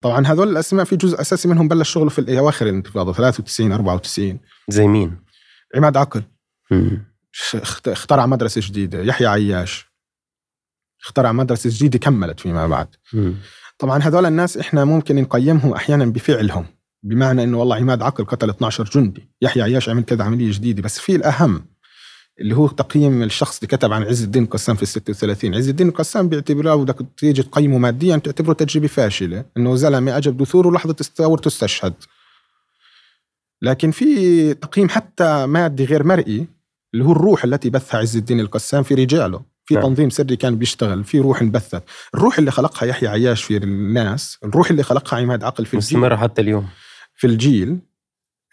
طبعا هذول الأسماء في جزء أساسي منهم بلش شغله في اواخر الانتفاضة 93 94 زي مين؟ عماد عقل اخترع مدرسة جديدة. يحيى عياش. اخترع مدرسة جديدة كملت فيما بعد. مم. طبعا هذول الناس إحنا ممكن نقيمهم أحيانا بفعلهم بمعنى إنه والله عماد عقل قتل 12 جندي يحيى عياش عمل كذا عملية جديدة بس في الأهم اللي هو تقييم الشخص اللي كتب عن عز الدين القسام في ال 36 عز الدين القسام بيعتبره بدك تيجي تقيمه ماديا تعتبره تجربة فاشلة إنه زلمه اجى بدثور ولحظه ثورته استشهد لكن في تقييم حتى مادي غير مرئي اللي هو الروح التي بثها عز الدين القسام في رجاله. في نعم. تنظيم سري كان بيشتغل في روح انبثت. الروح اللي خلقها يحيى عياش في الناس الروح اللي خلقها عماد عقل في الجيل. مستمرة حتى اليوم. في الجيل.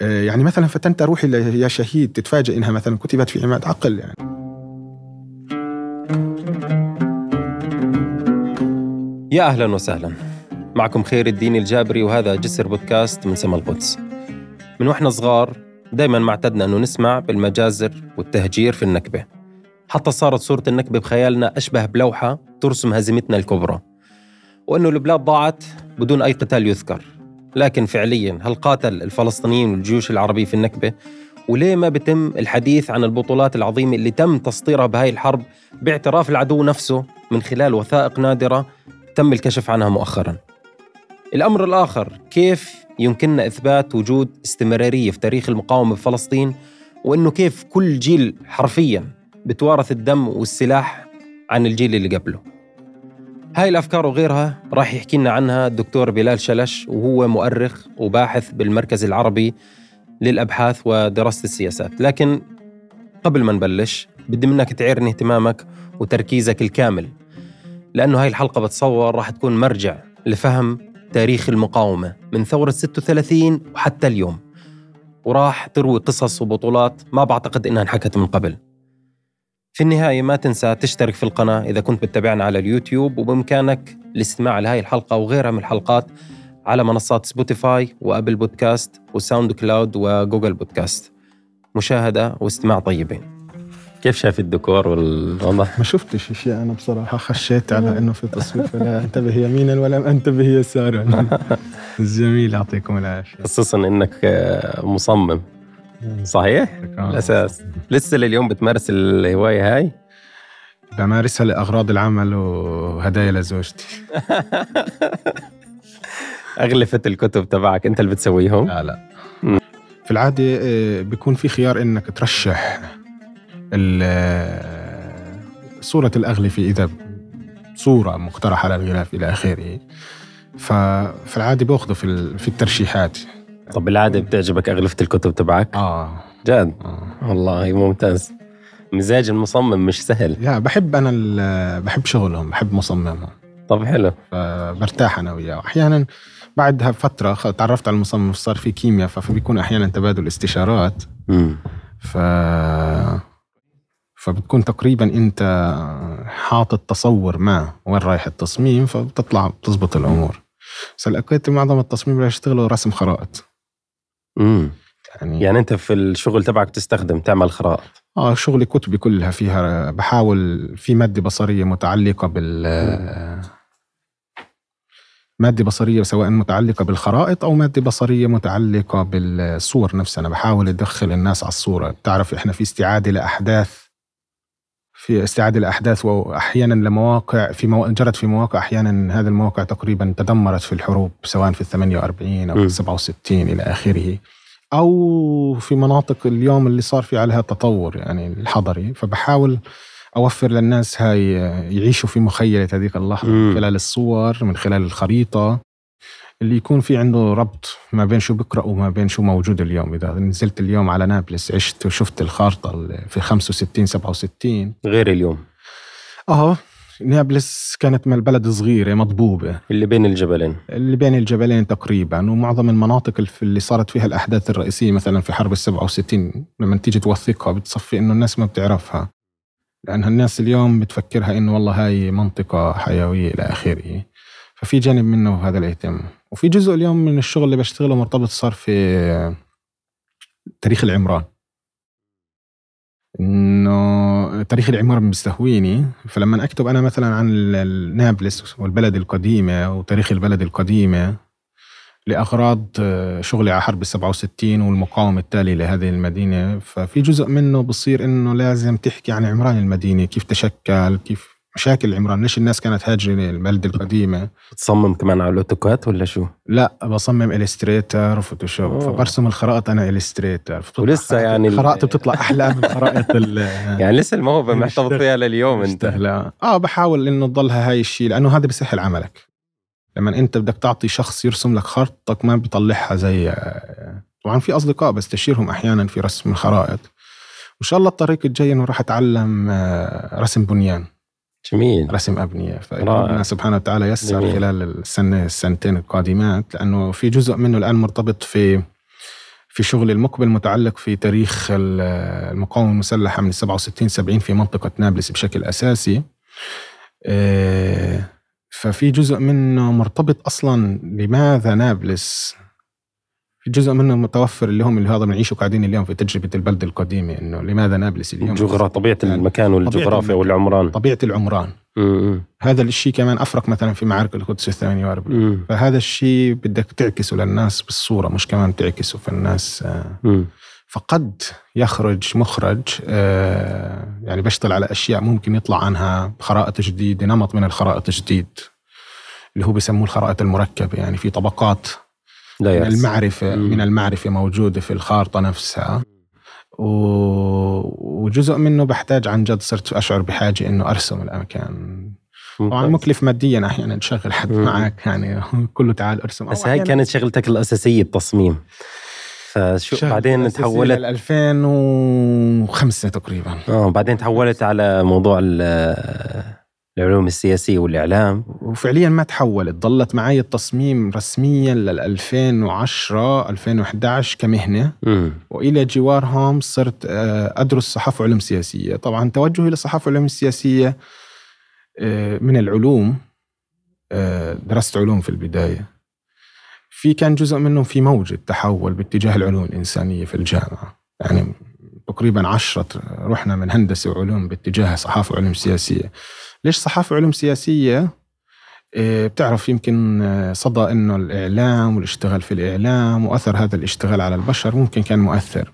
يعني مثلا فتنت روحي يا شهيد تتفاجئ إنها مثلا كتبت في عماد عقل يعني. يا أهلا وسهلا. معكم خير الدين الجابري وهذا جسر بودكاست من سما القدس. من وإحنا صغار دايما ما اعتدنا أنه نسمع بالمجازر والتهجير في النكبة. حتى صارت صورة النكبة بخيالنا أشبه بلوحة ترسم هزيمتنا الكبرى. وأنه البلاد ضاعت بدون أي قتال يذكر. لكن فعليا هل قاتل الفلسطينيين والجيوش العربية في النكبة؟ وليه ما بتم الحديث عن البطولات العظيمة اللي تم تسطيرها بهاي الحرب باعتراف العدو نفسه من خلال وثائق نادرة تم الكشف عنها مؤخرا؟ الأمر الآخر كيف يمكننا إثبات وجود استمرارية في تاريخ المقاومة بفلسطين وأنه كيف كل جيل حرفيا بتوارث الدم والسلاح عن الجيل اللي قبله؟ هاي الأفكار وغيرها راح يحكي لنا عنها الدكتور بلال شلش وهو مؤرخ وباحث بالمركز العربي للأبحاث ودراسة السياسات. لكن قبل ما نبلش بدي منك تعيرني اهتمامك وتركيزك الكامل لأنه هاي الحلقة بتصور راح تكون مرجع لفهم تاريخ المقاومة من ثورة 36 وحتى اليوم. وراح تروي قصص وبطولات ما بعتقد إنها انحكت من قبل. في النهاية ما تنسى تشترك في القناة إذا كنت بتتابعنا على اليوتيوب وبإمكانك الاستماع لهاي الحلقة وغيرها من الحلقات على منصات سبوتيفاي وأبل بودكاست وساوند كلاود وجوجل بودكاست مشاهدة واستماع طيبين. كيف شايف الديكور والوضع؟ ما شفتش أشياء أنا بصراحة خشيت على إنه في تصوير فلا أنتبه يمينا ولم أنتبه يسارا. جميل يعطيكم العافية. خصوصا إنك آه، مصمم. صحيح؟ الأساس لسه لليوم بتمارس الهواية هاي؟ بمارسها لأغراض العمل وهدايا لزوجتي اغلفه الكتب تبعك أنت اللي بتسويهم؟ لا لا. في العادة آه، بيكون في خيار إنك ترشح آه، صورة الأغلفة إذا صورة مقترحة للغلاف إلى آخره ففي العادة بأخذه في الترشيحات طب بالعادة بتعجبك أغلفة الكتب تبعك؟ آه. جد؟ آه. والله ممتاز. مزاج المصمم مش سهل. لا بحب أنا بحب شغلهم بحب مصممهم. طب حلو. فبرتاح أنا وياه. أحيانا بعدها فتره خ- تعرفت على المصمم صار في كيمياء فبيكون أحيانا تبادل استشارات. امم ف فبتكون تقريبا أنت حاطط تصور ما وين رايح التصميم فبتطلع بتزبط الأمور. بس لقيت معظم التصميم اللي يشتغلوا رسم خرائط. امم يعني, يعني انت في الشغل تبعك تستخدم تعمل خرائط آه شغلي كتبي كلها فيها. بحاول في مادة بصرية متعلقة بال مادة بصرية سواء متعلقة بالخرائط أو مادة بصرية متعلقة بالصور نفسها. أنا بحاول أدخل الناس على الصورة. بتعرف إحنا في استعادة لأحداث في استعادة لاحداث وأحيانا لمواقع في مو... جرت في مواقع أحيانا هذه المواقع تقريبا تدمرت في الحروب سواء في ال 48 أو م. في ال 67 إلى آخره أو في مناطق اليوم اللي صار في عليها تطور يعني الحضري فبحاول أوفر للناس هاي يعيشوا في مخيلة هذيك اللحظة مم. من خلال الصور من خلال الخريطة اللي يكون في عنده ربط ما بين شو بقرا وما بين شو موجود اليوم. إذا نزلت اليوم على نابلس عشت وشفت الخارطة اللي في 65 67 غير اليوم. آه نابلس كانت من البلد صغيره مضبوبه اللي بين الجبلين. اللي بين الجبلين تقريبا. ومعظم المناطق اللي صارت فيها الأحداث الرئيسية مثلا في حرب ال 67 لما تيجي توثقها بتصفي إنه الناس ما بتعرفها. لانها الناس اليوم بتفكرها إنه والله هاي منطقة حيوية إلى آخره. ففي جانب منه هذا الاهتمام وفي جزء اليوم من الشغل اللي بشتغله مرتبط صار في تاريخ العمران. إنه تاريخ العمارة بيستهويني فلما أكتب أنا مثلا عن نابلس والبلد القديمة وتاريخ البلد القديمة لأغراض آه، شغلي على حرب 67 والمقاومة التالية لهذه المدينة ففي جزء منه بصير إنه لازم تحكي عن عمران المدينة كيف تشكل كيف مشاكل عمران. ليش الناس كانت هاجرة البلدة القديمة؟ بتصمم كمان على الـ AutoCAD ولا شو؟ لا بصمم Illustrator و Photoshop. فبرسم الخرائط أنا إلستريتر. ولسه يعني الخرائط بتطلع أحلى من خرائط يعني لسه الموهبة محتفظ فيها لليوم أنت. آه بحاول إنه تضلها هاي الشيء لأنه هذا بيسهل عملك. لما أنت بدك تعطي شخص يرسم لك خرطك ما بيطلعها زي طبعا في أصدقاء بستشيرهم أحيانا في رسم الخرائط. وإن شاء الله الطريق الجاي إنه راح أتعلم آه، رسم بنيان. جميل. رسم أبنية. فربنا سبحانه وتعالى يسر جميل. خلال السنة السنتين القادمات لأنه في جزء منه الآن مرتبط في في شغل المقبل متعلق في تاريخ المقاومة المسلحة من 67 70 في منطقة نابلس بشكل أساسي. آه، ففي جزء منه مرتبط أصلا لماذا نابلس؟ جزء منه متوفر اللي هم اللي هذا بنعيشه قاعدين اليوم في تجربة البلد القديمة إنه لماذا نابلس اليوم؟ جغرافيا طبيعة يعني المكان والجغرافيا والعمران. طبيعة العمران. م-م. هذا الشيء كمان أفرق مثلا في معارك القدس الثانية واربعين فهذا الشيء بدك تعكسه للناس بالصورة مش كمان تعكسه في الناس آه. فقد يخرج مخرج آه يعني بشتغل على أشياء ممكن يطلع عنها خرائط جديدة نمط من الخرائط الجديد اللي هو بسموه الخرائط المركبة. يعني في طبقات لا من المعرفة. من المعرفة موجودة في الخارطة نفسها. و... وجزء منه بحتاج عن جد صرت أشعر بحاجة إنه أرسم الأماكن طبعا مكلف ماديا أحيانا تشغل حد مم. معك يعني كله تعال أرسم. بس هاي كانت شغلتك الأساسية التصميم. فشو بعدين تحولت 2005 تقريبا. آه بعدين تحولت على موضوع العلوم السياسية والإعلام. وفعليا ما تحولت ضلت معي التصميم رسميا لل 2010 2011 كمهنة. م. وإلى جوارهم صرت آه، أدرس صحافة وعلوم سياسية. طبعا توجهي للصحافة والعلوم السياسية آه، من العلوم آه، درست علوم في البداية. في كان جزء منه في موجة تحول باتجاه العلوم الإنسانية في الجامعة. يعني تقريبا عشرة رحنا من هندسة وعلوم باتجاه صحافة وعلوم سياسية. ليش صحافة علوم سياسية؟ آه، بتعرف يمكن آه، صدى إنه الإعلام والاشتغال في الإعلام وأثر هذا الاشتغال على البشر ممكن كان مؤثر.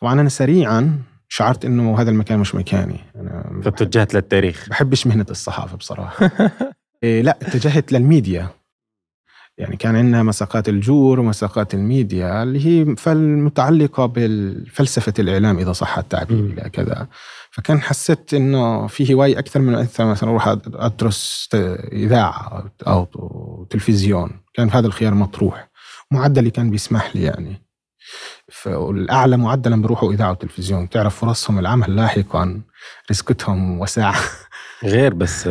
طبعا أنا سريعا شعرت إنه هذا المكان مش مكاني. أنا فاتجهت للتاريخ. بحبش مهنة الصحافة بصراحة. إيه لا اتجهت للميديا. يعني كان عندنا مساقات الجور ومساقات الميديا اللي هي متعلقة بفلسفة الإعلام إذا صح التعبير إلى كذا. فكان حسيت إنه في هواية أكثر من أنثى مثلا أروح أدرس إذاعة أو تلفزيون. كان هذا الخيار مطروح. معدلي كان بيسمح لي يعني. فالأعلى معدلا بروحوا إذاعة وتلفزيون. تعرف فرصهم العمل لاحقا رزقتهم وساعة. غير بس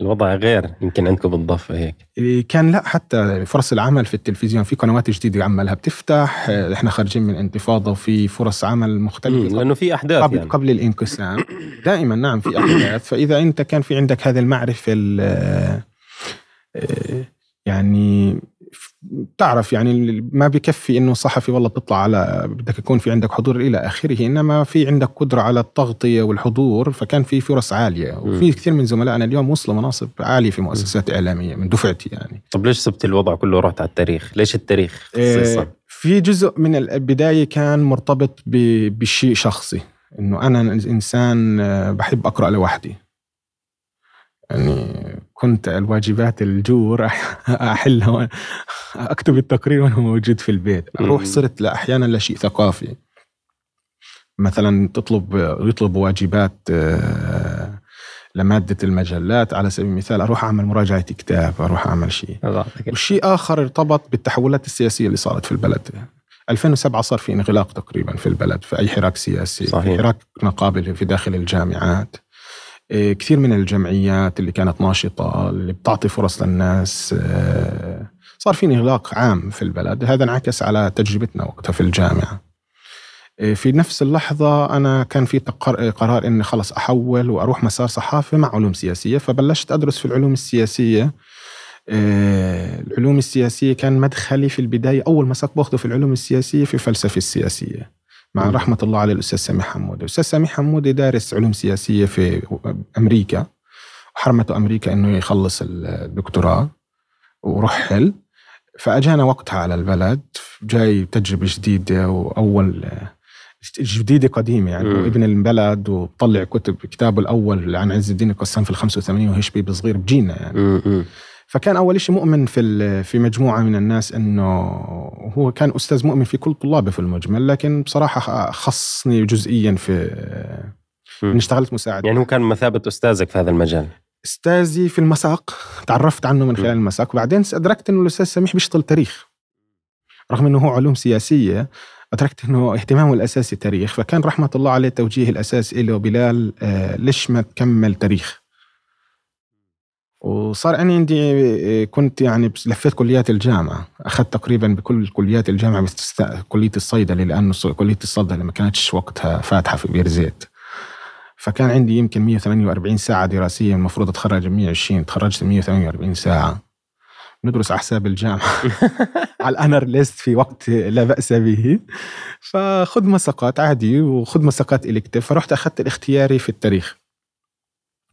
الوضع غير يمكن عندكم بالضفة هيك. إيه، كان لا حتى فرص العمل في التلفزيون في قنوات جديدة عمالها بتفتح إحنا خارجين من انتفاضة وفي فرص عمل مختلفة. لأنه في أحداث قبل, يعني. قبل الانقسام. دائما نعم في أحداث. فإذا أنت كان في عندك هذه المعرفة إيه، يعني تعرف يعني ما بكفي إنه صحفي والله بتطلع على بدك يكون في عندك حضور إلى آخره إنما في عندك قدرة على التغطية والحضور فكان في فرص عالية وفي كثير من زملائنا اليوم وصلوا مناصب عالية في مؤسسات إعلامية من دفعتي يعني طب ليش سبت الوضع كله ورحت على التاريخ؟ ليش التاريخ خصيصا؟ إيه في جزء من البداية كان مرتبط بشيء شخصي إنه أنا إنسان آه، بحب أقرأ لوحدي يعني كنت الواجبات الجور أحلها أكتب التقرير وأنا موجود في البيت. أروح صرت أحيانا لشيء ثقافي. مثلا تطلب يطلب واجبات آه، لمادة المجلات على سبيل المثال أروح أعمل مراجعة كتاب أروح أعمل شيء. وشيء آخر ارتبط بالتحولات السياسية اللي صارت في البلد. 2007 صار في انغلاق تقريبا في البلد في أي حراك سياسي صحيح. في حراك مقابل في داخل الجامعات. كثير من الجمعيات اللي كانت ناشطة اللي بتعطي فرص للناس إيه، صار في إغلاق عام في البلد. هذا انعكس على تجربتنا وقتها في الجامعة. إيه، في نفس اللحظة أنا كان في قرار إني خلص أحول وأروح مسار صحافة مع علوم سياسية فبلشت أدرس في العلوم السياسية. العلوم السياسية كان مدخلي في البداية أول مساق باخذه في العلوم السياسية في الفلسفة السياسية. مع رحمة الله على الأستاذ سامي حمودة. الأستاذ سامي حمودة دارس علوم سياسية في أمريكا وحرمته أمريكا أنه يخلص الدكتوراه ورحل فأجانا وقتها على البلد جاي تجربة جديدة وأول جديدة قديمة يعني. مم. ابن البلد وطلع كتب كتابه الأول عن عز الدين القسام في ال 85 وهي شبيب صغير بجينا يعني. م- م. فكان أول شيء مؤمن في في مجموعة من الناس إنه هو كان أستاذ مؤمن في كل طلابه في المجمل لكن بصراحة خصني جزئيا في. إني اشتغلت مساعد يعني هو كان مثابة أستاذك في هذا المجال. أستاذي في المساق تعرفت عنه من خلال المساق. وبعدين أدركت إنه الأستاذ سميح بيشتغل تاريخ. رغم إنه هو علوم سياسية أدركت إنه اهتمامه الأساسي تاريخ. فكان رحمة الله عليه التوجيه الاساسي له بلال آه ليش ما تكمل تاريخ؟ وصار أنا عندي آه، كنت يعني بس- لفيت كليات الجامعة. أخذت تقريبا بكل كليات الجامعة باستثناء كلية الصيدلة لأنه ص- كلية الصيدلة ما كانتش وقتها فاتحة في بير زيت. فكان عندي يمكن 148 ساعة دراسية المفروض أتخرج 120 تخرجت 148 ساعة. ندرس على حساب الجامعة. على الأنر ليست في وقت لا بأس به. فخذ مساقات عادي وخذ مساقات إلكتيف. فرحت أخذت الاختياري في التاريخ.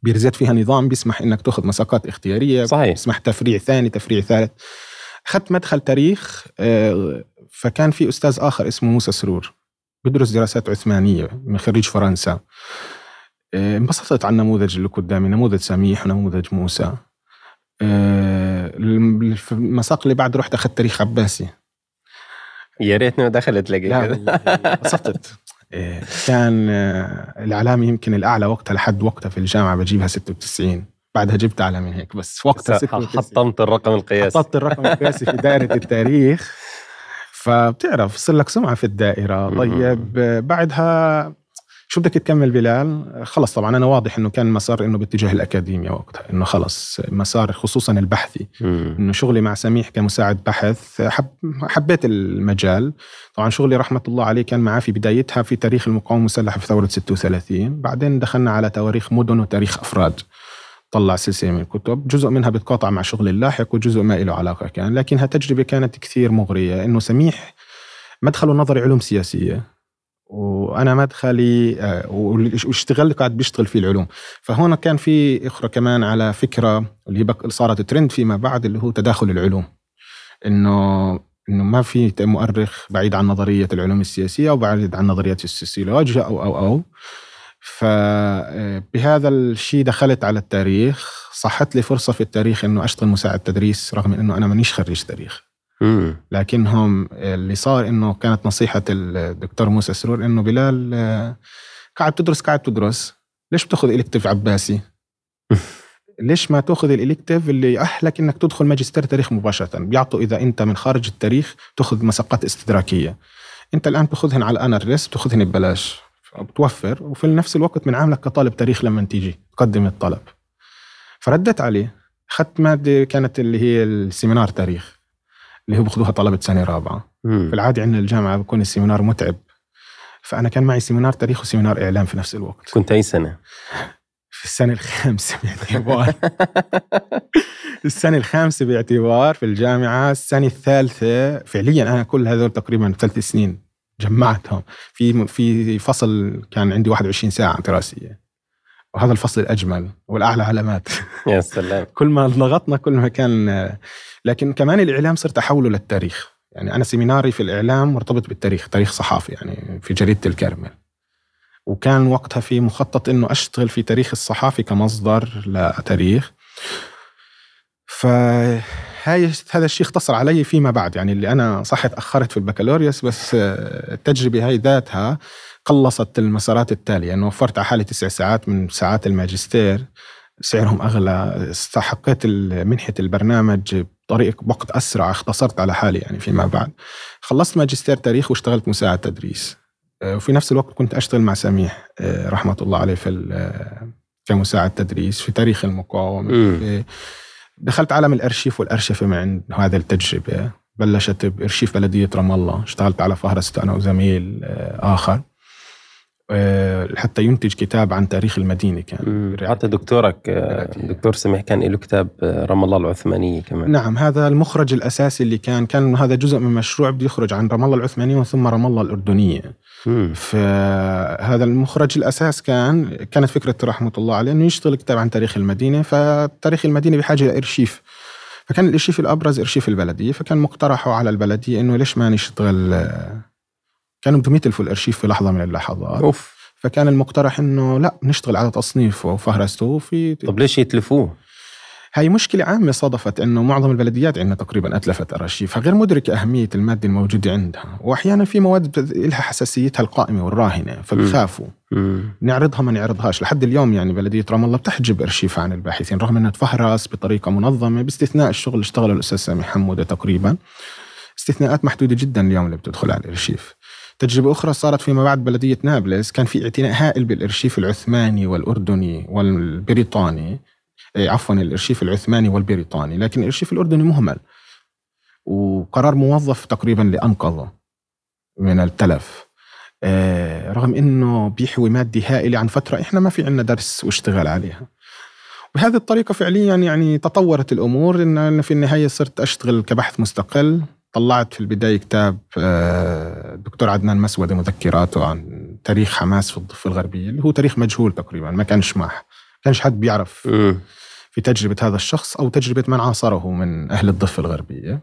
بيرزيت فيها نظام بيسمح انك تاخذ مساقات اختياريه صحيح بيسمح تفريع ثاني تفريع ثالث اخذت مدخل تاريخ آه، فكان في أستاذ اخر اسمه موسى سرور بدرس دراسات عثمانيه من خريج فرنسا آه، انبسطت على النموذج اللي قدامي نموذج سميح ونموذج موسى آه، المساق اللي بعد رحت اخذت تاريخ عباسي يا ريتني ما دخلت والله انبسطت إيه، كان آه، الإعلامي يمكن الأعلى وقتها لحد وقتها في الجامعة بجيبها 96 بعدها جبت أعلى من هيك بس وقتها 96 حطمت الرقم القياسي. حطيت الرقم القياسي في دائرة التاريخ. فبتعرف صار لك سمعة في الدائرة. مم. طيب بعدها شو بدك تكمل بلال؟ خلص طبعا أنا واضح إنه كان مسار إنه باتجاه الأكاديمية وقتها إنه خلص مسار خصوصا البحثي. إنه شغلي مع سميح كمساعد بحث حب حبيت المجال. طبعا شغلي رحمة الله عليه كان معاه في بدايتها في تاريخ المقاومة المسلحة في ثورة 36 بعدين دخلنا على تواريخ مدن وتاريخ أفراد. طلع سلسلة من الكتب جزء منها بتقاطع مع شغل اللاحق وجزء ما له علاقة كان. لكنها تجربة كانت كثير مغرية إنه سميح مدخله نظري علوم سياسية. وأنا مدخلي آه، واشتغل قاعد بيشتغل في العلوم. فهون كان في إخرى كمان على فكرة اللي هي صارت ترند فيما بعد اللي هو تداخل العلوم. إنه إنه ما في مؤرخ بعيد عن نظرية العلوم السياسية أو بعيد عن نظرية السوسيولوجيا أو أو أو. فبهذا الشيء دخلت على التاريخ صحت لي فرصة في التاريخ إنه أشتغل مساعد تدريس رغم إنه أنا مانيش خريج تاريخ. لكنهم اللي صار إنه كانت نصيحة الدكتور موسى سرور إنه بلال آه، قاعد تدرس قاعد تدرس. ليش بتاخذ إلكتيف عباسي؟ ليش ما تاخذ الإلكتيف اللي يأهلك انك تدخل ماجستير تاريخ مباشرة؟ بيعطوا إذا أنت من خارج التاريخ تاخذ مساقات استدراكية. أنت الآن تاخذهن على الـ honor ليست بتاخذهن ببلاش. بتوفر وفي نفس الوقت بنعاملك كطالب تاريخ لما تيجي تقدم الطلب. فردت عليه أخذت مادة كانت اللي هي الـ seminar تاريخ. اللي هو بياخذوها طلبة سنة رابعة. في العادة عندنا الجامعة بكون الـ seminar متعب. فأنا كان معي seminar تاريخ و seminar إعلام في نفس الوقت. كنت أي سنة؟ في السنة الخامسة باعتبار. السنة الخامسة باعتبار في الجامعة السنة الثالثة فعليا أنا كل هذول تقريبا ثلاث سنين جمعتهم. في في فصل كان عندي 21 ساعة دراسية. وهذا الفصل الأجمل والأعلى علامات يا سلام. كل ما ضغطنا كل ما كان لكن كمان الإعلام صرت احوله للتاريخ. يعني أنا سيميناري في الإعلام مرتبط بالتاريخ تاريخ صحافي يعني في جريدة الكرمل وكان وقتها في مخطط إنه أشتغل في تاريخ الصحافي كمصدر لتاريخ. فهاي هذا الشيء اختصر علي فيما بعد. يعني اللي أنا صح تأخرت في البكالوريوس بس التجربة هاي ذاتها قلصت المسارات التالية. انه وفرت على حالي تسع ساعات من ساعات الماجستير سعرهم أغلى استحقيت منحة البرنامج بطريقه وقت أسرع اختصرت على حالي يعني فيما بعد. خلصت ماجستير تاريخ واشتغلت مساعد تدريس. آه، وفي نفس الوقت كنت أشتغل مع سميح آه، رحمة الله عليه في آه، كمساعد تدريس في تاريخ المقاومة. دخلت عالم الأرشيف والأرشفة من عند هذه التجربة. بلشت بإرشيف بلدية رام الله. اشتغلت على فهرسة أنا وزميل آخر. حتى ينتج كتاب عن تاريخ المدينة كان. حتى دكتورك آه، دكتور سميح كان له كتاب آه، رام الله العثمانية كمان. نعم هذا المخرج الأساسي اللي كان كان هذا جزء من مشروع بده يخرج عن رام الله العثمانية وثم رام الله الأردنية. م. فهذا المخرج الأساس كان كانت فكرة رحمة الله عليه إنه يشتغل كتاب عن تاريخ المدينة. فتاريخ المدينة بحاجة لارشيف فكان الإرشيف الأبرز إرشيف البلدية. فكان مقترحه على البلدية إنه ليش ما نشتغل كانوا بدهم يتلفوا الارشيف في لحظة من اللحظات. أوف. فكان المقترح إنه لا نشتغل على تصنيفه وفهرسته وفي طب ليش يتلفوه؟ هاي مشكلة عامة صادفت إنه معظم البلديات عندنا تقريبا أتلفت أرشيف فغير مدركة أهمية المادة الموجودة عندها واحيانا في مواد لها حساسيتها القائمة والراهنة فبخافوا. نعرضها ما نعرضهاش. لحد اليوم يعني بلدية رام الله بتحجب أرشيف عن الباحثين رغم إنها تفهرس بطريقة منظمة باستثناء الشغل اللي اشتغله الأستاذ سامي حمودة تقريبا. استثناءات محدودة جدا اليوم اللي بتدخل على الأرشيف. تجربة أخرى صارت فيما بعد بلدية نابلس. كان في اعتناء هائل بالإرشيف العثماني والأردني والبريطاني. إيه، عفوا الإرشيف العثماني والبريطاني. لكن الإرشيف الأردني مهمل. وقرار موظف تقريبا لانقذه من التلف. إيه، رغم إنه بيحوي ماده هائله عن فترة إحنا ما في عندنا درس واشتغال عليها. بهذه الطريقة فعليا يعني تطورت الأمور إن في النهاية صرت أشتغل كبحث مستقل. طلعت في البداية كتاب الدكتور إيه، عدنان مسودة مذكراته عن تاريخ حماس في الضفة الغربية اللي هو تاريخ مجهول تقريبا ما كانش معه كانش حد بيعرف في تجربة هذا الشخص أو تجربة من عاصره من أهل الضفة الغربية.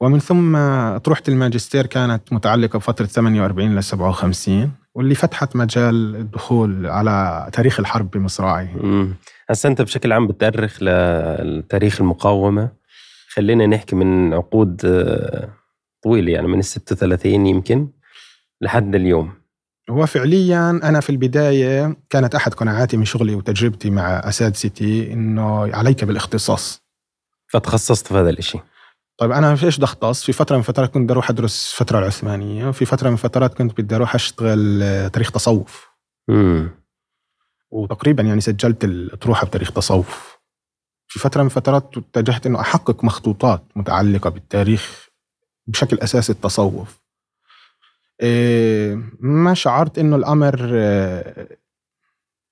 ومن ثم طروحة الماجستير كانت متعلقة بفترة 48 ل 57 واللي فتحت مجال الدخول على تاريخ الحرب بمصراعيه. هسا أنت بشكل عام بتأرخ لتاريخ المقاومة؟ خلينا نحكي من عقود آه، طويلة يعني من ال 36 يمكن لحد اليوم. هو فعليا أنا في البداية كانت أحد قناعاتي من شغلي وتجربتي مع اساتذتي إنه عليك بالاختصاص. فتخصصت في هذا الشيء طيب أنا في إيش بدي أختص؟ في فترة من فترات كنت بدي أروح أدرس الفترة العثمانية وفي فترة من فترات كنت بدي أروح أشتغل تاريخ تصوف. امم وتقريبا يعني سجلت الاطروحه بتاريخ تصوف. في فترة من فترات اتجهت إنه أحقق مخطوطات متعلقة بالتاريخ بشكل أساسي التصوف. آه، ما شعرت إنه الأمر آه،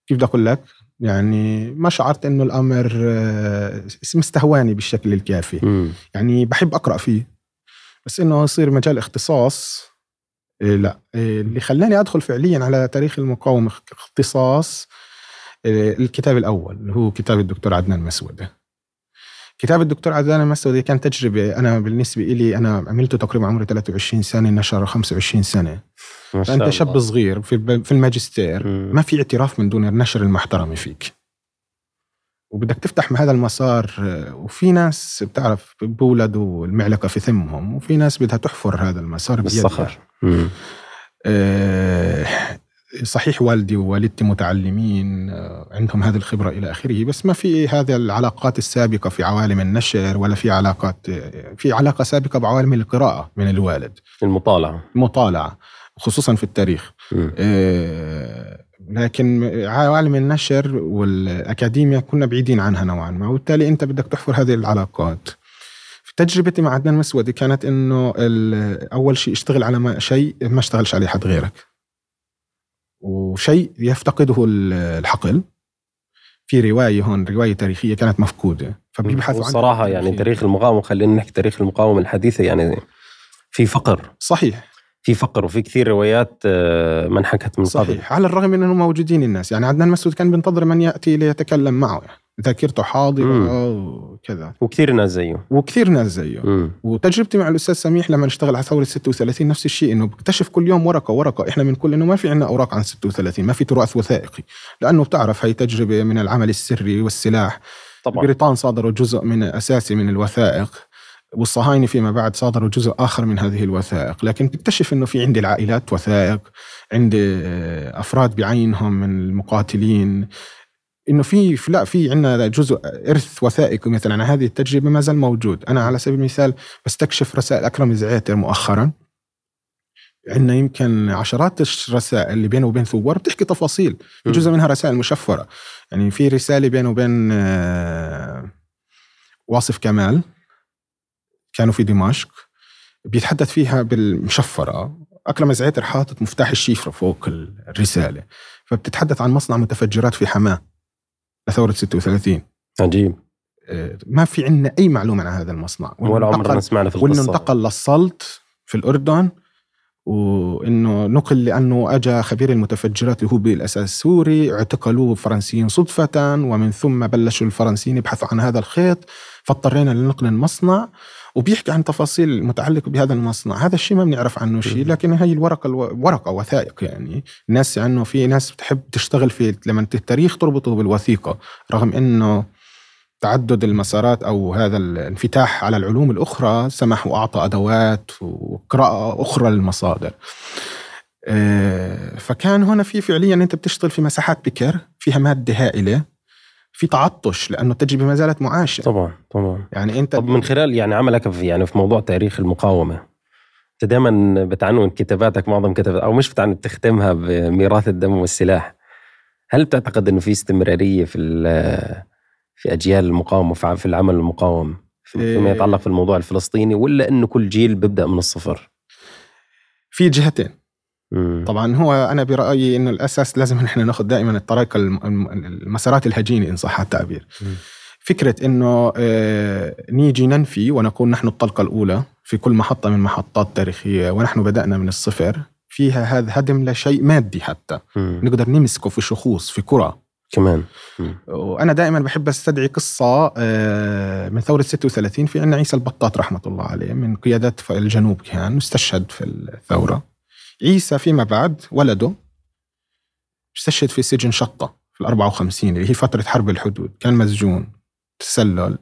كيف بدي أقول لك؟ يعني ما شعرت إنه الأمر آه، مستهواني بالشكل الكافي. م. يعني بحب أقرأ فيه. بس إنه يصير مجال اختصاص لا. اللي خلاني أدخل فعليا على تاريخ المقاومة اختصاص الكتاب الأول اللي هو كتاب الدكتور عدنان مسوده كتاب الدكتور عدنان المسودي كان تجربة أنا بالنسبة إلي أنا عملته تقريبا عمري 23 سنة نشر 25 سنة. فأنت شاب صغير في في الماجستير م. ما في اعتراف من دون النشر المحترمة فيك. وبدك تفتح هذا المسار وفي ناس بتعرف بولدوا المعلقة في ثمهم وفي ناس بدها تحفر هذا المسار بالصخر. آه صحيح والدي ووالدتي متعلمين آه، عندهم هذه الخبرة إلى آخره بس ما في هذه العلاقات السابقة في عوالم النشر ولا في علاقات آه، في علاقة سابقة بعوالم القراءة من الوالد. المطالعة. المطالعة خصوصا في التاريخ. آه لكن عوالم النشر والأكاديمية كنا بعيدين عنها نوعا ما وبالتالي أنت بدك تحفر هذه العلاقات. في تجربتي مع عدنان مسودي كانت إنه أول شيء اشتغل على شيء ما اشتغلش عليه حد غيرك. وشيء يفتقده الحقل. في رواية هون رواية تاريخية كانت مفقودة. فبيبحثوا عن صراحة يعني تاريخ المقاومة خلينا نحكي تاريخ المقاومة الحديثة يعني في فقر. صحيح. في فقر وفي كثير روايات آه، ما انحكت من صحيح. قبل على الرغم من انه موجودين الناس. يعني عدنان مسعود كان بينتظر من يأتي ليتكلم معه. يعني. ذاكرته حاضرة وكذا. وكثير ناس زيه. وكثير ناس زيه. مم. وتجربتي مع الأستاذ سميح لما نشتغل على ثورة 36 نفس الشيء إنه بكتشف كل يوم ورقة ورقة. إحنا بنقول إنه ما في عندنا أوراق عن 36 ما في تراث وثائقي. لأنه بتعرف هي تجربة من العمل السري والسلاح. طبعا. البريطان صادروا جزء من أساسي من الوثائق. والصهاينة فيما بعد صادروا جزء آخر من هذه الوثائق، لكن بتكتشف إنه في عندي العائلات وثائق، عندي أفراد بعينهم من المقاتلين، إنه في لا في عندنا جزء إرث وثائقي مثلا عن هذه التجربة ما زال موجود، أنا على سبيل المثال بستكشف رسائل أكرم زعيتر مؤخرا. عندنا يمكن عشرات الرسائل اللي بينه وبين ثوار بتحكي تفاصيل جزء منها رسائل مشفرة. يعني في رسالة بينه وبين آه، واصف كمال. كانوا في دمشق. بيتحدث فيها بالمشفرة. أكرم زعيتر حاطط مفتاح الشفره فوق الرسالة. فبتتحدث عن مصنع متفجرات في حماة لثورة 36 عجيب. آه، ما في عندنا أي معلومة عن هذا المصنع. ولا عمرنا سمعنا في القصة. وانه انتقل للسلط في الأردن وإنه نقل لأنه اجى خبير المتفجرات اللي هو بالاساس سوري اعتقلوه الفرنسيين صدفة ومن ثم بلشوا الفرنسيين يبحثوا عن هذا الخيط فاضطرينا لنقل المصنع. وبيحكي عن تفاصيل متعلقة بهذا المصنع. هذا الشيء ما بنعرف عنه شيء لكن هي الورقة ألو... ورقة وثائق يعني. الناس عنه في ناس بتحب تشتغل في لما التاريخ تربطه بالوثيقة رغم إنه تعدد المسارات أو هذا الانفتاح على العلوم الأخرى سمح وأعطى أدوات وقراءة أخرى للمصادر. آه، فكان هنا في فعليا أنت بتشتغل في مساحات بكر فيها مادة هائلة. في تعطش لأنه التجربه ما زالت معاشه طبعا طبعا يعني أنت طب من خلال يعني عملك في يعني في موضوع تاريخ المقاومة أنت دائما بتعنون كتاباتك معظم كتابات أو مش بتعنون بتختمها بميراث الدم والسلاح هل بتعتقد إنه في استمرارية في في أجيال المقاومة في العمل المقاوم فيما إيه. يتعلق في الموضوع الفلسطيني ولا إنه كل جيل بيبدأ من الصفر؟ في جهتين مم. طبعا هو أنا برأيي إنه الأساس لازم نحن ناخذ دائما الطريقة المسارات الهجينة إن صح التعبير مم. فكرة إنه آه، نيجي ننفي ونقول نحن الطلقة الأولى في كل محطة من محطات تاريخية ونحن بدأنا من الصفر فيها هذا هدم لشيء مادي حتى مم. نقدر نمسكه في شخوص في كرة كمان وأنا دائما بحب أستدعي قصة آه، من ثورة 36 في عندنا عيسى البطاط رحمة الله عليه من قيادات الجنوب كان استشهد في الثورة عيسى فيما بعد ولده استشهد في سجن شطه في ال 54 اللي هي فترة حرب الحدود. كان مسجون تسلل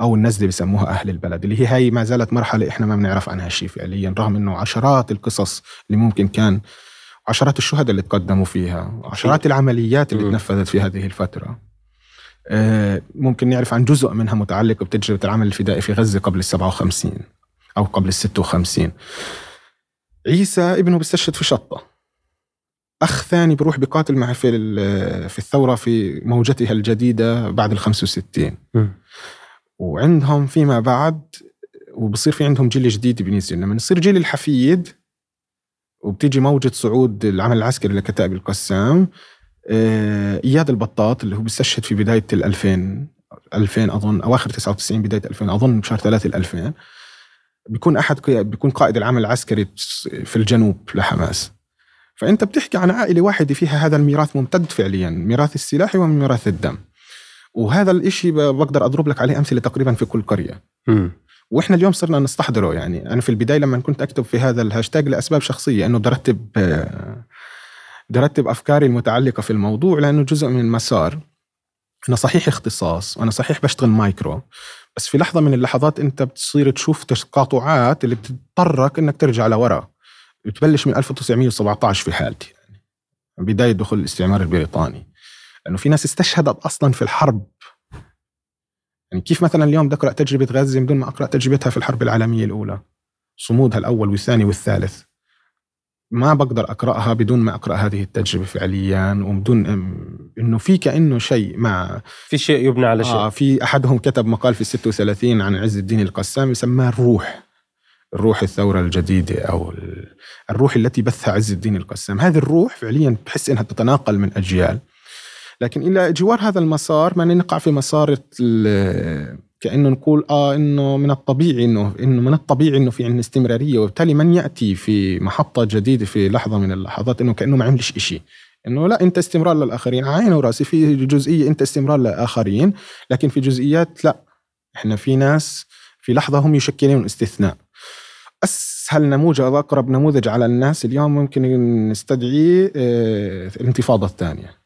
أو النزله بسموها أهل البلد اللي هي هاي ما زالت مرحلة إحنا ما بنعرف عنها شيء فعليا رغم إنه عشرات القصص اللي ممكن كان عشرات الشهداء اللي تقدموا فيها عشرات العمليات اللي تنفذت في هذه الفترة. آه، ممكن نعرف عن جزء منها متعلق بتجربة العمل الفدائي في غزة قبل ال 57 أو قبل ال 56 عيسى ابنه بيستشهد في شطة. أخ ثاني بروح بقاتل معه في في الثورة في موجتها الجديدة بعد ال 65 وعندهم فيما بعد وبصير في عندهم جيل جديد بنيزي لما يصير جيل الحفيد وبتيجي موجة صعود العمل العسكري لكتائب القسام آه، إياد البطاط اللي هو بيستشهد في بداية ال 2000 2000 أظن أواخر 99 بداية 2000 أظن بشهر 3 ال 2000 بيكون أحد بيكون قائد العمل العسكري في الجنوب لحماس. فأنت بتحكي عن عائلة واحدة فيها هذا الميراث ممتد فعليا ميراث السلاح وميراث الدم. وهذا الإشي بقدر أضرب لك عليه أمثلة تقريبا في كل قرية. م. وإحنا اليوم صرنا نستحضره يعني. أنا في البداية لما كنت أكتب في هذا الهاشتاج لأسباب شخصية إنه بدي أرتب أرتب أفكاري المتعلقة في الموضوع لأنه جزء من المسار أنا صحيح اختصاص وأنا صحيح بشتغل مايكرو. بس في لحظة من اللحظات أنت بتصير تشوف تقاطعات اللي بتضطرك إنك ترجع لورا. بتبلش من 1917 في حالتي يعني بداية دخول الاستعمار البريطاني. لأنه في ناس استشهدت أصلا في الحرب. يعني كيف مثلا اليوم بدي اقرا تجربة غزة بدون ما أقرأ تجربتها في الحرب العالمية الأولى؟ صمودها الأول والثاني والثالث. ما بقدر أقرأها بدون ما أقرأ هذه التجربة فعليا وبدون إنه في كأنه شيء مع في شيء يبنى على شيء. آه في أحدهم كتب مقال في 36 عن عز الدين القسام يسماه الروح. الروح الثورة الجديدة أو الروح التي بثها عز الدين القسام هذه الروح فعليا بحس إنها تتناقل من أجيال. لكن إلى جوار هذا المسار ما نقع في مسار كأنه نقول آه إنه من الطبيعي إنه إنه من الطبيعي إنه في عندنا استمرارية وبالتالي من يأتي في محطة جديدة في لحظة من اللحظات إنه كأنه ما عملش شيء إنه لا أنت استمرار للآخرين. عيني وراسي في جزئية أنت استمرار للآخرين لكن في جزئيات لا. إحنا في ناس في لحظة هم يشكلون استثناء. أسهل نموذج أقرب نموذج على الناس اليوم ممكن نستدعيه آه، الانتفاضة الثانية.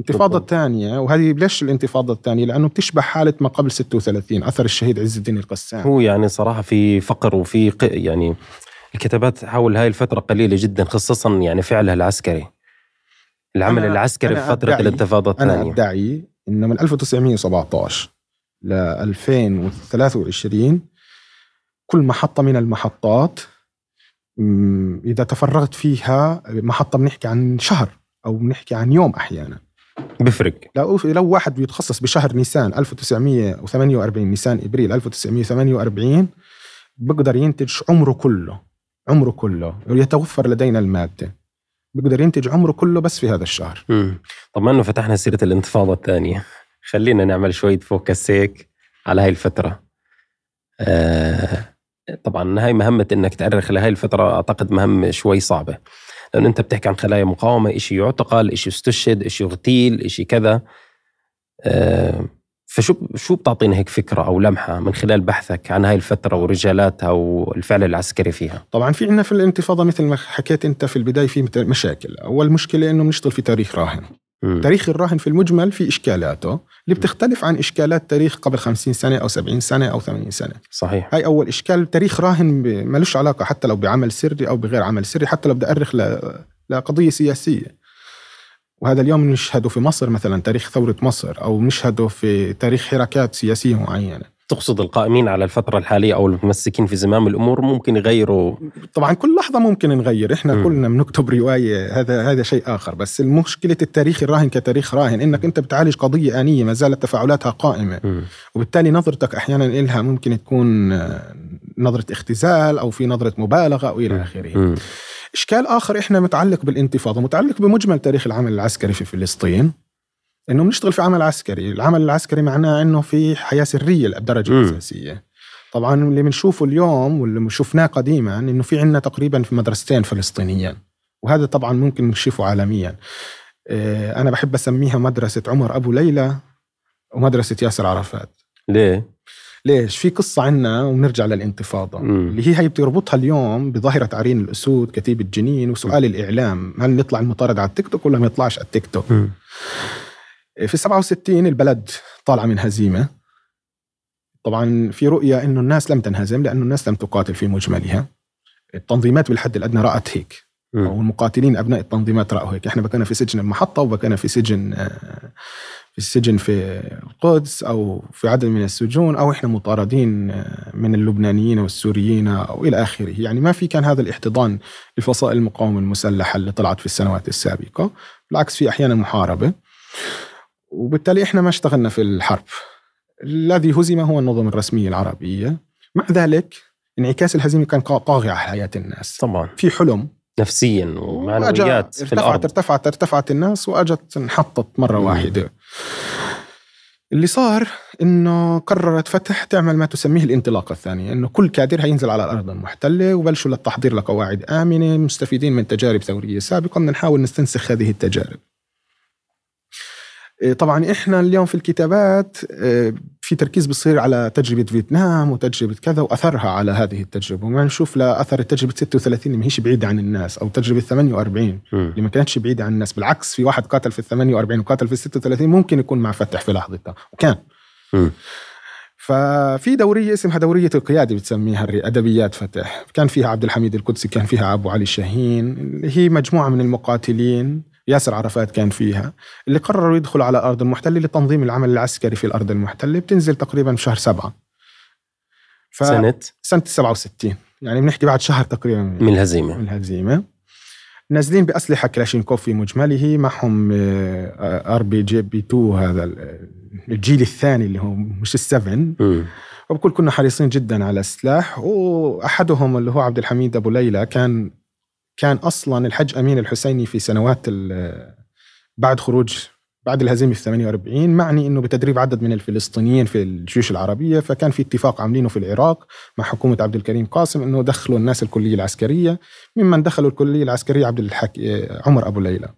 الانتفاضة الثانية وهذه ليش الانتفاضة الثانية؟ لأنه بتشبه حالة ما قبل 36 أثر الشهيد عز الدين القسام. هو يعني صراحة في فقر وفي يعني الكتابات حول هاي الفترة قليلة جدا خصوصا يعني فعلها العسكري. العمل أنا العسكري أنا في فترة الانتفاضة الثانية. أنا أدعي أنه من 1917 ل 2023 كل محطة من المحطات إذا تفرغت فيها محطة بنحكي عن شهر أو بنحكي عن يوم أحيانا. بفرق. لو لو واحد بيتخصص بشهر نيسان 1948 نيسان إبريل 1948 بيقدر ينتج عمره كله عمره كله يتوفر لدينا المادة. بيقدر ينتج عمره كله بس في هذا الشهر. امم طب ما إنه فتحنا سيرة الانتفاضة الثانية. خلينا نعمل شوية focus هيك على هاي الفترة. آه طبعا هاي مهمة إنك تأرخ لهي الفترة أعتقد مهمة شوي صعبة. لأنه أنت بتحكي عن خلايا مقاومة شيء يعتقل شيء استشهد شيء اغتيل شيء كذا. آه، فشو شو بتعطينا هيك فكرة أو لمحة من خلال بحثك عن هاي الفترة ورجالاتها والفعل العسكري فيها؟ طبعا في عندنا في الانتفاضة مثل ما حكيت أنت في البداية في مشاكل. أول مشكلة إنه بنشتغل في تاريخ راهن. م. تاريخ الراهن في المجمل في إشكالاته اللي بتختلف عن إشكالات تاريخ قبل 50 سنة أو 70 سنة أو 80 سنة. صحيح. هاي أول إشكال. تاريخ راهن ملوش علاقة حتى لو بعمل سري أو بغير عمل سري حتى لو بدي أرخ لقضية سياسية. وهذا اليوم نشهده في مصر مثلا تاريخ ثورة مصر أو نشهده في تاريخ حركات سياسية معينة. تقصد القائمين على الفترة الحالية أو المتمسكين في زمام الأمور ممكن يغيروا؟ طبعا كل لحظة ممكن نغير. إحنا م. كلنا بنكتب رواية. هذا هذا شيء آخر. بس المشكلة التاريخ الراهن كتاريخ راهن إنك أنت بتعالج قضية آنية ما زالت تفاعلاتها قائمة. م. وبالتالي نظرتك أحيانا إلها ممكن تكون نظرة اختزال أو في نظرة مبالغة أو إلى آخره. إشكال آخر إحنا متعلق بالانتفاضة متعلق بمجمل تاريخ العمل العسكري في فلسطين. إنه بنشتغل في عمل عسكري، العمل العسكري معناه إنه في حياة سرية بالدرجه الاساسيه. طبعا اللي بنشوفه اليوم واللي شفناه قديما إنه في عندنا تقريبا في مدرستين فلسطينيين وهذا طبعا ممكن نشوفه عالميا. آه، أنا بحب أسميها مدرسة عمر أبو ليلى ومدرسة ياسر عرفات. ليه؟ ليش؟ في قصة عنا وبنرجع للانتفاضة مم. اللي هي هي بتربطها اليوم بظاهرة عرين الأسود كتيبة جنين وسؤال الإعلام هل نطلع المطارد على التيك توك ولا ما يطلعش على التيك توك؟ مم. في 67 البلد طالعة من هزيمة. طبعا في رؤية أنه الناس لم تنهزم لأنه الناس لم تقاتل في مجملها. التنظيمات بالحد الأدنى رأت هيك. أو المقاتلين أبناء التنظيمات رأوا هيك. إحنا بكنا في سجن المحطة وبكنا في سجن في السجن في القدس أو في عدد من السجون أو إحنا مطاردين من اللبنانيين والسوريين أو إلى آخره. يعني ما في كان هذا الاحتضان لفصائل المقاومة المسلحة اللي طلعت في السنوات السابقة. بالعكس في أحيانا محاربة. وبالتالي إحنا ما اشتغلنا في الحرب. الذي هزم هو النظم الرسمية العربية. مع ذلك انعكاس الهزيمة كان طاغي على حياة الناس. طبعا. في حلم. نفسيا ومعنويات في الأرض. ارتفعت ارتفعت الناس وأجت انحطت مرة مم. واحدة. اللي صار إنه قررت فتح تعمل ما تسميه الانطلاقة الثانية إنه كل كادر هينزل على الأرض المحتلة وبلشوا للتحضير لقواعد آمنة مستفيدين من تجارب ثورية سابقة بدنا نحاول نستنسخ هذه التجارب. طبعا إحنا اليوم في الكتابات إيه، في تركيز بصير على تجربة فيتنام وتجربة كذا وأثرها على هذه التجربة. وما نشوف لاثر تجربة 36 اللي ما هيش بعيدة عن الناس أو تجربة 48 اللي ما كانتش بعيدة عن الناس. بالعكس في واحد قاتل في ال 48 وقاتل في ال 36 ممكن يكون مع فتح في لحظتها وكان. م. ففي دورية اسمها دورية القيادة بتسميها أدبيات فتح. كان فيها عبد الحميد القدسي كان فيها أبو علي الشاهين هي مجموعة من المقاتلين. ياسر عرفات كان فيها اللي قرروا يدخلوا على الأرض المحتلة لتنظيم العمل العسكري في الأرض المحتلة بتنزل تقريبا في شهر سبعة. ف... سنة؟ سنة 67 يعني بنحكي بعد شهر تقريبا من الهزيمة من الهزيمة نازلين بأسلحة كلاشينكوف في مجمله معهم RPG بي 2 هذا الجيل الثاني اللي هو مش الـ seven. وبكل كنا حريصين جدا على السلاح وأحدهم اللي هو عبد الحميد أبو ليلى كان كان أصلا الحج أمين الحسيني في سنوات بعد خروج بعد الهزيمة في 48 معني إنه بتدريب عدد من الفلسطينيين في الجيوش العربية فكان في اتفاق عاملينه في العراق مع حكومة عبد الكريم قاسم إنه دخلوا الناس الكلية العسكرية ممن دخلوا الكلية العسكرية عبد الحك... عمر أبو ليلى.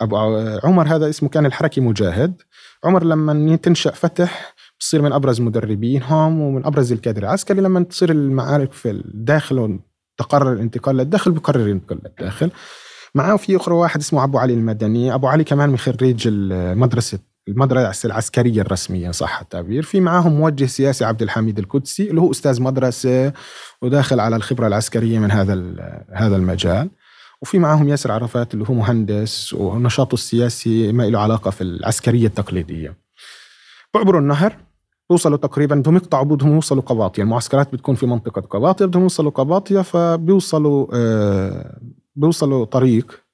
أبو عمر هذا اسمه كان الحركي مجاهد. عمر لما تنشأ فتح بصير من أبرز مدربينهم ومن أبرز الكادر العسكري لما تصير المعارك في الداخل تقرر الانتقال للداخل بقرر ينتقل للداخل. معاه في اخر واحد اسمه أبو علي المدني. أبو علي كمان من خريج المدرسة المدرسة العسكرية الرسمية صح التعبير. في معاهم موجه سياسي عبد الحميد القدسي اللي هو أستاذ مدرسة وداخل على الخبرة العسكرية من هذا هذا المجال. وفي معاهم ياسر عرفات اللي هو مهندس ونشاطه السياسي ما له علاقة في العسكرية التقليدية. بعبروا النهر بيوصلوا تقريبا بدهم يقطعوا بدهم يوصلوا قباطيا. المعسكرات بتكون في منطقة قباطيا بدهم يوصلوا قباطيا فبيوصلوا آه بيوصلوا طريق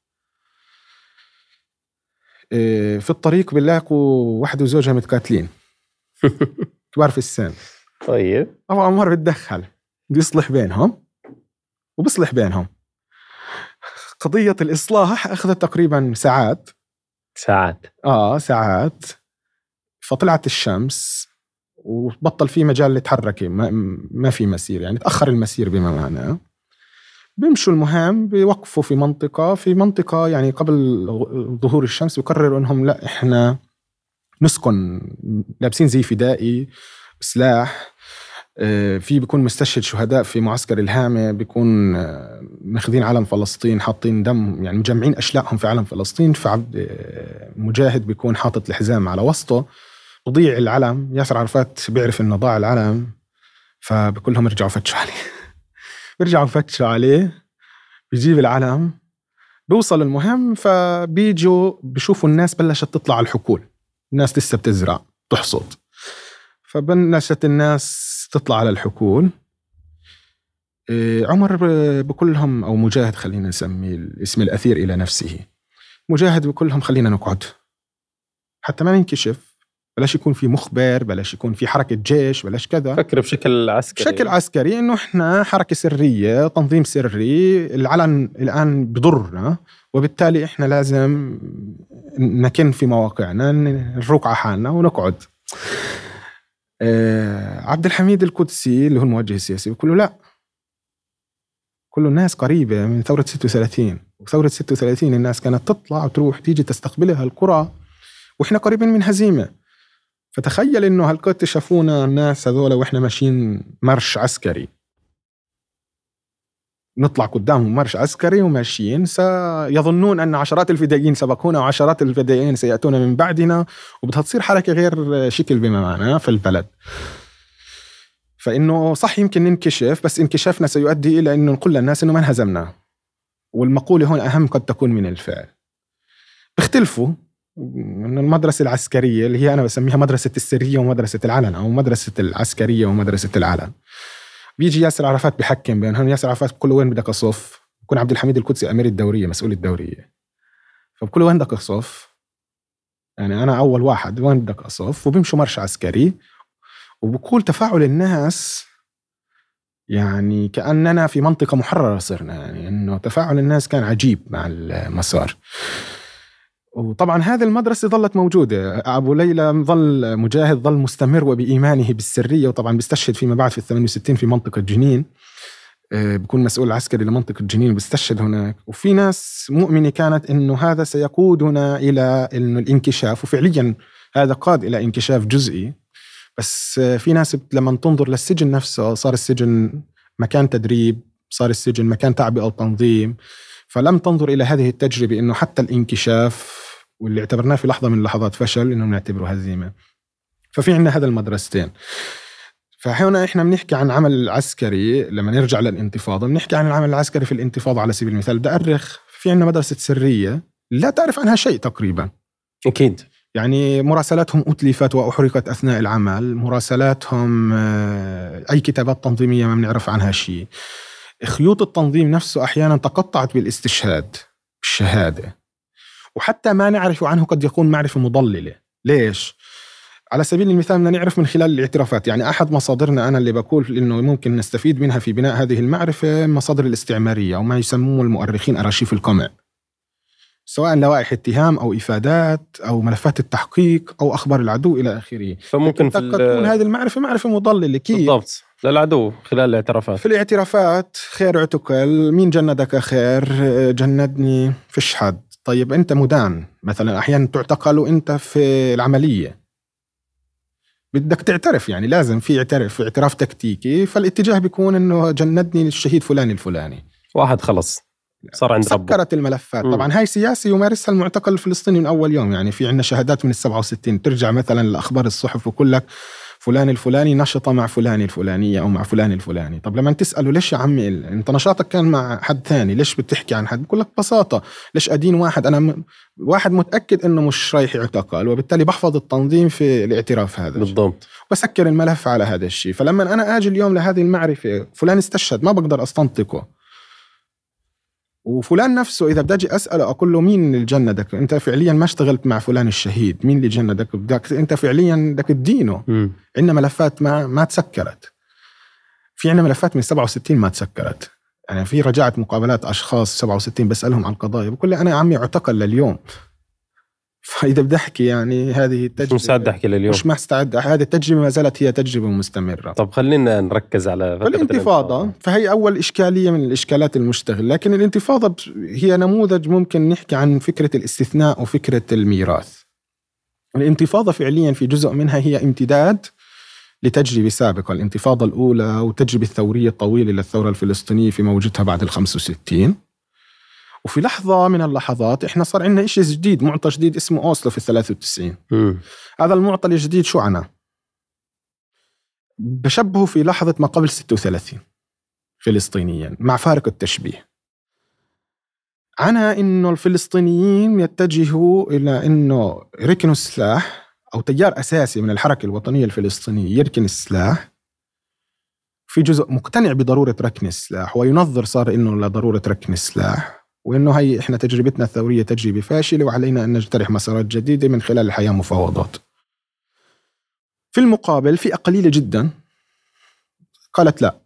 آه في الطريق بنلاقوا واحد وزوجها متقاتلين. كبار في السن. طيب. أبو عمر بتدخل بيصلح بينهم وبيصلح بينهم. قضية الإصلاح أخذت تقريبا ساعات. ساعات. آه ساعات. فطلعت الشمس وبطل في مجال لتحركي ما, ما في مسير يعني. تأخر المسير بما معناه. بيمشوا المهام بيوقفوا في منطقة. في منطقة يعني قبل ظهور الشمس بيقرروا إنهم لا إحنا نسكن لابسين زي فدائي سلاح. آه، في بيكون مستشهد شهداء في معسكر الهامة. بيكون آه، ماخذين علم فلسطين حاطين دم يعني مجمعين أشلاءهم في علم فلسطين. فعبد آه، مجاهد بيكون حاطط الحزام على وسطه. بضيع العلم. ياسر عرفات بيعرف إنه ضاع العلم فبقول لهم ارجعوا فتشوا عليه. بيرجعوا فتشوا عليه بيجيب العلم بيوصل المهم فبيجوا بشوفوا الناس بلشت تطلع على الحقول. الناس لسه بتزرع تحصد فبلشت الناس تطلع على الحقول. إيه، عمر بكلهم أو مجاهد خلينا نسميه الاسم الأثير إلى نفسه. مجاهد بكلهم خلينا نقعد. حتى ما ننكشف بلاش يكون في مخبر بلاش يكون في حركة جيش بلاش كذا. فكر بشكل عسكري. بشكل عسكري إنه إحنا حركة سرية تنظيم سري العلن الآن بضرنا وبالتالي إحنا لازم نكن في مواقعنا نروق على حالنا ونقعد. آه عبد الحميد القدسي اللي هو الموجه السياسي بيقول له لا. كل الناس قريبة من ثورة 36 وثورة 36 الناس كانت تطلع وتروح تيجي تستقبلها القرى وإحنا قريبين من هزيمة. فتخيل إنه هالقد شافونا الناس هذول وإحنا ماشيين مرش عسكري. نطلع قدامهم مرش عسكري وماشيين سيظنون أن عشرات الفدائيين سبقونا وعشرات الفدائيين سيأتون من بعدنا وبدها تصير حركة غير شكل بما معنى في البلد. فإنه صح يمكن ننكشف بس انكشافنا سيؤدي إلى أنه نقول للناس أنه ما انهزمنا. والمقولة هون أهم قد تكون من الفعل. بيختلفوا من المدرسة العسكرية اللي هي أنا بسميها مدرسة السرية ومدرسة العلن أو مدرسة العسكرية ومدرسة العلن. بيجي ياسر عرفات بحكم بينهم ياسر عرفات له وين بدك اصف بكون عبد الحميد القدسي أمير الدورية مسؤول الدورية. فبقول وين بدك اصف يعني أنا أول واحد وين بدك اصف وبيمشوا مرش عسكري. وبقول تفاعل الناس يعني كأننا في منطقة محررة صرنا يعني إنه تفاعل الناس كان عجيب مع المسار. وطبعا هذه المدرسة ظلت موجودة. أبو ليلى ظل مجاهد ظل مستمر وبإيمانه بالسرية وطبعا بيستشهد فيما بعد في ال 68 في منطقة جنين. آه، بكون مسؤول عسكري لمنطقة جنين بيستشهد هناك. وفي ناس مؤمنة كانت أنه هذا سيقودنا إلى إنه الانكشاف وفعليا هذا قاد إلى انكشاف جزئي. بس آه، في ناس لما تنظر للسجن نفسه صار السجن مكان تدريب صار السجن مكان تعبئة وتنظيم. فلم تنظر إلى هذه التجربة أنه حتى الانكشاف واللي اعتبرناه في لحظة من اللحظات فشل انه نعتبره هزيمة. ففي عندنا هذا المدرستين. فهنا إحنا بنحكي عن عمل عسكري لما نرجع للانتفاضة بنحكي عن العمل العسكري في الانتفاضة على سبيل المثال. بدي أرخ في عندنا مدرسة سرية لا تعرف عنها شيء تقريبا. أكيد. يعني مراسلاتهم أتلفت وأحرقت أثناء العمل. مراسلاتهم آه، أي كتابات تنظيمية ما بنعرف عنها شيء. خيوط التنظيم نفسه أحيانا تقطعت بالاستشهاد بالشهادة. وحتى ما نعرف عنه قد يكون معرفة مضللة. ليش؟ على سبيل المثال بدنا نعرف من خلال الاعترافات. يعني أحد مصادرنا أنا اللي بقول إنه ممكن نستفيد منها في بناء هذه المعرفة مصادر الاستعمارية أو ما يسموه المؤرخين أرشيف القمع. سواء لوائح اتهام أو إفادات أو ملفات التحقيق أو أخبار العدو إلى آخره. فممكن في تكون هذه المعرفة معرفة مضللة. كيف بالضبط. للعدو خلال الاعترافات. في الاعترافات خير اعتقل مين جندك خير؟ جندني فيش حد. طيب أنت مدان. مثلا أحيانا تعتقل وانت في العملية. بدك تعترف يعني لازم في اعترف في اعتراف تكتيكي فالاتجاه بيكون إنه جندني الشهيد فلان الفلاني. واحد خلص. صار عند ربه. سكرت الملفات. م. طبعا هاي سياسه يمارسها المعتقل الفلسطيني من أول يوم. يعني في عندنا شهادات من ال 67 ترجع مثلا لأخبار الصحف وكل لك فلان الفلاني نشط مع فلان الفلانية أو مع فلان الفلاني. طب لما تسأله ليش يا عمي أنت نشاطك كان مع حد ثاني ليش بتحكي عن حد؟ بقول لك ببساطة ليش أدين واحد؟ أنا م... واحد متأكد أنه مش رايح يعتقل وبالتالي بحفظ التنظيم في الاعتراف هذا بالضبط. بسكر الملف على هذا الشيء. فلما أنا أجي اليوم لهذه المعرفة فلان استشهد ما بقدر أستنطقه. وفلان نفسه إذا بدي أجي أسأله أقول له مين اللي جندك أنت فعليا ما اشتغلت مع فلان الشهيد مين اللي جندك بدك أنت فعليا بدك تدينه. عندنا ملفات ما ما تسكرت. في عندنا ملفات من 67 ما تسكرت. يعني في رجعت مقابلات أشخاص 67 بسألهم عن القضايا بقول لي أنا عمي اعتقل لليوم. فاذا بدي احكي يعني هذه التجربه مش مستعد أحكي لليوم؟ مش مستعد. هذه التجربة ما زالت هي تجربة مستمرة. طب خلينا نركز على الانتفاضة فهي أول إشكالية من الإشكالات المشتغلة. لكن الانتفاضة هي نموذج ممكن نحكي عن فكرة الاستثناء وفكرة الميراث. الانتفاضة فعليا في جزء منها هي امتداد لتجربة سابقة الانتفاضة الأولى والتجربة الثورية الطويلة للثورة الفلسطينية في موجتها بعد ال 65 وفي لحظة من اللحظات إحنا صار عندنا شيء جديد معطى جديد اسمه أوسلو في ال 93 مم. هذا المعطى الجديد شو عنا؟ بشبهه في لحظة ما قبل 36 فلسطينيا مع فارق التشبيه عنا إنه الفلسطينيين يتجهوا إلى إنه ركنوا السلاح أو تيار أساسي من الحركة الوطنية الفلسطينية يركن السلاح في جزء مقتنع بضرورة ركن السلاح وينظر صار إنه لضرورة ركن السلاح وإنه هي إحنا تجربتنا الثورية تجربة فاشلة وعلينا أن نجترح مسارات جديدة من خلال الحياة مفاوضات. في المقابل فئة قليلة جدا قالت لا.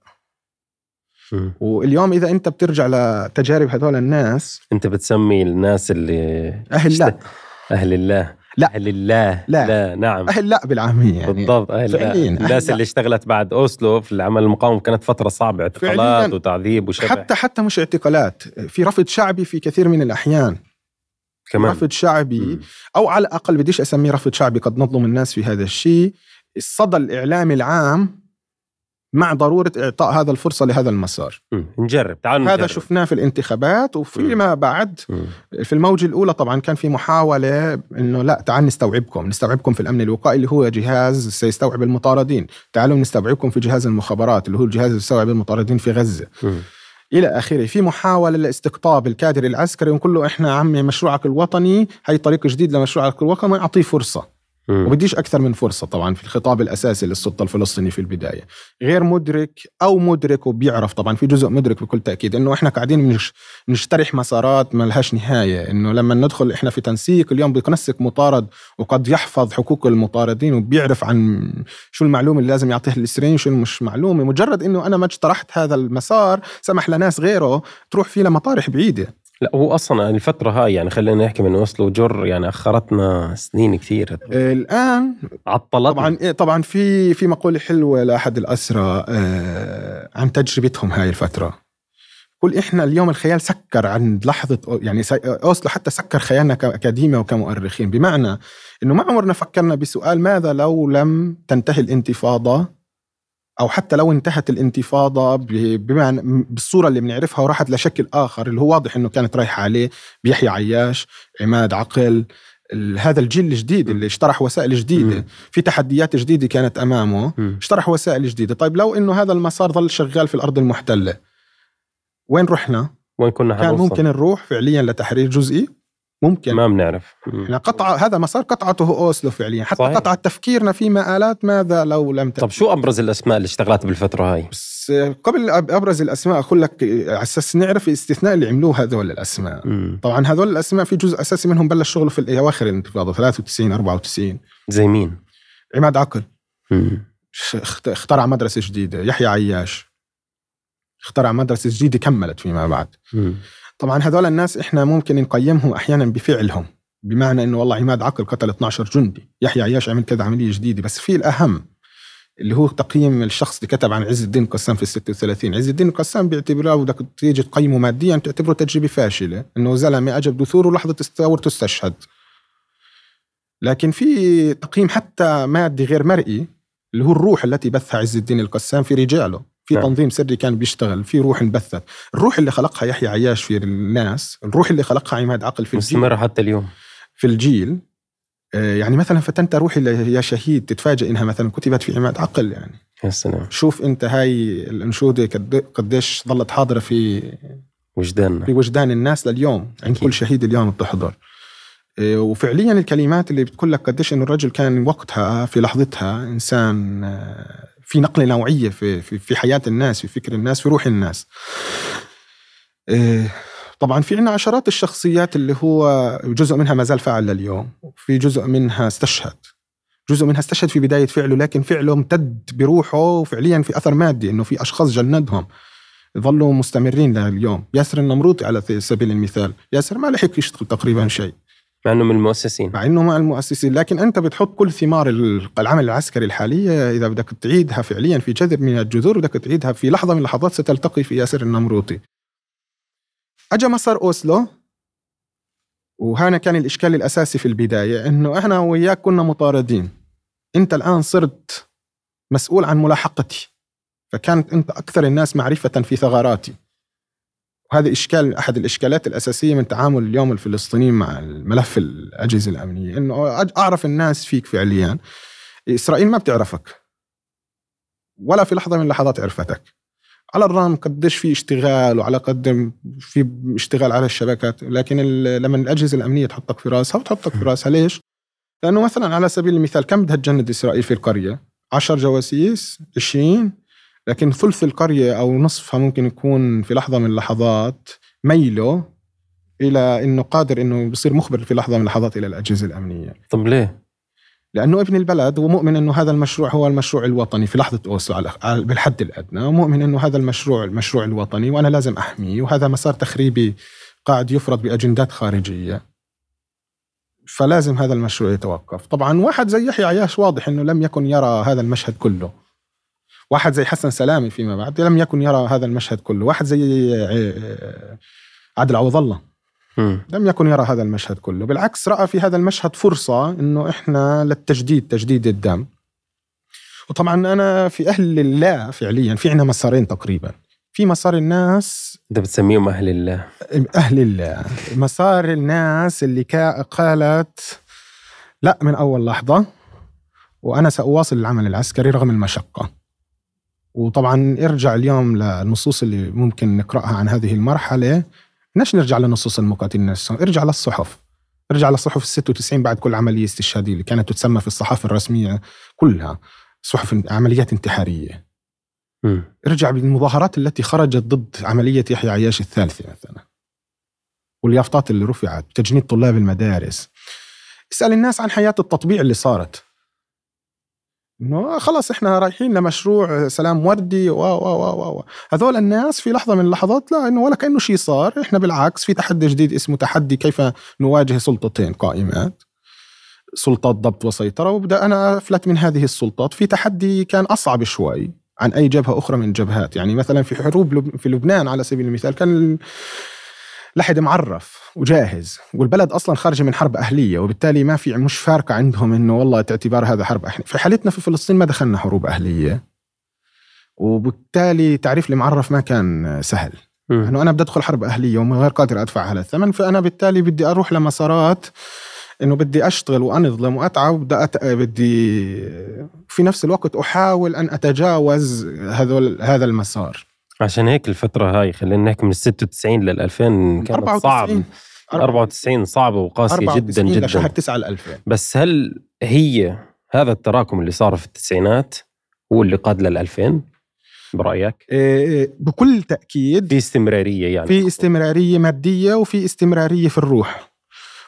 واليوم إذا أنت بترجع لتجارب هذول الناس أنت بتسمي الناس اللي أهل لا أهل الله لا. أهل الله لا. لا نعم أهل لا بالعامية يعني بالضبط فعلياً،. أهل الناس لا. اللي اشتغلت بعد أوسلو في العمل المقاوم كانت فترة صعبة اعتقالات. وتعذيب وشبع حتى حتى مش اعتقالات في رفض شعبي في كثير من الأحيان كمان رفض شعبي مم. أو على الأقل بديش أسميه رفض شعبي قد نظلم الناس في هذا الشيء الصدى الإعلامي العام مع ضرورة إعطاء هذا الفرصة لهذا المسار مم. نجرب تعالوا هذا نجرب. شفناه في الانتخابات. وفيما بعد مم. في الموجة الأولى طبعا كان في محاولة إنه لا تعال نستوعبكم نستوعبكم في الأمن الوقائي اللي هو جهاز سيستوعب المطاردين تعالوا نستوعبكم في جهاز المخابرات اللي هو الجهاز اللي يستوعب المطاردين في غزة مم. إلى آخره في محاولة لاستقطاب الكادر العسكري ونقول له إحنا عمي مشروعك الوطني هي طريق جديد لمشروعك الوطني أعطيه فرصة مم. وبديش أكثر من فرصة طبعا في الخطاب الأساسي للسلطة الفلسطينية في البداية. غير مدرك أو مدرك وبيعرف طبعا في جزء مدرك بكل تأكيد إنه إحنا قاعدين نش- نجترح مسارات ما لهاش نهاية إنه لما ندخل إحنا في تنسيق اليوم بيتنسق مطارد وقد يحفظ حقوق المطاردين وبيعرف عن شو المعلومة اللي لازم يعطيها الإسرائيليين شو مش معلومة. مجرد إنه أنا ما اجترحت هذا المسار سمح لناس غيره تروح فيه لمطارح بعيدة. لا هو أصلا الفترة هاي يعني خلينا نحكي من أوسلو جر يعني أخرتنا سنين كثير الآن عطلتنا. طبعا إيه، طبعا في في مقولة حلوة لأحد الأسرى آه، عن تجربتهم هاي الفترة. قل إحنا اليوم الخيال سكر عند لحظة يعني أوسلو حتى سكر خيالنا كاكاديميا وكمؤرخين. بمعنى إنه ما عمرنا فكرنا بسؤال ماذا لو لم تنتهي الانتفاضة؟ أو حتى لو انتهت الانتفاضة ب- بمعنى بالصورة اللي بنعرفها وراحت لشكل آخر اللي هو واضح إنه كانت رايحة عليه بيحيى عياش عماد عقل هذا الجيل الجديد اللي اشترح وسائل جديدة مم. في تحديات جديدة كانت أمامه. اشترح وسائل جديدة طيب لو إنه هذا المسار ظل شغال في الأرض المحتلة وين رحنا وين كنا كان؟ ممكن نروح فعليا لتحرير جزئي ممكن ما بنعرف. إحنا قطع هذا مسار قطعته قطعته فعليا حتى صحيح. قطع تفكيرنا في مآلات ماذا لو لم طب شو أبرز الأسماء اللي اشتغلت بالفترة هاي؟ بس قبل أبرز الأسماء أقول لك على أساس نعرف الاستثناء اللي عملوه هذول الأسماء مم. طبعا هذول الأسماء في جزء أساسي منهم بلش شغله في اواخر الانتفاضه 93 94 زي مين؟ عماد عقل مم. اخترع مدرسة جديدة يحيى عياش اخترع مدرسة جديدة كملت فيما بعد مم. طبعا هذول الناس إحنا ممكن نقيمهم أحيانا بفعلهم بمعنى إنه والله عماد عقل قتل 12 جندي يحيى عياش عمل كذا عملية جديدة بس في الأهم اللي هو تقييم الشخص اللي كتب عن عز الدين القسام في ال 36 عز الدين القسام بيعتبره بدك تيجي تقيمه ماديا تعتبره تجربة فاشلة إنه زلمة اجى بدثور ولحظه ثورته استشهد لكن في تقييم حتى مادي غير مرئي اللي هو الروح التي بثها عز الدين القسام في رجاله. في نعم. تنظيم سري كان بيشتغل في روح انبثت. الروح اللي خلقها يحيى عياش في الناس الروح اللي خلقها عماد عقل في الجيل. مستمرة حتى اليوم. في الجيل آه، يعني مثلا فتنت روحي يا شهيد تتفاجئ إنها مثلا كتبت في عماد عقل يعني. يا سلام. شوف أنت هاي الأنشودة قد- قديش ظلت حاضرة في وجداننا. في وجدان الناس لليوم عند أكيد. كل شهيد اليوم بتحضر. إيه، وفعليا الكلمات اللي بتقول لك قديش إنه الرجل كان وقتها في لحظتها إنسان آه، في نقلة نوعية في في في حياة الناس في فكر الناس في روح الناس. إيه، طبعا في عنا عشرات الشخصيات اللي هو جزء منها ما زال فاعل لليوم في جزء منها استشهد. جزء منها استشهد في بداية فعله لكن فعله امتد بروحه وفعليا في أثر مادي إنه في أشخاص جندهم ظلوا مستمرين لليوم. ياسر النمروطي على سبيل المثال. ياسر ما لحق يشتغل تقريبا شيء. مع انه من المؤسسين. مع انه مع المؤسسين. لكن أنت بتحط كل ثمار العمل العسكري الحالية إذا بدك تعيدها فعليا في جذر من الجذور بدك تعيدها في لحظة من اللحظات ستلتقي في ياسر النمروطي اجى مسار أوسلو وهنا كان الإشكال الأساسي في البداية إنه إحنا وياك كنا مطاردين. أنت الآن صرت مسؤول عن ملاحقتي فكانت أنت أكثر الناس معرفة في ثغراتي. وهذا إشكال أحد الإشكالات الأساسية من تعامل اليوم الفلسطينيين مع الملف الأجهزة الأمنية إنه أعرف الناس فيك فعليا إسرائيل ما بتعرفك ولا في لحظة من اللحظات عرفتك على الرغم قديش في اشتغال وعلى قد في اشتغال على الشبكات لكن لما الأجهزة الأمنية تحطك في راسها وتحطك في راسها ليش؟ لأنه مثلا على سبيل المثال كم بدها تجند إسرائيل في القرية؟ 10 جواسيس 20 لكن ثلث القرية أو نصفها ممكن يكون في لحظة من اللحظات ميله إلى إنه قادر إنه بصير مخبر في لحظة من اللحظات إلى الأجهزة الأمنية. طب ليه؟ لأنه ابن البلد ومؤمن إنه هذا المشروع هو المشروع الوطني في لحظة اوسلو بالحد الأدنى ومؤمن إنه هذا المشروع المشروع الوطني وأنا لازم احميه وهذا مسار تخريبي قاعد يفرض بأجندات خارجية فلازم هذا المشروع يتوقف طبعا واحد زي يحيى عياش واضح إنه لم يكن يرى هذا المشهد كله واحد زي حسن سلامي فيما بعد لم يكن يرى هذا المشهد كله. واحد زي آه، عادل عوض الله. لم يكن يرى هذا المشهد كله. بالعكس رأى في هذا المشهد فرصة أنه إحنا للتجديد تجديد الدم. وطبعا أنا في أهل الله فعليا في عنا مسارين تقريبا. في مسار الناس انت بتسميهم أهل الله. أهل الله. مسار الناس اللي قالت لا من أول لحظة وأنا سأواصل العمل العسكري رغم المشقة. وطبعا ارجع اليوم للنصوص اللي ممكن نقرأها عن هذه المرحلة. ليش نرجع لنصوص المقاتلين نفسهم ارجع للصحف. ارجع للصحف ال 96 بعد كل عملية استشهادية اللي كانت تسمى في الصحافة الرسمية كلها. صحف عمليات انتحارية. م. ارجع بالمظاهرات التي خرجت ضد عملية يحيى عياش الثالثة مثلا. واليافطات اللي رفعت تجنيد طلاب المدارس. اسأل الناس عن حياة التطبيع اللي صارت. إنه خلاص إحنا رايحين لمشروع سلام وردي و و و و هذول الناس في لحظة من اللحظات لا إنه ولا كأنه شيء صار. إحنا بالعكس في تحدي جديد اسمه تحدي كيف نواجه سلطتين قائمات. سلطات ضبط وسيطرة وبدأ أنا أفلت من هذه السلطات. في تحدي كان أصعب شوي عن أي جبهة أخرى من الجبهات يعني مثلا في حروب في لبنان على سبيل المثال كان لحد معرف وجاهز والبلد أصلا خارجة من حرب أهلية وبالتالي ما في مش فارقة عندهم إنه والله اعتبار هذا حرب أهلية. في حالتنا في فلسطين ما دخلنا حروب أهلية. وبالتالي تعريف المعرف ما كان سهل. إنه أنا بدي أدخل حرب أهلية ومن غير قادر أدفع هذا الثمن فأنا بالتالي بدي أروح لمسارات إنه بدي أشتغل وانظلم وأتعب بدي أت... بدي في نفس الوقت أحاول أن أتجاوز هذول هذا المسار. عشان هيك الفترة هاي خلينا نحكي من ال 96 لل 2000 كانت صعب. 94 صعبة وقاسية جدا جدا لشهر 9 ل 2000 بس هل هي هذا التراكم اللي صار في التسعينات هو اللي قاد لل 2000 برأيك؟ إيه بكل تأكيد في استمرارية يعني. في استمرارية مادية وفي استمرارية في الروح.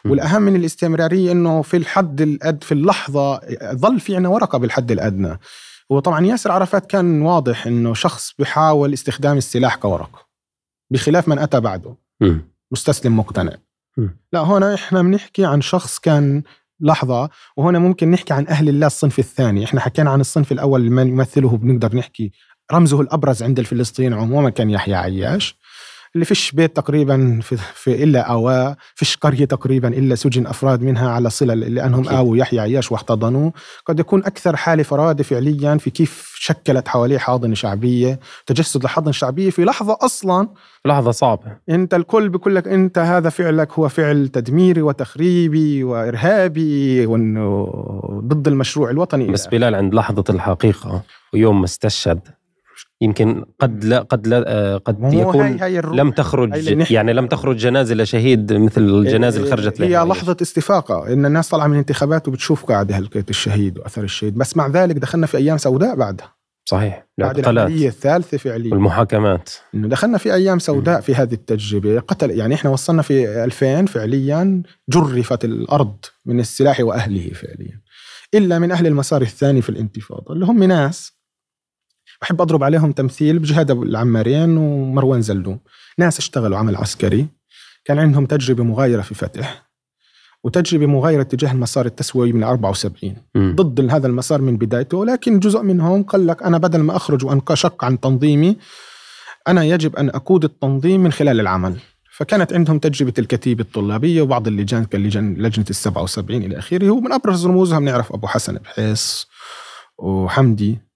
والأهم من الاستمرارية إنه في الحد الأد في اللحظة ظل في عنا ورقة بالحد الأدنى. وطبعا ياسر عرفات كان واضح إنه شخص بيحاول استخدام السلاح كورق بخلاف من أتى بعده م. مستسلم مقتنع م. لا هنا إحنا بنحكي عن شخص كان لحظة وهنا ممكن نحكي عن أهل الله الصنف الثاني إحنا حكينا عن الصنف الأول اللي يمثله بنقدر نحكي رمزه الأبرز عند الفلسطينيين عموما كان يحيى عياش اللي فيش بيت تقريبا في, في إلا اواء فيش قرية تقريبا إلا سجن أفراد منها على صلة لأنهم آووا يحيى عياش واحتضنوه. قد يكون أكثر حالة فرادة فعليا في كيف شكلت حواليه حاضنة شعبية تجسد الحاضنه الشعبيه في لحظة أصلا. لحظة صعبة. أنت الكل بيقول لك أنت هذا فعلك هو فعل تدميري وتخريبي وإرهابي وانه ضد المشروع الوطني. بس بلال عند لحظة الحقيقة ويوم ما استشهد يمكن قد لا قد لا آه، قد يكون هاي هاي لم تخرج يعني لم تخرج جنازة لشهيد مثل الجنازة اللي خرجت هي لحظة استفاقة إن الناس طالعة من الانتخابات وبتشوف قاعدة هلقيت الشهيد وأثر الشهيد. بس مع ذلك دخلنا في أيام سوداء بعدها. صحيح بعد العملية الثالثة فعليا. والمحاكمات. إنه دخلنا في أيام سوداء في هذه التجربة. قتل يعني إحنا وصلنا في 2000 فعليا جرفت الأرض من السلاح وأهله فعليا. إلا من أهل المسار الثاني في الانتفاضة اللي هم ناس بحب أضرب عليهم تمثيل بجهاد العمارين ومروان زلوم ناس اشتغلوا عمل عسكري. كان عندهم تجربة مغايرة في فتح. وتجربة مغايرة تجاه المسار التسويقي من 74 م. ضد هذا المسار من بدايته ولكن جزء منهم قال لك أنا بدل ما أخرج وانشق عن تنظيمي أنا يجب أن أقود التنظيم من خلال العمل. فكانت عندهم تجربة الكتيبة الطلابية وبعض اللجان كاللجان لجنة السبعة وسبعين إلى آخره. ومن أبرز رموزها بنعرف أبو حسن بحيص وحمدي.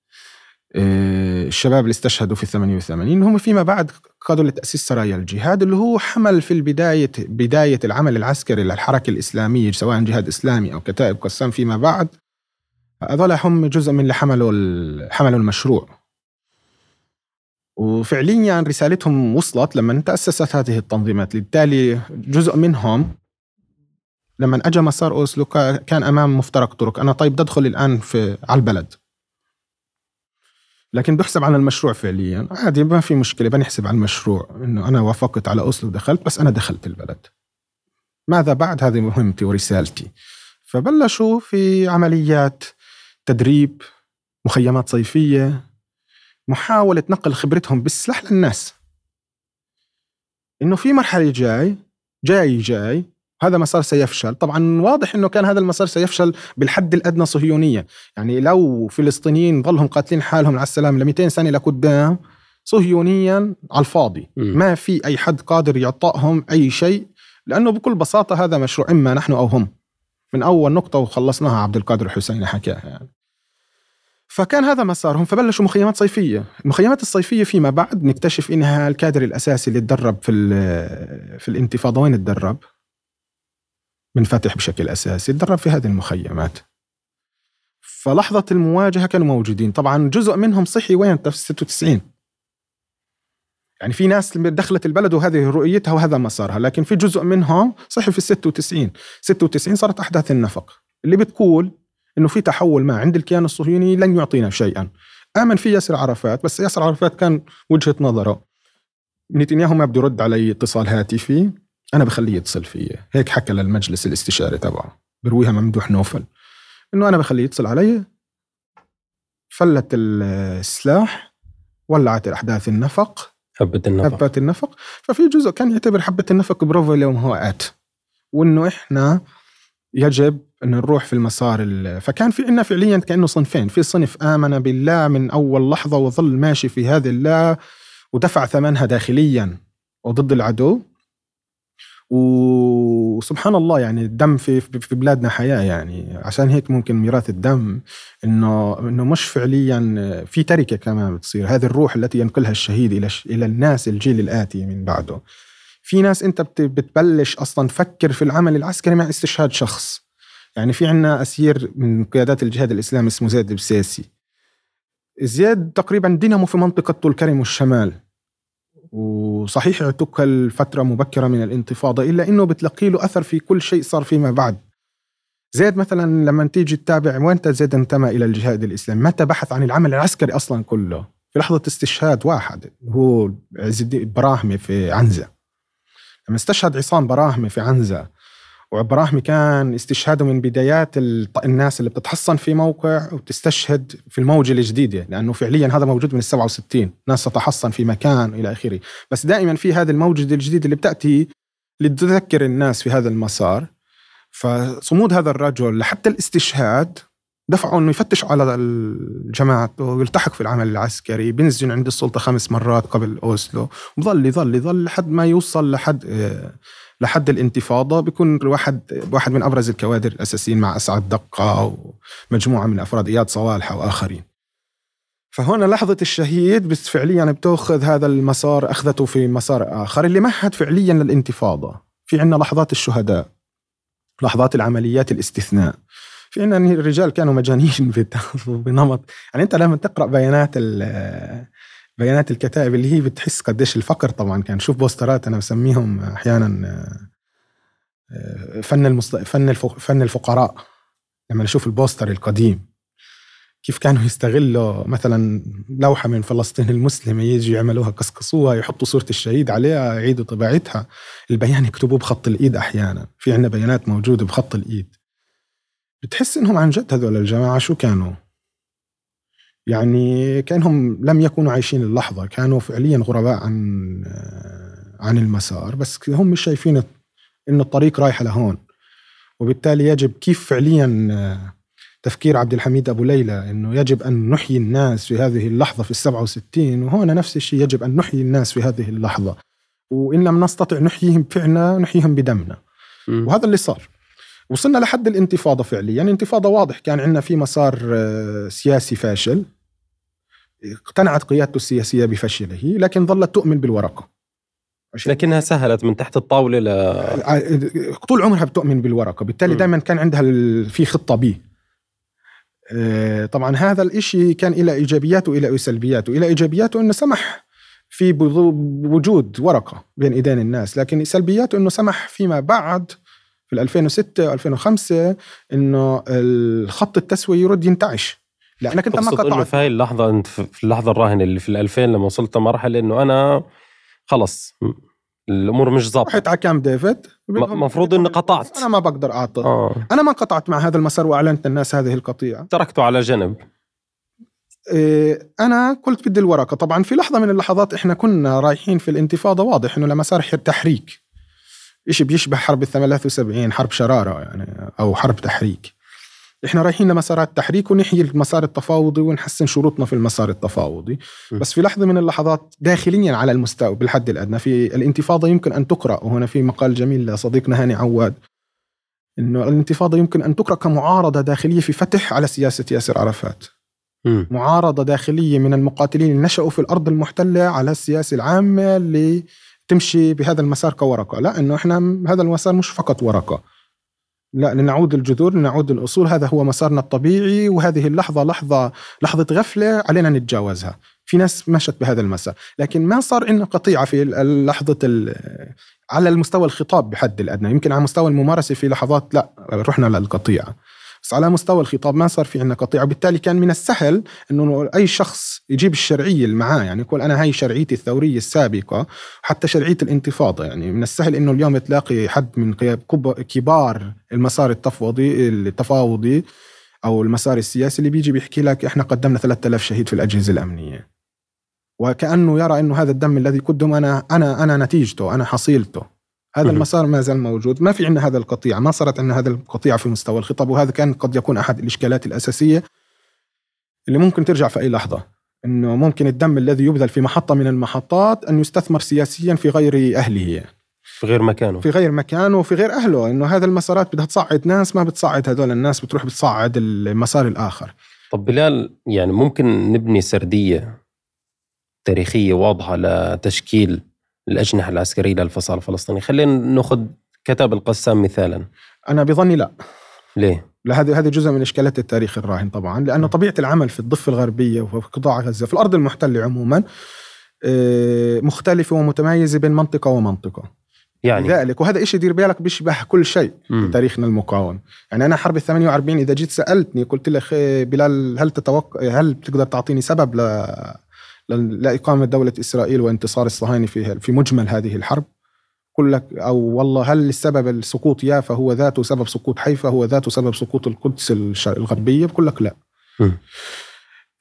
الشباب اللي استشهدوا في 88 هم فيما بعد قادوا لتأسيس سرايا الجهاد اللي هو حمل في البداية بداية العمل العسكري للحركة الإسلامية سواء جهاد إسلامي أو كتائب قسام فيما بعد. هذول هم جزء من اللي حملوا حملوا المشروع. وفعليا رسالتهم وصلت لما تأسست هذه التنظيمات. بالتالي جزء منهم لما اجى مسار أوسلو كان أمام مفترق طرق أنا طيب بدي ادخل الآن في على البلد. لكن بحسب على المشروع فعليا. عادي ما في مشكلة بنحسب على المشروع إنه أنا وافقت على اوسلو ودخلت بس أنا دخلت البلد. ماذا بعد؟ هذه مهمتي ورسالتي. فبلشوا في عمليات تدريب مخيمات صيفية محاولة نقل خبرتهم بالسلاح للناس. إنه في مرحلة جاي جاي جاي هذا مسار سيفشل. طبعا واضح إنه كان هذا المسار سيفشل بالحد الأدنى صهيونيا. يعني لو فلسطينيين ظلهم قاتلين حالهم على السلام ل 200 سنة لقدام صهيونيا على الفاضي. م. ما في أي حد قادر يعطائهم أي شيء لأنه بكل بساطة هذا مشروع إما نحن أو هم. من أول نقطة وخلصناها عبد القادر الحسيني حكاها يعني. فكان هذا مسارهم فبلشوا مخيمات صيفية، المخيمات الصيفية فيما بعد نكتشف إنها الكادر الأساسي اللي تدرب في في الانتفاضة. وين تدرب؟ منفتح بشكل أساسي، تدرب في هذه المخيمات. فلحظة المواجهة كانوا موجودين، طبعا جزء منهم صحي وين؟ في 96 يعني في ناس دخلت البلد وهذه رؤيتها وهذا مسارها لكن في جزء منهم صحي في 96 96 صارت أحداث النفق. اللي بتقول إنه في تحول ما عند الكيان الصهيوني لن يعطينا شيئا. آمن فيه ياسر عرفات بس ياسر عرفات كان وجهة نظره. نتنياهو ما بده يرد علي اتصال هاتفي. أنا بخليه يتصل فيي. هيك حكى للمجلس الاستشاري تبعه. برويها ممدوح نوفل. إنه أنا بخليه يتصل علي. فلت السلاح. ولعت الاحداث النفق. حبة النفق. حبة النفق. ففي جزء كان يعتبر حبة النفق بروفا اليوم هو آت. وإنه إحنا يجب أن نروح في المسار فكان في عندنا فعليا كأنه صنفين. في صنف آمن بالله من أول لحظة وظل ماشي في هذه الله ودفع ثمنها داخليا. وضد العدو. وسبحان الله يعني الدم في في بلادنا حياة يعني. عشان هيك ممكن ميراث الدم إنه إنه مش فعليا في تركة كمان بتصير. هذه الروح التي ينقلها الشهيد إلى إلى الناس الجيل الآتي من بعده. في ناس أنت بتبلش أصلا تفكر في العمل العسكري مع استشهاد شخص. يعني في عنا أسير من قيادات الجهاد الإسلامي اسمه زيد البساسي زياد تقريبا دينامو في منطقة طول كرم والشمال وصحيح اعتقل فتره مبكرة من الانتفاضة إلا إنه بتلقي له أثر في كل شيء صار فيما بعد. زيد مثلا لما تيجي تتابع وين زيد انتمى إلى الجهاد الإسلامي؟ متى بحث عن العمل العسكري أصلا كله؟ في لحظة استشهاد واحد هو عز الدين براهمي في عنزة. لما استشهد عصام براهمي في عنزة وإبراهيم كان استشهاده من بدايات الناس اللي بتتحصن في موقع وتستشهد في الموجة الجديدة لأنه فعليا هذا موجود من ال 67 ناس تتحصن في مكان إلى آخره. بس دائما في هذه الموجة الجديدة اللي بتأتي لتذكر الناس في هذا المسار. فصمود هذا الرجل لحتى الاستشهاد دفعوا إنه يفتش على الجماعة ويلتحق في العمل العسكري بينزل عند السلطة خمس مرات قبل أوسلو. وظل يظل يظل لحد ما يوصل لحد آه، لحد الانتفاضة. بيكون واحد واحد من أبرز الكوادر الأساسيين مع أسعد دقة ومجموعة من أفراد إياد صوالح وآخرين. فهنا لحظة الشهيد بس فعليا بتأخذ هذا المسار أخذته في مسار آخر اللي مهد فعليا للانتفاضة. في عنا لحظات الشهداء لحظات العمليات الاستثناء. في عنا الرجال كانوا مجانين بنمط يعني أنت لما تقرأ بيانات بيانات الكتائب اللي هي بتحس قديش الفقر طبعا كان. شوف بوسترات أنا بسميهم أحيانا آه، فن المست... فن الفق... فن الفقراء. لما نشوف البوستر القديم كيف كانوا يستغلوا مثلا لوحة من فلسطين المسلمة يجي يعملوها قصقصوها يحطوا صورة الشهيد عليها يعيدوا طباعتها البيان يكتبوه بخط الإيد أحيانا. في عندنا بيانات موجودة بخط الإيد. بتحس إنهم عن جد هذول الجماعة شو كانوا؟ يعني كأنهم لم يكونوا عايشين اللحظة كانوا فعليا غرباء عن عن المسار بس هم مش شايفين إن الطريق رايحه لهون. وبالتالي يجب كيف فعليا تفكير عبد الحميد أبو ليلى إنه يجب أن نحيي الناس في هذه اللحظة في ال 67 وهنا نفس الشيء يجب أن نحيي الناس في هذه اللحظة. وإن لم نستطع نحييهم بفعلنا نحييهم بدمنا. وهذا اللي صار. وصلنا لحد الانتفاضة فعليا. يعني انتفاضة واضح. كان عندنا في مسار آه، سياسي فاشل. اقتنعت قيادته السياسية بفشله لكن ظلت تؤمن بالورقة. لكنها سهلت من تحت الطاولة ل ع- طول عمرها بتؤمن بالورقة. بالتالي. دائما كان عندها في خطة بي. آه، طبعا هذا الإشي كان إلى إيجابياته وإلى سلبياته. إلى إيجابياته أنه سمح في بوجود ورقة بين إيدين الناس لكن سلبياته أنه سمح فيما بعد في 2006 2005 أنه الخط التسوية يرد ينتعش. لأنك أنت ما تقصد إنه قطعت في هاي اللحظة أنت في اللحظة الراهنة اللي في ال 2000 لما وصلت مرحلة إنه أنا خلص الأمور مش ظابطة. رحت على كام ديفيد. م- مفروض إني قطعت. أنا ما بقدر أعطي. آه. أنا ما قطعت مع هذا المسار وأعلنت للناس هذه القطيعة. تركته على جنب. إيه، أنا قلت بدي الورقة. طبعا في لحظة من اللحظات إحنا كنا رايحين في الانتفاضة واضح إنه لمسار حر- تحريك. إشي بيشبه حرب ال 73 حرب شرارة يعني أو حرب تحريك إحنا رايحين لمسارات تحريك ونحيي المسار التفاوضي ونحسن شروطنا في المسار التفاوضي م. بس في لحظة من اللحظات داخليا على المستوى بالحد الادنى في الانتفاضة يمكن أن تقرأ وهنا في مقال جميل لصديقنا هاني عواد إنه الانتفاضة يمكن أن تقرأ كمعارضة داخلية في فتح على سياسة ياسر عرفات مم. معارضة داخلية من المقاتلين اللي نشأوا في الأرض المحتلة على السياسة العامة اللي تمشي بهذا المسار كورقة. لا إنه إحنا هذا المسار مش فقط ورقة. لا لنعود الجذور لنعود الأصول. هذا هو مسارنا الطبيعي وهذه اللحظة لحظة لحظة غفلة علينا نتجاوزها. في ناس مشت بهذا المسار. لكن ما صار عندنا قطيعة في لحظة على المستوى الخطاب بحد الأدنى. يمكن على مستوى الممارسة في لحظات لا رحنا للقطيعة. بس على مستوى الخطاب ما صار في عندنا قطيعة وبالتالي كان من السهل إنه أي شخص يجيب الشرعية اللي معاه. يعني يقول أنا هاي شرعيتي الثورية السابقة حتى شرعية الانتفاضة. يعني من السهل إنه اليوم تلاقي حد من كبار المسار التفاوضي التفاوضي أو المسار السياسي اللي بيجي بيحكي لك إحنا قدمنا 3000 شهيد في الأجهزة الأمنية. وكأنه يرى إنه هذا الدم الذي قدم أنا أنا أنا نتيجته أنا حصيلته. هذا. المسار ما زال موجود. ما في عندنا هذا القطيع. ما صارت عندنا هذا القطيع في مستوى الخطاب وهذا كان قد يكون أحد الإشكالات الأساسية اللي ممكن ترجع في أي لحظة. إنه ممكن الدم الذي يبذل في محطة من المحطات أن يستثمر سياسيا في غير أهله. في غير مكانه. في غير مكانه وفي غير أهله. إنه هذا المسارات بدها تصعد. ناس ما بتصعد. هذول الناس بتروح بتصعد المسار الآخر. طب بلال يعني ممكن نبني سردية تاريخية واضحة لتشكيل الأجنحة العسكرية للفصائل الفلسطيني خلينا نأخذ كتاب القسام مثالا. أنا بظني لا. ليه؟ لا هذه هذه جزء من إشكالات التاريخ الراهن طبعا لأنه طبيعة العمل في الضفة الغربية وفي قطاع غزة في الأرض المحتلة عموما آه، مختلفة ومتميزة بين منطقة ومنطقة. يعني؟ لذلك وهذا إشي دير بالك بيشبه كل شيء في. تاريخنا المقاوم يعني أنا حرب ال 48 إذا جيت سألتني قلت لك "إيه بلال هل تتوقع هل بتقدر تعطيني سبب ل... ل... لاقامه دولة إسرائيل وانتصار الصهاينه في في مجمل هذه الحرب. قل لك أو والله هل السبب السقوط يافا هو ذاته سبب سقوط حيفا هو ذاته سبب سقوط القدس الغربية؟ بقول لك لا.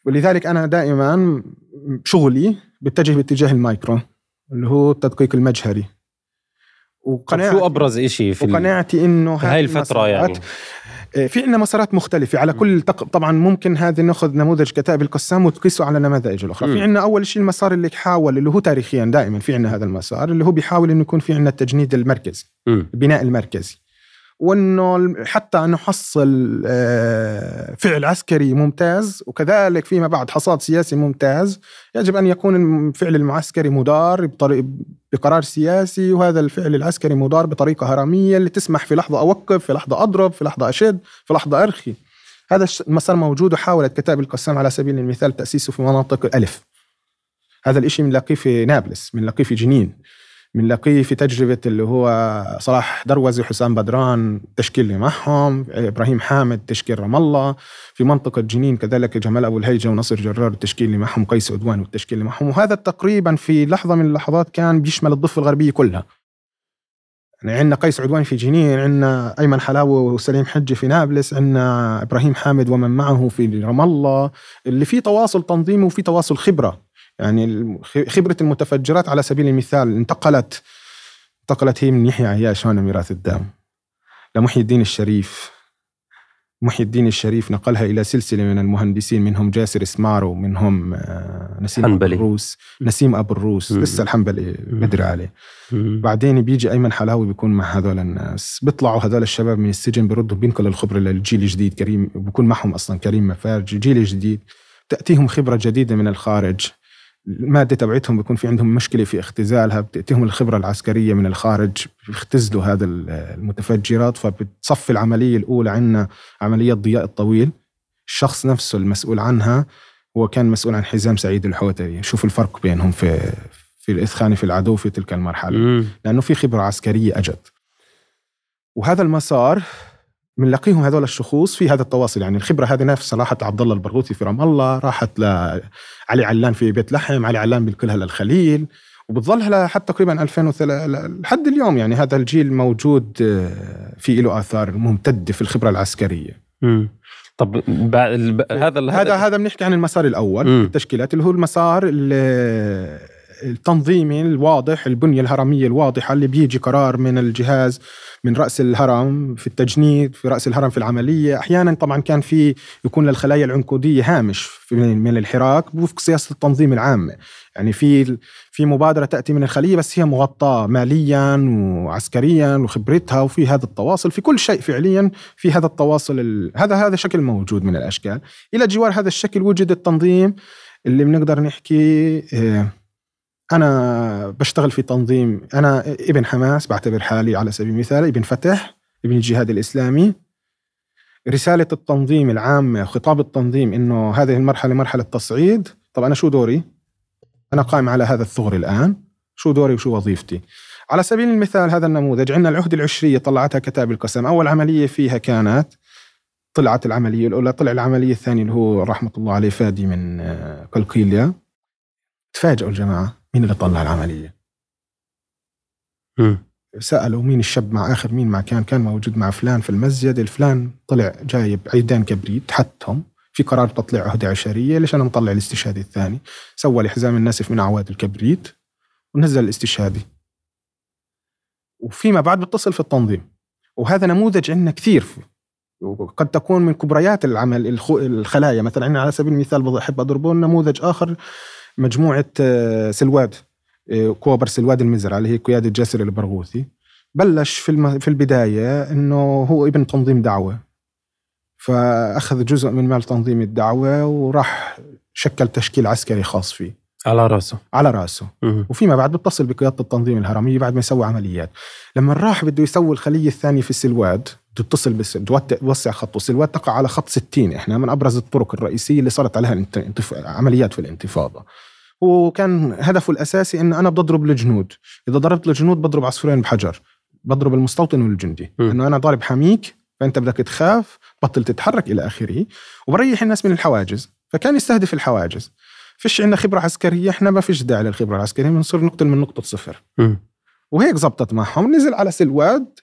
ولذلك أنا دائما شغلي بتجه باتجاه المايكرو اللي هو التدقيق المجهري. وقناعتي شو أبرز إشي في وقناعتي إنه هاي الفترة يعني؟ في عندنا مسارات مختلفة على كل تق... طبعا ممكن هذه ناخذ نموذج كتائب القسام وتقيسه على النماذج الأخرى. في عندنا أول شيء المسار اللي حاول اللي هو تاريخيا دائما في عندنا هذا المسار اللي هو بيحاول إنه يكون في عندنا التجنيد المركزي. البناء المركزي وإنه حتى نحصل آه، فعل عسكري ممتاز وكذلك فيما بعد حصاد سياسي ممتاز يجب أن يكون الفعل المعسكري مدار بطريق بقرار سياسي وهذا الفعل العسكري مدار بطريقة هرمية اللي تسمح في لحظة أوقف في لحظة أضرب في لحظة أشد في لحظة أرخي. هذا المسار موجود وحاولت كتاب القسام على سبيل المثال تأسيسه في مناطق ألف. هذا الإشي بنلاقيه في نابلس بنلاقيه في جنين. بنلاقيه في تجربة اللي هو صلاح دروزي وحسام بدران تشكيل اللي معهم إبراهيم حامد تشكيل رام الله. في منطقة جنين كذلك جمال أبو الهيجة ونصر جرار التشكيل اللي معهم قيس عدوان والتشكيل اللي معهم. وهذا تقريبا في لحظة من اللحظات كان بيشمل الضفة الغربية كلها. يعني عندنا قيس عدوان في جنين عندنا أيمن حلاوة وسليم حجي في نابلس عندنا إبراهيم حامد ومن معه في رام الله. اللي فيه تواصل تنظيمي وفي تواصل خبرة. يعني خبرة المتفجرات على سبيل المثال انتقلت انتقلت هي من يحيى عياش هنا ميراث الدم لمحي الدين الشريف. محي الدين الشريف نقلها إلى سلسلة من المهندسين منهم جاسر إسمارو منهم آه، نسيم أبو حنبلي. الروس. نسيم أبو الروس. مم. لسه الحنبلي. بدري عليه. مم. بعدين بيجي أيمن حلاوي بيكون مع هذول الناس. بيطلعوا هذول الشباب من السجن بيردوا بينقلوا الخبرة للجيل الجديد. كريم بيكون معهم أصلا كريم مفارج جيل جديد. تأتيهم خبرة جديدة من الخارج. المادة تبعتهم بيكون في عندهم مشكلة في اختزالها بتأتيهم الخبرة العسكرية من الخارج بيختزلوا هذا المتفجرات فبتصفي العملية الأولى عندنا عملية ضياء الطويل. الشخص نفسه المسؤول عنها هو كان مسؤول عن حزام سعيد الحوتري. شوف الفرق بينهم في في الإثخان في العدو في تلك المرحلة. مم. لأنه في خبرة عسكرية أجت. وهذا المسار بنلاقيهم هذول الشخوص في هذا التواصل يعني الخبرة هذه نفسها راحت لعبد الله البرغوثي في رام الله راحت لعلي علان في بيت لحم علي علان بينقلها للخليل وبتظلها لحد تقريبا 2003 لحد اليوم يعني هذا الجيل موجود آه، في له آثار ممتدة في الخبرة العسكرية مم. طب الب... هذا هذا هذا بنحكي عن المسار الأول. التشكيلات اللي هو المسار ال- التنظيمي الواضح البنية الهرمية الواضحة اللي بيجي قرار من الجهاز من رأس الهرم في التجنيد في رأس الهرم في العملية. أحيانا طبعا كان في يكون للخلايا العنقوديه هامش من الحراك وفق سياسة التنظيم العامه يعني في في مبادرة تأتي من الخلية بس هي مغطاة ماليا وعسكريا وخبرتها وفي هذا التواصل في كل شيء فعليا في هذا التواصل ال... هذا هذا شكل موجود من الأشكال. إلى جوار هذا الشكل وجد التنظيم اللي بنقدر نحكي آه، أنا بشتغل في تنظيم أنا ابن حماس بعتبر حالي على سبيل المثال ابن فتح ابن الجهاد الإسلامي. رسالة التنظيم العامة خطاب التنظيم إنه هذه المرحلة مرحلة تصعيد. طب أنا شو دوري؟ أنا قائم على هذا الثغر الآن. شو دوري وشو وظيفتي؟ على سبيل المثال هذا النموذج عندنا العهد العشرية طلعتها كتاب القسم. أول عملية فيها كانت طلعت العملية الأولى طلع العملية الثانية اللي هو رحمة الله عليه فادي من آه، قلقيليا تفاجئوا الجماعة. مين اللي طلع العملية؟ مم. سألوا مين الشاب مع آخر مين مع كان كان موجود مع فلان في المسجد الفلان طلع جايب عيدان كبريت حتهم في قرار تطلع عهدة عشرية ليش أنا مطلع الاستشهادي الثاني. سوى الحزام الناسف من اعواد الكبريت ونزل الاستشهادي. وفيما بعد بتصل في التنظيم. وهذا نموذج عندنا كثير. وقد تكون من كبريات العمل الخ- الخلايا. مثلا على سبيل المثال بحب أضربه نموذج آخر مجموعة آه، سلواد آه، كوبر سلواد المزرعة اللي هي قياده جاسر البرغوثي بلش في. في البداية إنه هو ابن تنظيم دعوة فأخذ جزء من مال تنظيم الدعوة وراح شكل تشكيل عسكري خاص فيه على راسه. على راسه. مم. وفيما بعد بتصل بقيادة التنظيم الهرميه بعد ما يسوي عمليات. لما راح بده يسوي الخلية الثانية في السلواد يتصل بس يوسع خطه. السلواد تقع على خط 60 إحنا من أبرز الطرق الرئيسية اللي صارت عليها الانت- انتف... عمليات في الانتفاضة. وكان هدفه الأساسي انه أنا بدي اضرب الجنود. إذا ضربت الجنود بضرب عصفورين بحجر. بضرب المستوطن والجندي. م. إنه أنا ضارب حميك فأنت بدك تخاف بطل تتحرك إلى آخره وبريح الناس من الحواجز. فكان يستهدف الحواجز. فيش عندنا خبرة عسكرية إحنا ما فيش داعي للخبرة العسكرية بنصير نقتل من نقطة صفر. وهيك زبطت معهم. نزل على سلواد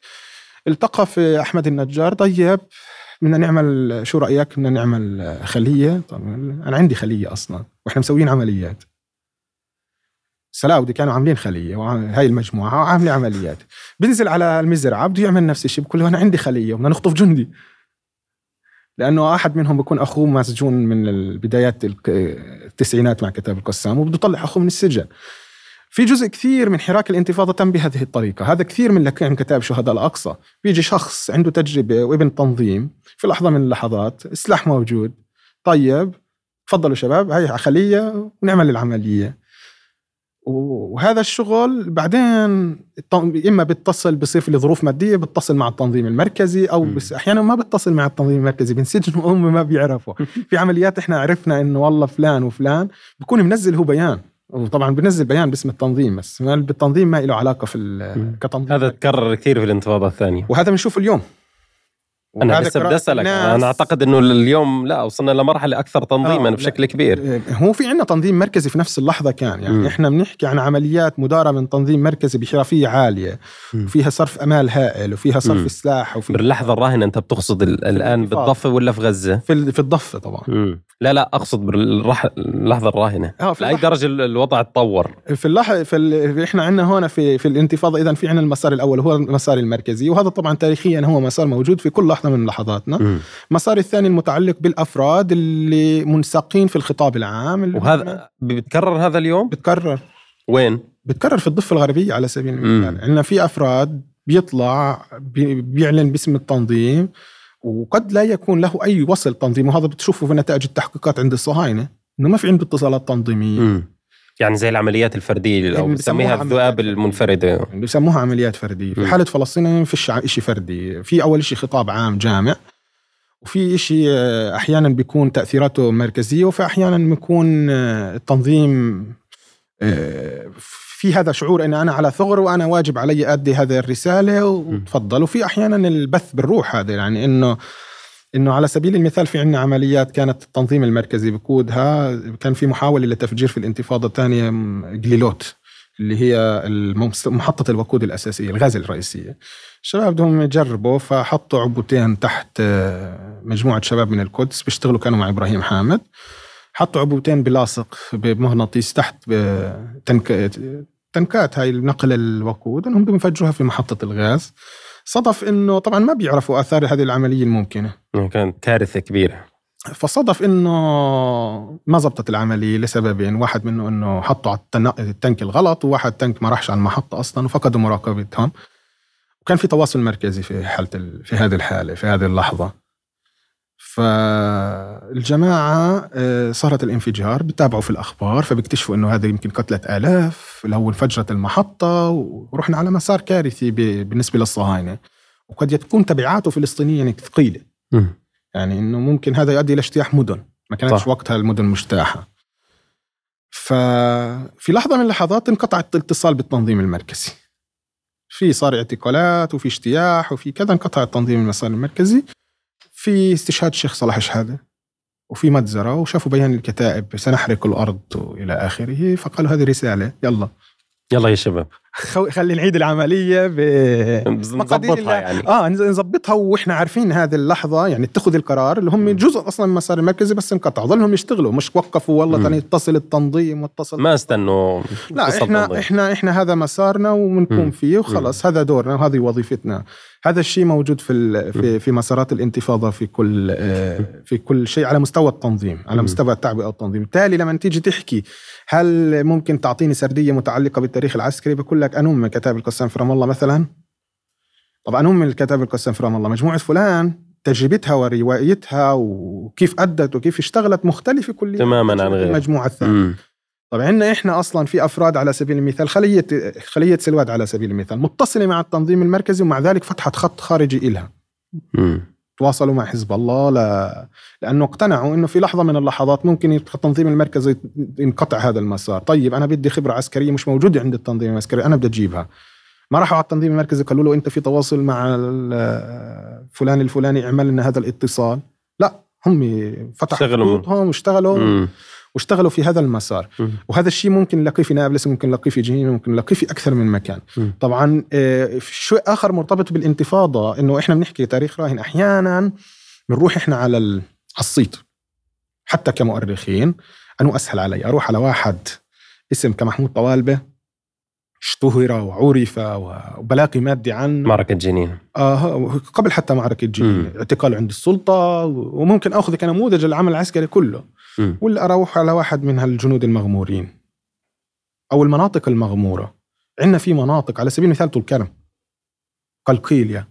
التقى في أحمد النجار طيب بدنا نعمل شو رأيك بدنا نعمل خلية؟ طب أنا عندي خلية أصلا وإحنا مسويين عمليات. السلاودي كانوا عاملين خلية وهاي المجموعة وعاملين عمليات. بنزل على المزرعة بده يعمل نفس الشيء بقول له أنا عندي خلية وبدنا نخطف جندي. لأنه أحد منهم بيكون أخوه مسجون من البدايات الك- التسعينات مع كتاب القسام وبده يطلع أخوه من السجن. في جزء كثير من حراك الانتفاضة تم بهذه الطريقة. هذا كثير من لكان كتاب شهداء الأقصى. بيجي شخص عنده تجربة وابن تنظيم في لحظة من اللحظات السلاح موجود. طيب تفضلوا شباب هاي خلية ونعمل العملية. وهذا الشغل بعدين إما بتصل بصير في ظروف مادية بتصل مع التنظيم المركزي أو. بس أحيانا ما بتصل مع التنظيم المركزي بنسجنوا وهم ما بيعرفوا في عمليات إحنا عرفنا إنه والله فلان وفلان بكون منزل هو بيان وطبعا بنزل بيان باسم التنظيم بس بالتنظيم ما له علاقة في. كتنظيم هذا تكرر كثير في الانتفاضه الثانية وهذا بنشوفه اليوم أنا لسه بدي أسألك أنا أعتقد إنه اليوم لا وصلنا لمرحلة أكثر تنظيما آه،. بشكل كبير هو في عندنا تنظيم مركزي في نفس اللحظة كان يعني مم. إحنا بنحكي عن عمليات مدارة من تنظيم مركزي بحرفية عالية مم. وفيها صرف أمال هائل وفيها صرف مم. سلاح وفي باللحظة الراهنة أنت بتقصد ال- الآن. بالضفة ولا في غزة؟ في في الضفة طبعا مم. لا لا أقصد بالرح... اللحظة الراهنة آه في لأي درجة ال- الوضع تطور في اللحظه في ال... إحنا عندنا هون في في الانتفاضة اذا في عندنا المسار الأول هو المسار المركزي وهذا طبعا تاريخيا هو مسار موجود في كل لحظة لحظه من لحظاتنا. المسار الثاني المتعلق بالأفراد اللي منساقين في الخطاب العام. اللي وهذا بيتكرر هذا اليوم؟ بتكرر. وين؟ بتكرر في الضفة الغربية على سبيل. المثال. عندنا في أفراد بيطلع بي- بيعلن باسم التنظيم وقد لا يكون له أي وصل تنظيمي وهذا بتشوفه في نتائج التحقيقات عند الصهاينة. إنه ما في عنده اتصالات تنظيمية. يعني زي العمليات الفردية أو اللي بسميها الذئاب. المنفردة. بيسموها عمليات فردية. في. حالة فلسطين ما فيش شيء فردي. في أول شيء خطاب عام جامع وفي شيء آه، أحيانا بيكون تأثيراته مركزية وفي أحيانا بيكون آه، التنظيم آه، في هذا شعور إن أنا على ثغر وأنا واجب علي أدي هذه الرسالة وتفضل. وفي أحيانا البث بالروح هذا يعني إنه إنه على سبيل المثال في عندنا عمليات كانت التنظيم المركزي بقودها كان في محاولة لتفجير في الانتفاضة الثانية قليلوت اللي هي محطة الوقود الأساسية الغاز الرئيسية. الشباب بدهم يجربوا فحطوا عبوتين تحت آه، مجموعة شباب من القدس بيشتغلوا كانوا مع إبراهيم حامد. حطوا عبوتين بلاصق بمغناطيس تحت تنك... تنكات هاي نقل الوقود إنهم بدهم يفجروها في محطة الغاز. صدف إنه طبعا ما بيعرفوا آثار هذه العملية الممكنة. كانت كارثة كبيرة. فصدف إنه ما زبطت العملية لسببين واحد منه إنه حطوا على التن- التنك الغلط وواحد تنك ما راحش على المحطة أصلا وفقدوا مراقبتهم. وكان في تواصل مركزي في حالة ال- في هذه الحالة في هذه اللحظة. فالجماعة آه، صارت الانفجار بتابعوا في الأخبار فبيكتشفوا أنه هذا يمكن قتلة آلاف لو انفجرت المحطة ورحنا على مسار كارثي بالنسبة للصهاينة. وقد تكون تبعاته فلسطينية يعني ثقيلة. يعني إنه ممكن هذا يؤدي إلى اجتياح مدن. ما كانتش. وقتها المدن مجتاحة. ففي لحظة من اللحظات انقطع الاتصال بالتنظيم المركزي. في صار اعتقالات وفي اجتياح وفي كذا انقطع التنظيم المسار المركزي. في استشهاد الشيخ صلاح شهاده وفي مجزرة وشافوا بيان الكتائب سنحرق الأرض إلى آخره فقالوا هذه رسالة يلا يلا يا شباب خلي نعيد العملية ب مقادير نظبطها الله. يعني آه نظبطها وإحنا عارفين هذه اللحظة يعني اتخذ القرار اللي هم جزء أصلا من المسار المركزي بس انقطع ظلهم يشتغلوا مش وقفوا والله مم. تاني يتصل التنظيم واتصل ما استنوا لا إحنا تنظيم. إحنا إحنا هذا مسارنا وبنقوم مم. فيه وخلص هذا دورنا وهذه وظيفتنا هذا الشيء موجود في في في مسارات الانتفاضة في كل آه، في كل شيء على مستوى التنظيم على. مستوى التعبئه والتنظيم بالتالي لما تيجي تحكي هل ممكن تعطيني سردية متعلقة بالتاريخ العسكري بقول لك انوم من كتاب القسام في رام الله مثلا طب انوم من الكتاب القسام في رام الله مجموعة فلان تجربتها وروايتها وكيف أدت وكيف اشتغلت مختلفة كليا تماماً عن غيرها. المجموعه الثانية. طب عندنا إحنا أصلا في أفراد على سبيل المثال خلية خلية سلواد على سبيل المثال متصلة مع التنظيم المركزي ومع ذلك فتحت خط خارجي إلها. تواصلوا مع حزب الله لا لأنه اقتنعوا إنه في لحظة من اللحظات ممكن التنظيم المركزي ينقطع هذا المسار طيب أنا بدي خبرة عسكرية مش موجودة عند التنظيم العسكري أنا بدي أجيبها ما راحوا على التنظيم المركزي قالوا له أنت في تواصل مع فلان الفلاني اعمل لنا هذا الاتصال لا هم فتحوا. خطوطهم واشتغلوا. واشتغلوا في هذا المسار. وهذا الشيء ممكن نلاقيه في نابلس ممكن نلاقيه في جنين ممكن نلاقيه في أكثر من مكان. مم. طبعا آه، شيء آخر مرتبط بالانتفاضة إنه إحنا بنحكي تاريخ راهن أحيانا بنروح إحنا على على الصيت حتى كمؤرخين انه أسهل علي؟ أروح على واحد اسم كمحمود طوالبة اشتهر وعرف وبلاقي مادي عنه معركة جنين. آه قبل حتى معركة. جنين. اعتقاله عند السلطة وممكن أخذ كنموذج العمل العسكري كله. ولا أروح على واحد من هالجنود المغمورين. أو المناطق المغمورة. عندنا في مناطق على سبيل المثال طول كرم قلقيليا.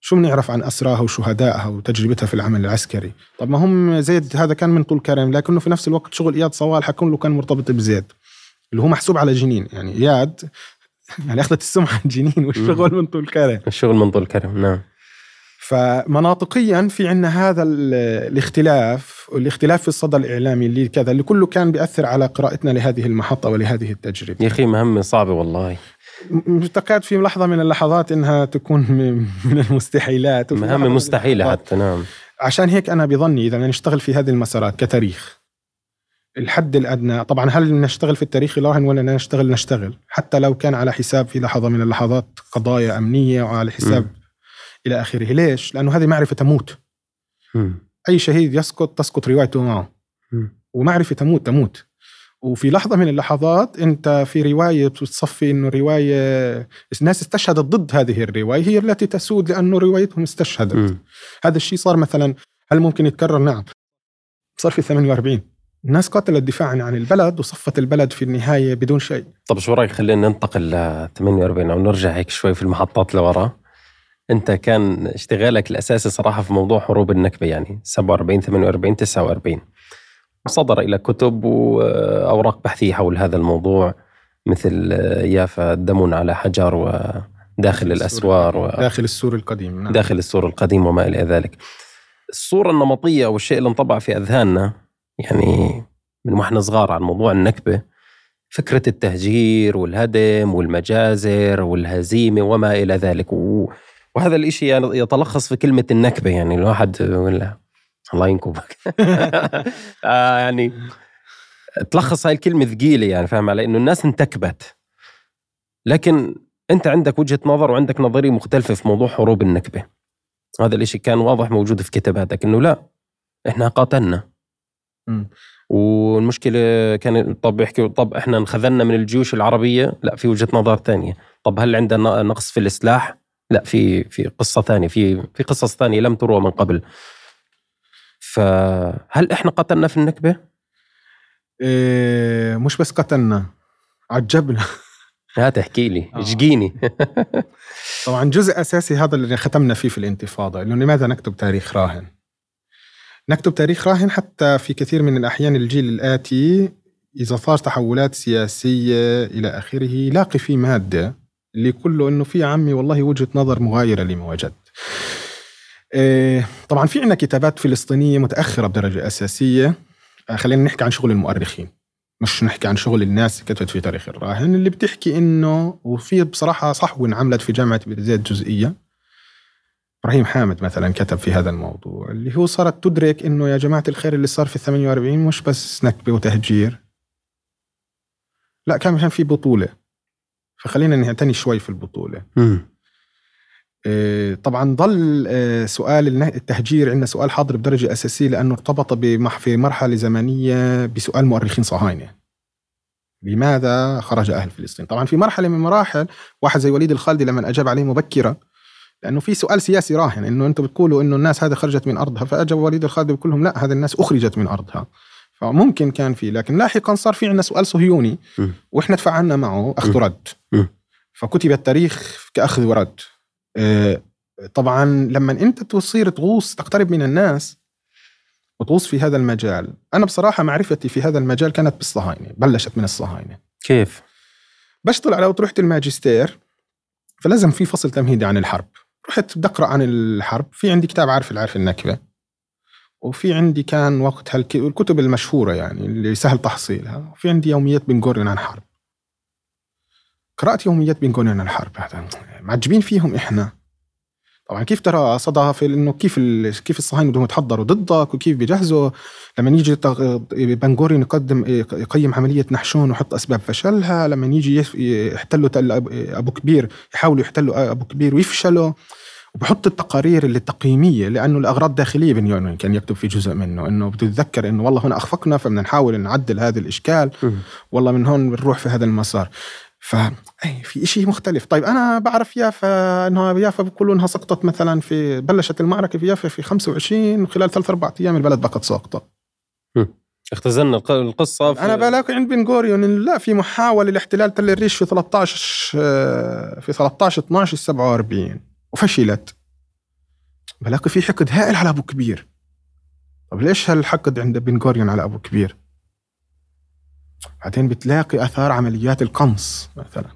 شو بنعرف عن أسراها وشهدائها وتجربتها في العمل العسكري؟ طب ما هم زيد هذا كان من طول كرم لكنه في نفس الوقت شغل إياد صوالح كله كان مرتبط بزيد. اللي هو محسوب على جنين. يعني إياد يعني أخذت السمعة جنين والشغل من طول كرم الشغل من طول كرم نعم. فمناطقيا في عندنا هذا ال- الاختلاف والاختلاف في الصدى الإعلامي اللي كذا اللي كله كان بيأثر على قراءتنا لهذه المحطة ولهذه التجربة. يا أخي مهمة صعبة والله. م- تكاد في لحظة من اللحظات إنها تكون م- من المستحيلات. مستحيلة اللحظات- حتى نعم. عشان هيك أنا بظني إذا بدنا نشتغل في هذه المسارات كتاريخ الحد الأدنى طبعا هل نشتغل في التاريخ راهن ولا نشتغل؟ نشتغل. حتى لو كان على حساب في لحظة من اللحظات قضايا أمنية وعلى حساب مم. إلى آخره. ليش؟ لأنه هذه معرفة تموت. مم. أي شهيد يسقط تسقط روايته معه. مم. ومعرفة تموت تموت. وفي لحظة من اللحظات أنت في رواية بتصفي أنه رواية الناس استشهدت ضد هذه الرواية هي التي تسود لأنه روايتهم استشهدت. مم. هذا الشيء صار مثلا هل ممكن يتكرر؟ نعم. صار في 48 الناس قاتلت دفاعا عن البلد وصفت البلد في النهاية بدون شيء. طب شو رأيك؟ خلينا ننتقل ل 48 أو نرجع هيك شوي في المحطات لورا. أنت كان اشتغالك الأساسي صراحة في موضوع حروب النكبة يعني 47 48 49 وصدر إلى كتب وأوراق بحثية حول هذا الموضوع مثل يافا دم على حجر وداخل الأسوار و... داخل السور القديم نعم. داخل السور القديم وما إلى ذلك. الصورة النمطية أو الشيء اللي انطبع في أذهاننا يعني من وإحنا صغار عن موضوع النكبة فكرة التهجير والهدم والمجازر والهزيمة وما إلى ذلك. و... وهذا الإشي يعني يتلخص في كلمة النكبة يعني الواحد يقول الله ينكبك. آه يعني تلخص هاي الكلمة ثقيلة يعني فاهم علي؟ إنه الناس انتكبت. لكن أنت عندك وجهة نظر وعندك نظرية مختلفة في موضوع حروب النكبة. هذا الإشي كان واضح موجود في كتاباتك إنه لا إحنا قاتلنا. م. والمشكلة كان طب يحكي طب إحنا انخذلنا من الجيوش العربية؟ لا في وجهة نظر ثانية طب هل عندنا نقص في السلاح لا في في قصة ثانية في في قصص ثانية لم تروى من قبل فهل إحنا قتلنا في النكبة؟ إيه مش بس قتلنا عجبنا لا تحكي لي آه. اشجيني طبعا جزء أساسي هذا اللي ختمنا فيه في الانتفاضة انه لماذا نكتب تاريخ راهن؟ نكتب تاريخ راهن حتى في كثير من الأحيان الجيل الآتي إذا صار تحولات سياسية إلى آخره يلاقي في مادة اللي كله إنه في عمي والله وجهة نظر مغايرة لما وجدت. إيه طبعا في عندنا كتابات فلسطينية متأخرة بدرجة أساسية. آه، خلينا نحكي عن شغل المؤرخين مش نحكي عن شغل الناس كتبت في تاريخ الراهن اللي بتحكي إنه وفي بصراحة صحوه انعملت في جامعة بير زيت جزئية. إبراهيم حامد مثلا كتب في هذا الموضوع اللي هو صارت تدرك إنه يا جماعة الخير اللي صار في 48 مش بس نكبة وتهجير. لا كان في بطولة. فخلينا نعتني شوي في البطولة. إيه، طبعا ظل إيه، سؤال التهجير عندنا سؤال حاضر بدرجة أساسية لأنه ارتبط في مرحلة زمنية بسؤال مؤرخين صهاينة لماذا خرج أهل فلسطين؟ طبعا في مرحلة من مراحل واحد زي وليد الخالدي لما أجاب عليه مبكرة لأنه في سؤال سياسي راهن إنه أنتم بتقولوا إنه الناس هذه خرجت من أرضها فأجاب وليد الخالدي بيقول لهم لا هذه الناس أخرجت من أرضها. فممكن كان في لكن لاحقا صار في عندنا سؤال صهيوني وإحنا تفاعلنا معه أخذ ورد فكتب التاريخ كأخذ ورد. آه، طبعا لما أنت تصير تغوص تقترب من الناس وتغوص في هذا المجال. أنا بصراحة معرفتي في هذا المجال كانت بالصهاينة بلشت من الصهاينة. كيف؟ بشتغل على رحت الماجستير فلازم في فصل تمهيدي عن الحرب. رحت بدي اقرا عن الحرب في عندي كتاب عارف العارف النكبة. وفي عندي كان وقتها الكتب المشهورة يعني اللي سهل تحصيلها وفي عندي يوميات بن عن الحرب قرأت يوميات بن عن الحرب هذا معجبين فيهم إحنا. طبعا كيف ترى صدى في إنه كيف كيف الصهاينة بدهم يتحضروا ضدك وكيف بيجهزوا لما يجي بن جوريون يقدم يقيم عملية نحشون ويحط أسباب فشلها لما يجي يحتلوا أبو كبير يحاولوا يحتلوا أبو كبير ويفشلوا. وبحط التقارير اللي التقييمية لأنه الأغراض داخلية بن يونين كان يكتب في جزء منه إنه بتتذكر إنه والله هنا أخفقنا فبدنا نحاول نعدل هذا الإشكال. والله من هون بنروح في هذا المسار. ف اي في شيء مختلف. طيب أنا بعرف يافا انها يافا بيقولوا إنها سقطت مثلا في بلشت المعركة في يافا في 25 وخلال ثلاث أربع أيام البلد بقت ساقطة. اختزلنا القصة في أنا بلاقي عند بن غوريون لا في محاولة لاحتلال تل الريش في 13 آه، في 13 12 47 وفشلت. بلاقي في حقد هائل على أبو كبير. طب ليش هالحقد عند بن غوريون على أبو كبير؟ بعدين بتلاقي آثار عمليات القنص مثلا.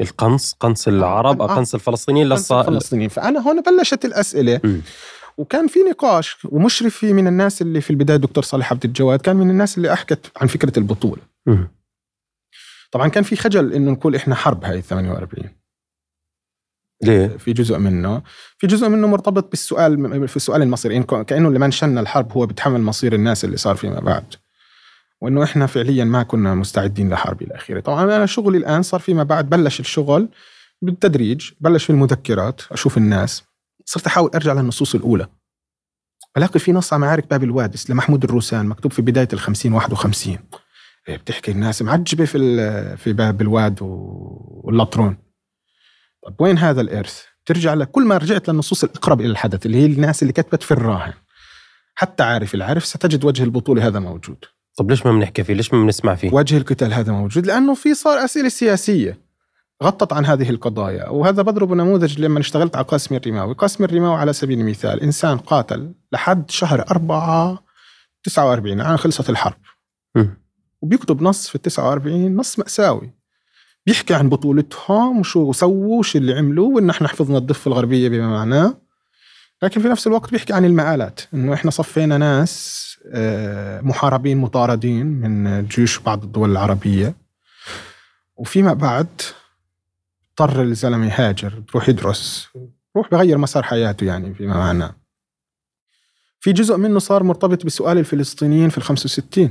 القنص قنص العرب أو آه. قنص الفلسطينيين للص... الفلسطينيين. فأنا هون بلشت الأسئلة. م. وكان في نقاش ومشرفي من الناس اللي في البداية دكتور صالح عبد الجواد كان من الناس اللي أحكت عن فكرة البطولة. م. طبعا كان في خجل إنه نقول إحنا حرب هاي 48 ليه؟ في جزء منه. في جزء منه مرتبط بالسؤال في السؤال المصيري يعني كأنه اللي منشنا الحرب هو بيتحمل مصير الناس اللي صار فيما بعد. وإنه إحنا فعليا ما كنا مستعدين لحرب إلى آخره. طبعا أنا شغلي الآن صار فيما بعد بلش الشغل بالتدريج بلش في المذكرات أشوف الناس. صرت أحاول أرجع للنصوص الأولى. بلاقي في نص على معارك باب الوادس لمحمود الروسان مكتوب في بداية ال 50 51 بتحكي الناس معجبة في في باب الواد واللطرون طب وين هذا الإرث؟ ترجع لكل ما رجعت للنصوص الأقرب إلى الحدث اللي هي الناس اللي كتبت في الراهن حتى عارف العارف ستجد وجه البطوله هذا موجود طب ليش ما بنحكي فيه؟ ليش ما بنسمع فيه؟ وجه القتال هذا موجود لأنه في صار أسئلة سياسية غطت عن هذه القضايا وهذا بضرب نموذج لما اشتغلت على قاسم الرماوي قاسم الرماوي على سبيل المثال إنسان قاتل لحد شهر أربعة 49 يعني خلصت الحرب مم. وبيكتب نص في ال 49 نص مأساوي بيحكي عن بطولتهم وشو سووا وش اللي عملوا وإن إحنا حفظنا الضفة الغربية بما معناه لكن في نفس الوقت بيحكي عن المآلات إنه إحنا صفينا ناس آه، محاربين مطاردين من جيوش بعض الدول العربية. وفيما بعد اضطر الزلمة يهاجر يروح يدرس يروح بغير مسار حياته يعني فيما معناه في جزء منه صار مرتبط بسؤال الفلسطينيين في ال 65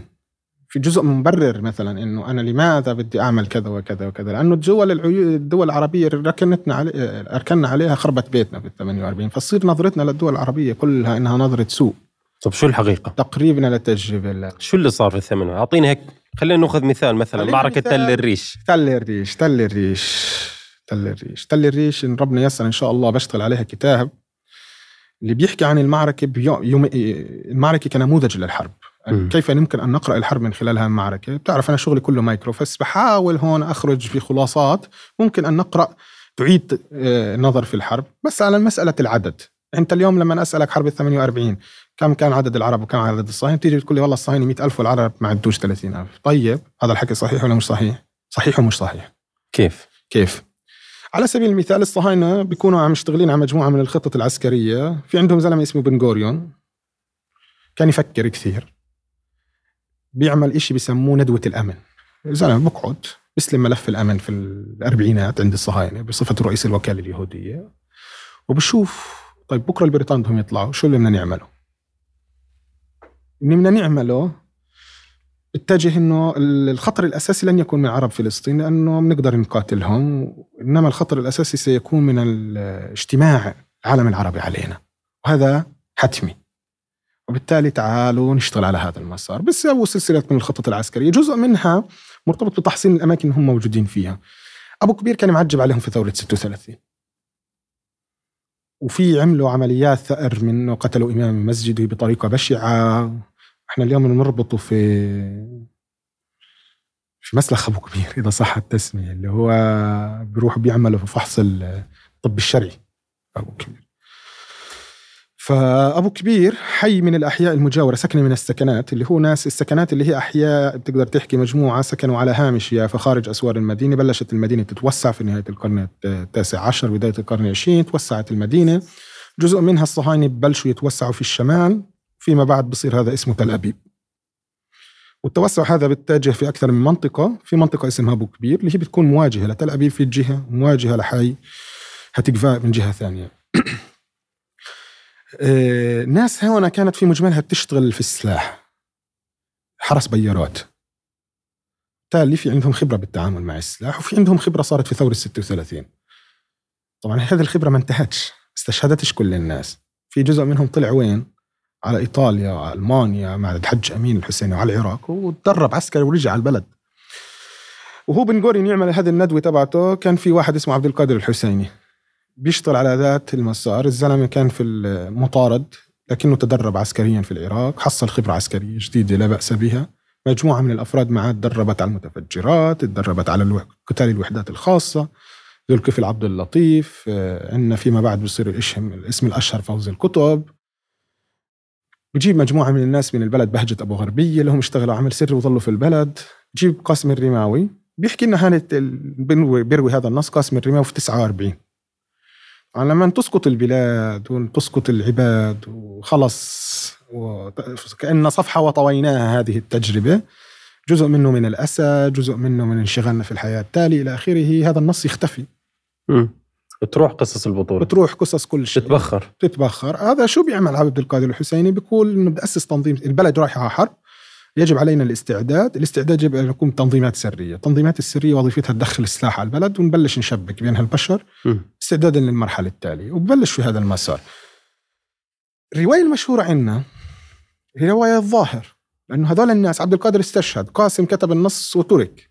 في جزء مبرر مثلا إنه أنا لماذا بدي أعمل كذا وكذا وكذا لأنه الدول العيو... الدول العربية ركنتنا علي... أركننا عليها خربت بيتنا في ال 48 فتصير نظرتنا للدول العربية كلها إنها نظرة سوء طب شو الحقيقة؟ تقريبنا للتجربه لا. شو اللي صار في الثمن أعطيني هيك خلينا نأخذ مثال مثلا معركة مثال. تل الريش تل الريش تل الريش تل الريش تل الريش إن ربنا يسر إن شاء الله بشتغل عليها كتاب اللي بيحكي عن المعركة بيوم يوم المعركة كنموذج للحرب كيف يمكن أن نقرأ الحرب من خلال هذه المعركه بتعرف أنا شغلي كله مايكرو بس بحاول هون أخرج بخلاصات ممكن أن نقرأ تعيد آه، النظر في الحرب. بس على مسألة العدد. أنت اليوم لما أسألك حرب ال 48 كم كان عدد العرب وكم عدد الصهاينة؟ تيجي تقول لي والله الصهاينة 100000 والعرب ما عدوش 30000 طيب هذا الحكي صحيح ولا مش صحيح؟ صحيح ومش صحيح؟ كيف؟ كيف؟ على سبيل المثال الصهاينة بيكونوا عم يشتغلين على مجموعة من الخطط العسكرية. في عندهم زلمة اسمه بن غوريون. كان يفكر كثير. بيعمل إشي بيسموه ندوة الأمن. زلمة بقعد. بيسلم ملف الأمن في الأربعينات عند الصهاينة بصفة رئيس الوكالة اليهودية. وبشوف طيب بكرة البريطان بدهم يطلعوا شو اللي بدنا نعمله؟ اللي بدنا نعمله اتجه إنه الخطر الأساسي لن يكون من عرب فلسطين لأنه بنقدر نقاتلهم. إنما الخطر الأساسي سيكون من اجتماع العالم العربي علينا. وهذا حتمي. وبالتالي تعالوا نشتغل على هذا المسار. بيسووا سلسلة من الخطط العسكرية جزء منها مرتبط بتحصين الأماكن اللي هم موجودين فيها. أبو كبير كان معجب عليهم في ثورة 36 وفي عملوا عمليات ثأر منه قتلوا إمام مسجده بطريقة بشعة. إحنا اليوم بنربطه في في مسلخ أبو كبير إذا صح التسمية اللي هو بيروحوا بيعملوا في فحص الطب الشرعي. أبو كبير. فأبو كبير حي من الأحياء المجاورة سكن من السكنات اللي هو ناس السكنات اللي هي أحياء بتقدر تحكي مجموعة سكنوا على هامش يافا خارج أسوار المدينة بلشت المدينة تتوسع في نهاية القرن التاسع عشر بداية القرن العشرين توسعت المدينة. جزء منها الصهاينه ببلشوا يتوسعوا في الشمال فيما بعد بصير هذا اسمه تل أبيب. والتوسع هذا بيتجه في أكثر من منطقة في منطقة اسمها أبو كبير اللي هي بتكون مواجهة لتل أبيب في جهه مواجهة لحي هتقفاء من جهة ثانية. ناس هون كانت في مجملها بتشتغل في السلاح. حرس بيارات. بالتالي في عندهم خبرة بالتعامل مع السلاح وفي عندهم خبرة صارت في ثورة 36 طبعا هذه الخبرة ما انتهتش استشهدتش كل الناس. في جزء منهم طلع وين؟ على إيطاليا وعلى ألمانيا مع الحج أمين الحسيني وعلى العراق وتدرب عسكري ورجع على البلد. وهو بن يعمل هذه الندوة تبعته كان في واحد اسمه عبد القادر الحسيني. بيشتغل على ذات المسار. الزلمة كان في المطارد لكنه تدرب عسكريا في العراق حصل خبرة عسكرية جديدة لا بأس بها. مجموعة من الأفراد معاه تدربت على المتفجرات تدربت على قتال الوحدات الخاصة. ذو الكفل عبد اللطيف آه، عندنا فيما بعد بصير الاسم الاسم الأشهر فوز الكتب. بجيب مجموعة من الناس من البلد بهجة أبو غربية اللي هم اشتغلوا عمل سري وظلوا في البلد. جيب قاسم الرماوي بيحكي لنا هانت بيروي هذا النص قاسم الرماوي في 49 يعني لما تسقط البلاد وتسقط العباد وخلص. وت- كأن صفحة وطويناها هذه التجربة. جزء منه من الأسى جزء منه من انشغالنا في الحياة. التالي إلى آخره هذا النص يختفي. مم. بتروح قصص البطولة. بتروح قصص كل شيء. تتبخر. تتبخر. هذا شو بيعمل عبد القادر الحسيني؟ بيقول إنه بدي أسس تنظيم. البلد رايحة على حرب. يجب علينا الاستعداد الاستعداد يجب أن يكون تنظيمات سرية. التنظيمات السرية وظيفتها تدخل السلاح على البلد ونبلش نشبك بين هالبشر. استعدادا للمرحلة التالية. وببلش في هذا المسار. الرواية المشهورة عندنا هي رواية الظاهر لأنه هذول الناس عبد القادر استشهد قاسم كتب النص وترك.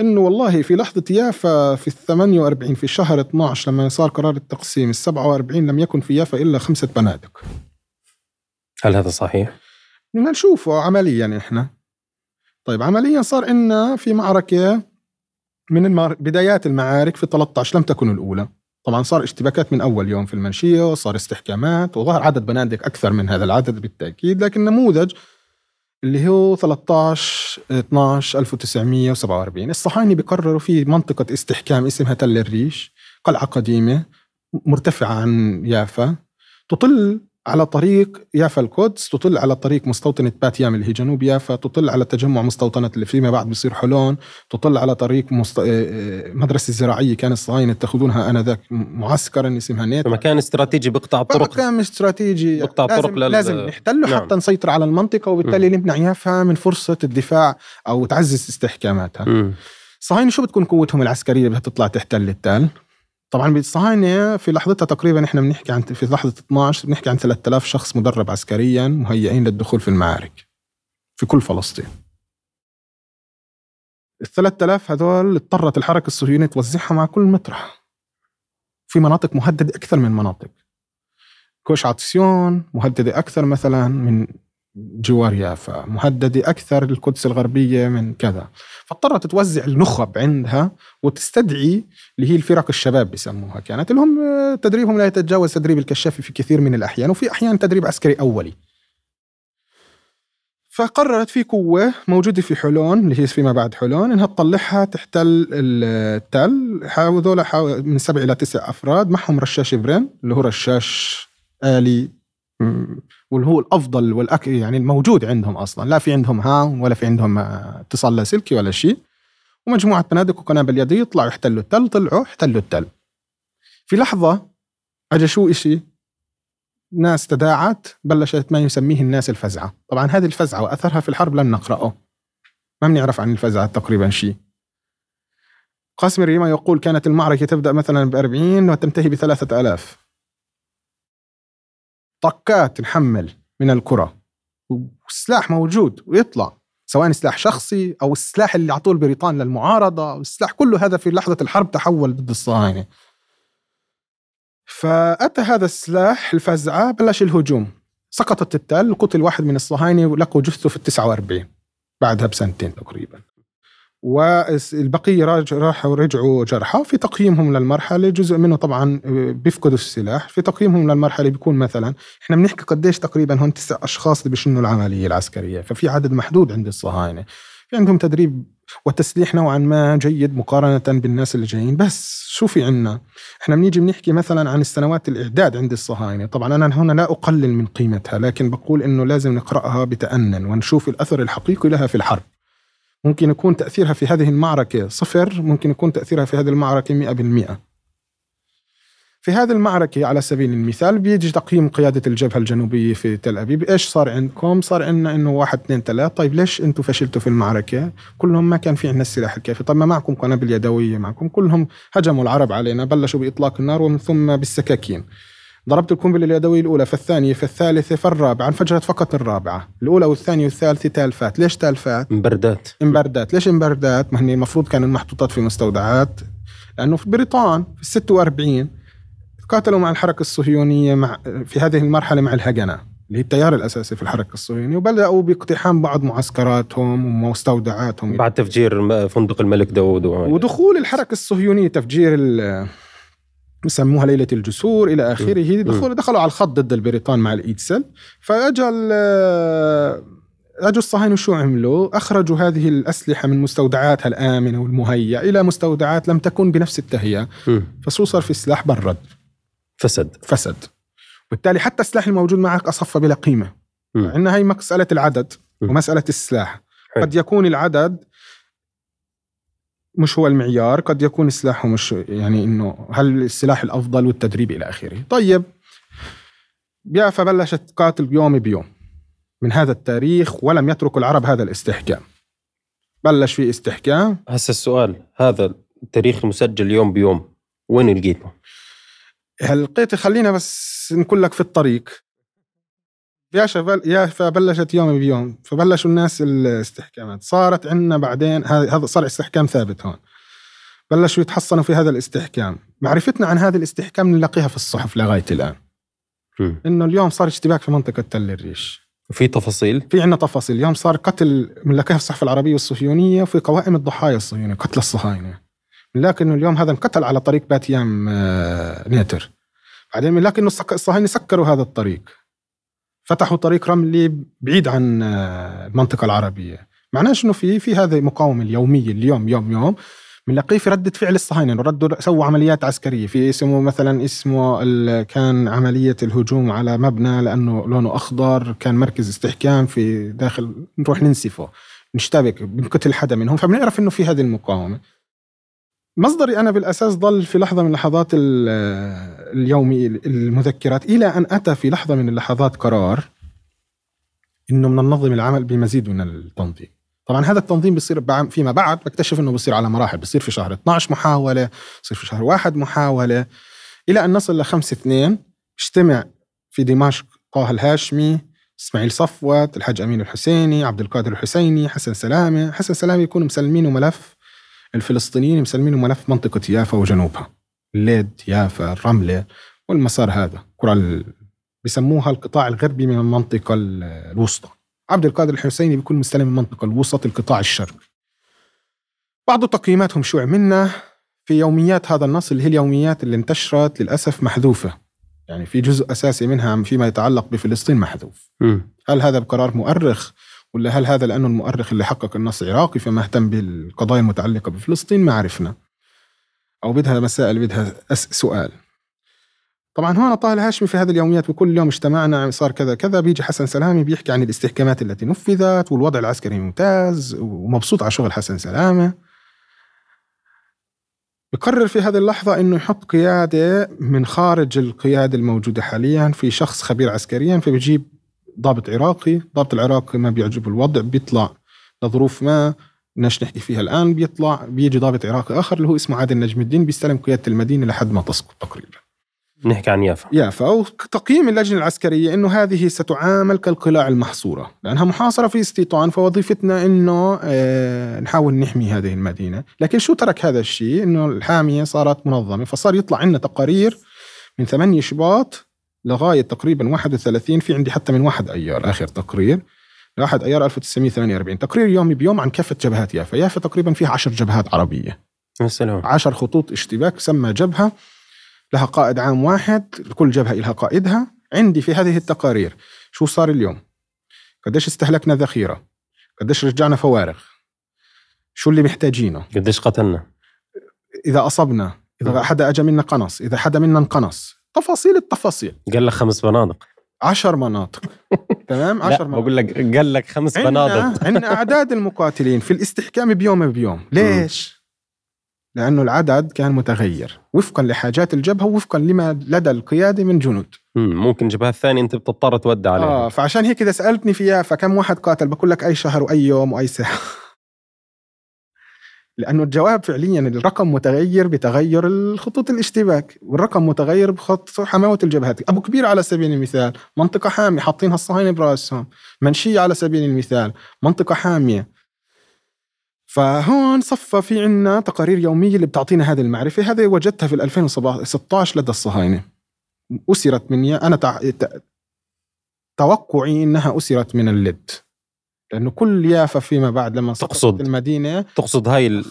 إنه والله في لحظة يافا في ال 48 في شهر 12 لما صار قرار التقسيم ال 47 لم يكن في يافا إلا خمسة بنادق هل هذا صحيح؟ بدنا نشوفه عمليا إحنا. طيب عمليا صار عندنا في معركة من المار... بدايات المعارك في 13 لم تكن الأولى. طبعا صار اشتباكات من أول يوم في المنشية وصار استحكامات وظهر عدد بنادق أكثر من هذا العدد بالتأكيد لكن نموذج اللي هو 13 12 1947 الصهاينة بقرروا في منطقة استحكام اسمها تل الريش قلعة قديمة مرتفعة عن يافا تطل على طريق يافا القدس تطل على طريق مستوطنة باتيام اللي هي جنوب يافا تطل على تجمع مستوطنة اللي فيما بعد بصير حلون تطل على طريق مست... آه، آه، مدرسة الزراعية كان الصهاينة يتخذونها آنذاك معسكرا اسمها نيتا مكان استراتيجي بقطع الطرق مكان استراتيجي. بقطع الطرق لازم, لل... لازم نحتله نعم. حتى نسيطر على المنطقة وبالتالي نمنع يافا من فرصة الدفاع أو تعزز استحكاماتها. الصهاينة شو بتكون قوتهم العسكرية اللي بتطلع تحتل التل؟ طبعا بالصهاينة في لحظتها تقريبا إحنا بنحكي عن في لحظة 12 بنحكي عن 3000 شخص مدرب عسكريا مهيئين للدخول في المعارك في كل فلسطين. ال 3000 هذول اضطرت الحركة الصهيونية توزعهم على كل مطرح. في مناطق مهددة أكثر من مناطق. كوش عطسيون مهددة أكثر مثلا من جوار يافا مهددة أكثر القدس الغربية من كذا. فاضطرت توزع النخب عندها وتستدعي اللي هي الفرق الشباب بسموها كانت اللي هم تدريبهم لا يتجاوز تدريب الكشافي في كثير من الأحيان وفي أحيان تدريب عسكري أولي. فقررت في قوة موجودة في حلون اللي هي فيما بعد حلون إنها تطلعها تحتل التل. هذول من سبع إلى تسع أفراد معهم رشاش برين اللي هو رشاش آلي واللي هو الأفضل والأك يعني الموجود عندهم أصلا. لا في عندهم هام ولا في عندهم آه، اتصال لاسلكي ولا شيء ومجموعة بنادق وقنابل يديه يطلعوا يحتلوا التل طلعوا احتلوا التل. في لحظة اجى شو إشي؟ ناس تداعت بلشت ما يسميه الناس الفزعة. طبعا هذه الفزعة وأثرها في الحرب لن نقرأه. ما بنعرف عن الفزعة تقريبا شيء قاسم الريما يقول كانت المعركة تبدأ مثلا ب 40 وتنتهي ب 3000 طقات نحمل من الكرة. والسلاح موجود ويطلع سواء سلاح شخصي أو السلاح اللي اعطوه البريطان للمعارضة السلاح كله هذا في لحظة الحرب تحول ضد الصهاينة. فأتى هذا السلاح الفزعة بلش الهجوم. سقطت التل قتل واحد من الصهاينة ولقوا جثته في ال 49 بعدها بسنتين تقريبا. والبقية راحوا رجعوا جرحى. في تقييمهم للمرحلة جزء منه طبعا آه، بيفقدوا السلاح. في تقييمهم للمرحلة بيكون مثلا إحنا بنحكي قديش تقريبا هون تسع أشخاص اللي بيشنوا العملية العسكرية. ففي عدد محدود عند الصهاينة. في عندهم تدريب وتسليح نوعا ما جيد مقارنة بالناس اللي جايين. بس شو في عنا؟ إحنا بنيجي بنحكي مثلا عن السنوات الإعداد عند الصهاينة. طبعا أنا هنا لا أقلل من قيمتها لكن بقول أنه لازم نقرأها بتأنن ونشوف الأثر الحقيقي لها في الحرب. ممكن يكون تأثيرها في هذه المعركة صفر ممكن يكون تأثيرها في هذه المعركة مئة بالمئة. في هذه المعركة على سبيل المثال بيجي تقييم قيادة الجبهة الجنوبية في تل أبيب. إيش صار عندكم؟ صار عندنا إنه واحد اثنين ثلاثة. طيب ليش أنتم فشلتوا في المعركة؟ كلهم ما كان في عندنا السلاح الكافي. طيب ما معكم قنابل يدوية معكم؟ كلهم هجموا العرب علينا بلشوا بإطلاق النار ومن ثم بالسكاكين. ضربت القنبلة اليدوية الأولى في الثانية في الثالثة في الرابعة انفجرت فقط الرابعة. الأولى والثانية والثالثة تالفات. ليش تالفات؟ مبردات مبردات ليش مبردات؟ ما هني المفروض كانوا محطوطات في مستودعات. لأنه في بريطان في 46 قاتلوا مع الحركة الصهيونية مع في هذه المرحلة مع الهجنة اللي هي التيار الأساسي في الحركة الصهيونية وبدأوا باقتحام بعض معسكراتهم ومستودعاتهم. بعد تفجير فندق الملك داوود ودخول الحركة الصهيونية تفجير يسموها ليلة الجسور إلى آخره. دخلوا, دخلوا على الخط ضد البريطان مع الإيدسل فأجى أجوا الصهاينة شو عملوا؟ أخرجوا هذه الأسلحة من مستودعاتها الآمنة والمهيئة إلى مستودعات لم تكن بنفس التهيئة. فشو صار في سلاح برد. فسد. فسد. وبالتالي حتى السلاح الموجود معك اصفى بلا قيمة. عندنا هي مسألة العدد ومسألة السلاح. قد يكون العدد مش هو المعيار قد يكون سلاحه مش يعني إنه هل السلاح الأفضل والتدريب إلى آخره. طيب يافا بلشت تقاتل يوم بيوم. من هذا التاريخ ولم يترك العرب هذا الاستحكام. بلش في استحكام. هسه السؤال هذا التاريخ المسجل يوم بيوم وين لقيته؟ هل خلينا بس نقول لك في الطريق. يا شباب يا فبلشت يوم بيوم. فبلشوا الناس الاستحكامات. صارت عندنا بعدين هذا صار استحكام ثابت هون. بلشوا يتحصنوا في هذا الاستحكام. معرفتنا عن هذا الاستحكام نلاقيها في الصحف لغاية الآن. إنه اليوم صار اشتباك في منطقة تل الريش. في تفاصيل؟ في عندنا تفاصيل. اليوم صار قتل بنلاقيها في الصحف العربية والصهيونية في قوائم الضحايا الصهيونية قتل الصهاينة. بنلاقي انه اليوم هذا انقتل على طريق باتيام آه، نيتر بعدين بنلاقي انه الصهاينة سكروا هذا الطريق. فتحوا طريق رملي بعيد عن آه، المنطقة العربية. معناش انه في في هذه المقاومه اليومية اليوم يوم يوم بنلاقيه في ردة فعل الصهاينة. انه ردوا سووا عمليات عسكرية. في اسمه مثلا اسمه كان عملية الهجوم على مبنى لأنه لونه أخضر كان مركز استحكام في داخل نروح ننسفه نشتبك بنقتل حدا منهم. فبنعرف إنه في هذه المقاومة. مصدري أنا بالأساس ضل في لحظة من لحظات اليومي المذكرات إلى أن أتى في لحظة من اللحظات قرار إنه ننظم العمل بمزيد من التنظيم. طبعا هذا التنظيم بيصير فيما بعد بكتشف إنه بيصير على مراحل بيصير في شهر 12 محاولة بيصير في شهر واحد محاولة. إلى أن نصل لخمسة اثنين اجتمع في دمشق طه الهاشمي إسماعيل صفوت الحاج أمين الحسيني عبد القادر الحسيني حسن سلامة. حسن سلامة يكونوا مسلمينه ملف الفلسطينيين مسلمينه ملف منطقة يافا وجنوبها. الليد يافا الرملة والمسار هذا. كرة بسموها القطاع الغربي من المنطقة الوسطى. عبد القادر الحسيني بيكون مستلم المنطقة الوسط القطاع الشرقي. بعض تقييماتهم شو عملنا في يوميات هذا النص اللي هي اليوميات اللي انتشرت للأسف محذوفة. يعني في جزء أساسي منها فيما يتعلق بفلسطين محذوف. م. هل هذا بقرار مؤرخ؟ ولا هل هذا لأنه المؤرخ اللي حقق النص عراقي فما اهتم بالقضايا المتعلقة بفلسطين؟ ما عرفنا. أو بدها مسائل بدها سؤال. طبعا هون طه الهاشمي في هذه اليوميات وكل يوم اجتمعنا صار كذا كذا بيجي حسن سلامي بيحكي عن الاستحكامات التي نفذت والوضع العسكري ممتاز ومبسوط على شغل حسن سلامه بقرر في هذه اللحظة إنه يحط قيادة من خارج القيادة الموجودة حاليا في شخص خبير عسكريا فبيجيب ضابط عراقي. ضابط العراقي ما بيعجبه الوضع بيطلع لظروف ما بدناش نحكي فيها الآن. بيطلع بيجي ضابط عراقي آخر اللي هو اسمه عادل نجم الدين بيستلم قيادة المدينة لحد ما تسقط تقريبا. نحكي عن يافا. يافا أو تقييم اللجنة العسكرية أنه هذه ستعامل كالقلاع المحصورة لأنها محاصرة في استيطان فوظيفتنا أنه آه نحاول نحمي هذه المدينة. لكن شو ترك هذا الشيء؟ أنه الحامية صارت منظمة فصار يطلع عندنا تقارير من 8 شباط لغاية تقريبا 31 في عندي حتى من 1 أيار آخر تقرير. 1 أيار 1948 تقرير يومي بيوم عن كافة جبهات يافا. يافا تقريبا فيها 10 جبهات عربية. السلام 10 خطوط اشتباك سمى جبهة. لها قائد عام واحد كل جبهة لها قائدها. عندي في هذه التقارير شو صار اليوم؟ قديش استهلكنا ذخيرة؟ قديش رجعنا فوارغ؟ شو اللي محتاجينه؟ قديش قتلنا؟ إذا أصبنا إذا حدا أجى منا قنص إذا حدا منا انقنص. تفاصيل التفاصيل. قال لك خمس بنادق عشر مناطق. تمام؟ عشر مناطق. بقول لك قال لك خمس بنادق عندنا أعداد المقاتلين في الاستحكام بيوم بيوم. ليش؟ لأنه العدد كان متغير. وفقا لحاجات الجبهة ووفقا لما لدى القيادة من جنود. ممكن الجبهة الثانية أنت بتضطر تودع عليها. آه فعشان هيك إذا سألتني فيها فكم واحد قاتل؟ بقول لك أي شهر وأي يوم وأي ساعة. لأنه الجواب فعليا الرقم متغير بتغير الخطوط الاشتباك والرقم متغير بخط حماوة الجبهات. أبو كبير على سبيل المثال منطقة حامية حاطينها الصهاينة برأسهم. منشية على سبيل المثال منطقة حامية. فهون صفى في عنا تقارير يومية اللي بتعطينا هذه المعرفة. هذه وجدتها في 2016 لدى الصهاينة. أسرت من أنا. توقعي أنها أسرت من اللد. لأنه كل يافا فيما بعد لما تقصد المدينة تقصد هاي ال...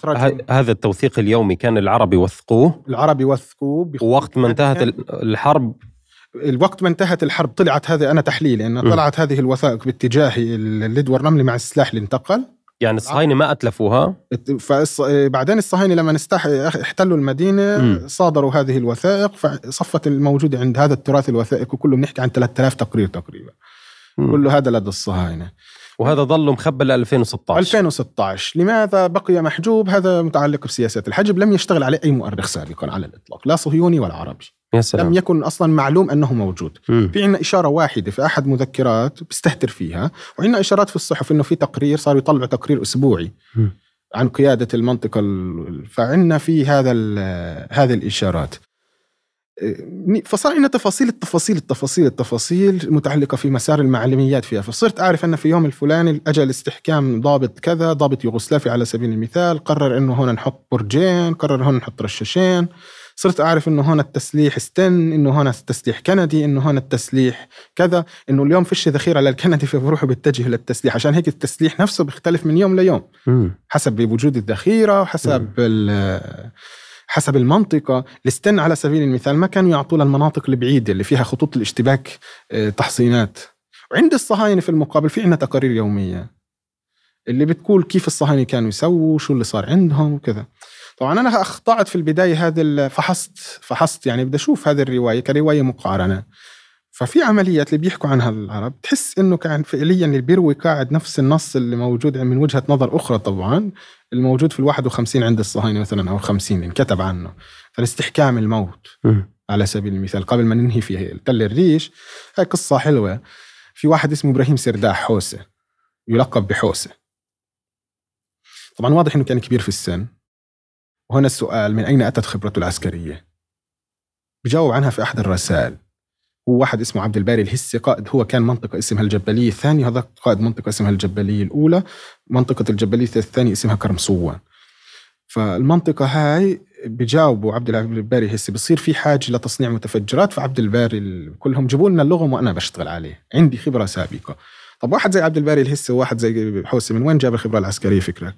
هذا التوثيق اليومي كان العرب يوثقوه؟ العرب يوثقوه وقت ما انتهت الحرب؟ الوقت ما انتهت الحرب طلعت هذه أنا تحليلي انه طلعت هذه الوثائق باتجاه اللد والرمل مع السلاح اللي انتقل. يعني الصهاينة ما أتلفوها؟ فالص... بعدين الصهاينة لما استح... احتلوا المدينة م. صادروا هذه الوثائق فصفت الموجوده عند هذا التراث الوثائقي كله بنحكي عن 3000 تقرير تقريبا. م. كله هذا لدى الصهاينة. وهذا ظل مخبى ل 2016 2016 لماذا بقي محجوب هذا متعلق بسياسات الحجب لم يشتغل عليه أي مؤرخ سابقا على الإطلاق لا صهيوني ولا عربي يا سلام. لم يكن أصلا معلوم أنه موجود م. في عندنا إشارة واحدة في أحد مذكرات بيستهتر فيها وعندنا إشارات في الصحف إنه في تقرير صاروا يطلعوا تقرير أسبوعي م. عن قيادة المنطقة فعندنا في هذا هذه الإشارات فصار عندنا تفاصيل التفاصيل التفاصيل التفاصيل متعلقة في مسار المعلميات فيها. فصرت أعرف أن في يوم الفلاني أجى الاستحكام ضابط كذا ضابط يوغوسلافي على سبيل المثال قرر أنه هنا نحط برجين قرر هنا نحط رشاشين. صرت أعرف أنه هنا التسليح ستن أنه هنا التسليح كندي أنه هنا التسليح كذا. أنه اليوم فيش ذخيرة للكندي فبروحوا بيتجهوا للتسليح. عشان هيك التسليح نفسه بيختلف من يوم ليوم م. حسب وجود الذخيرة وحسب حسب المنطقة الستن على سبيل المثال ما كانوا يعطوا المناطق البعيدة اللي فيها خطوط الاشتباك آه، تحصينات. وعند الصهاينة في المقابل في عندنا تقارير يومية. اللي بتقول كيف الصهاينة كانوا يسووا شو اللي صار عندهم وكذا. طبعا أنا أخطأت في البداية هذا فحصت فحصت يعني بدي أشوف هذه الرواية كرواية مقارنة. ففي عمليات اللي بيحكوا عنها العرب تحس إنه كان فعليا اللي بيروي قاعد نفس النص اللي موجود من وجهة نظر أخرى طبعا الموجود في ال 51 عند الصهاينة مثلا أو 50 انكتب عنه. فالاستحكام الموت. على سبيل المثال قبل ما ننهي في تل الريش. هاي قصة حلوة. في واحد اسمه إبراهيم سرداح حوسة يلقب بحوسة. طبعا واضح إنه كان كبير في السن. وهنا السؤال من أين أتت خبرته العسكرية؟ بجاوب عنها في أحد الرسائل. هو واحد اسمه عبد الباري الهسي قائد هو كان منطقة اسمها الجبلية الثانية هذا قائد منطقة اسمها الجبلية الأولى منطقة الجبلية الثانية اسمها كرم صوان. فالمنطقة هاي بجاوبوا عبد الباري هسي بصير في حاجة لتصنيع متفجرات فعبد الباري كلهم جيبوا لنا اللغم وأنا بشتغل عليه. عندي خبرة سابقة. طب واحد زي عبد الباري الهسي وواحد زي حوسي من وين جاب الخبرة العسكرية فكرك؟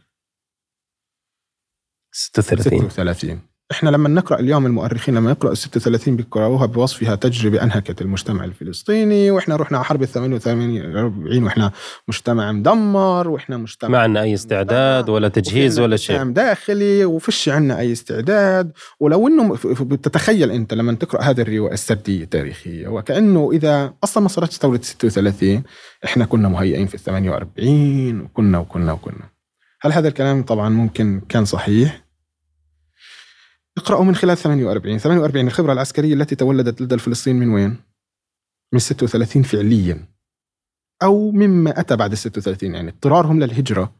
36 36 إحنا لما نقرأ اليوم المؤرخين لما يقرأوا 36 بيقرأوها بوصفها تجربة أنهكت المجتمع الفلسطيني وإحنا رحنا على حرب ال 88 40 وإحنا مجتمع مدمر وإحنا مجتمع ما عندنا أي استعداد ولا تجهيز ولا شيء. داخلي وفيش عندنا أي استعداد. ولو إنه بتتخيل أنت لما تقرأ هذه الرواية السردية التاريخية وكأنه إذا أصلا ما صارتش ثورة 36 إحنا كنا مهيئين في ال 48 وكنا وكنا وكنا. هل هذا الكلام طبعا ممكن كان صحيح؟ اقرأوا من خلال 48 48 الخبرة العسكرية التي تولدت لدى الفلسطينيين من وين؟ من 36 فعليا. أو مما أتى بعد 36 يعني اضطرارهم للهجرة.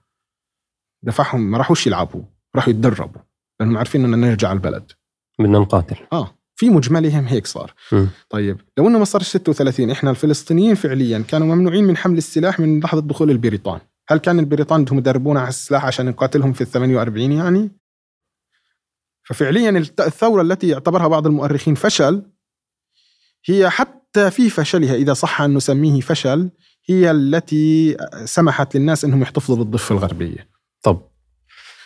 دفعهم ما راحوش يلعبوا راحوا يتدربوا لأنهم عارفين أننا نرجع البلد. بدنا نقاتل. آه في مجملهم هيك صار. م. طيب لو إنه ما صار 36 إحنا الفلسطينيين فعليا كانوا ممنوعين من حمل السلاح من لحظة دخول البريطان. هل كان البريطان بدهم يدربونا على السلاح عشان نقاتلهم في ال 48 يعني؟ ففعليا الثورة التي يعتبرها بعض المؤرخين فشل هي حتى في فشلها إذا صح أن نسميه فشل هي التي سمحت للناس أنهم يحتفظوا بالضفة الغربية. طب.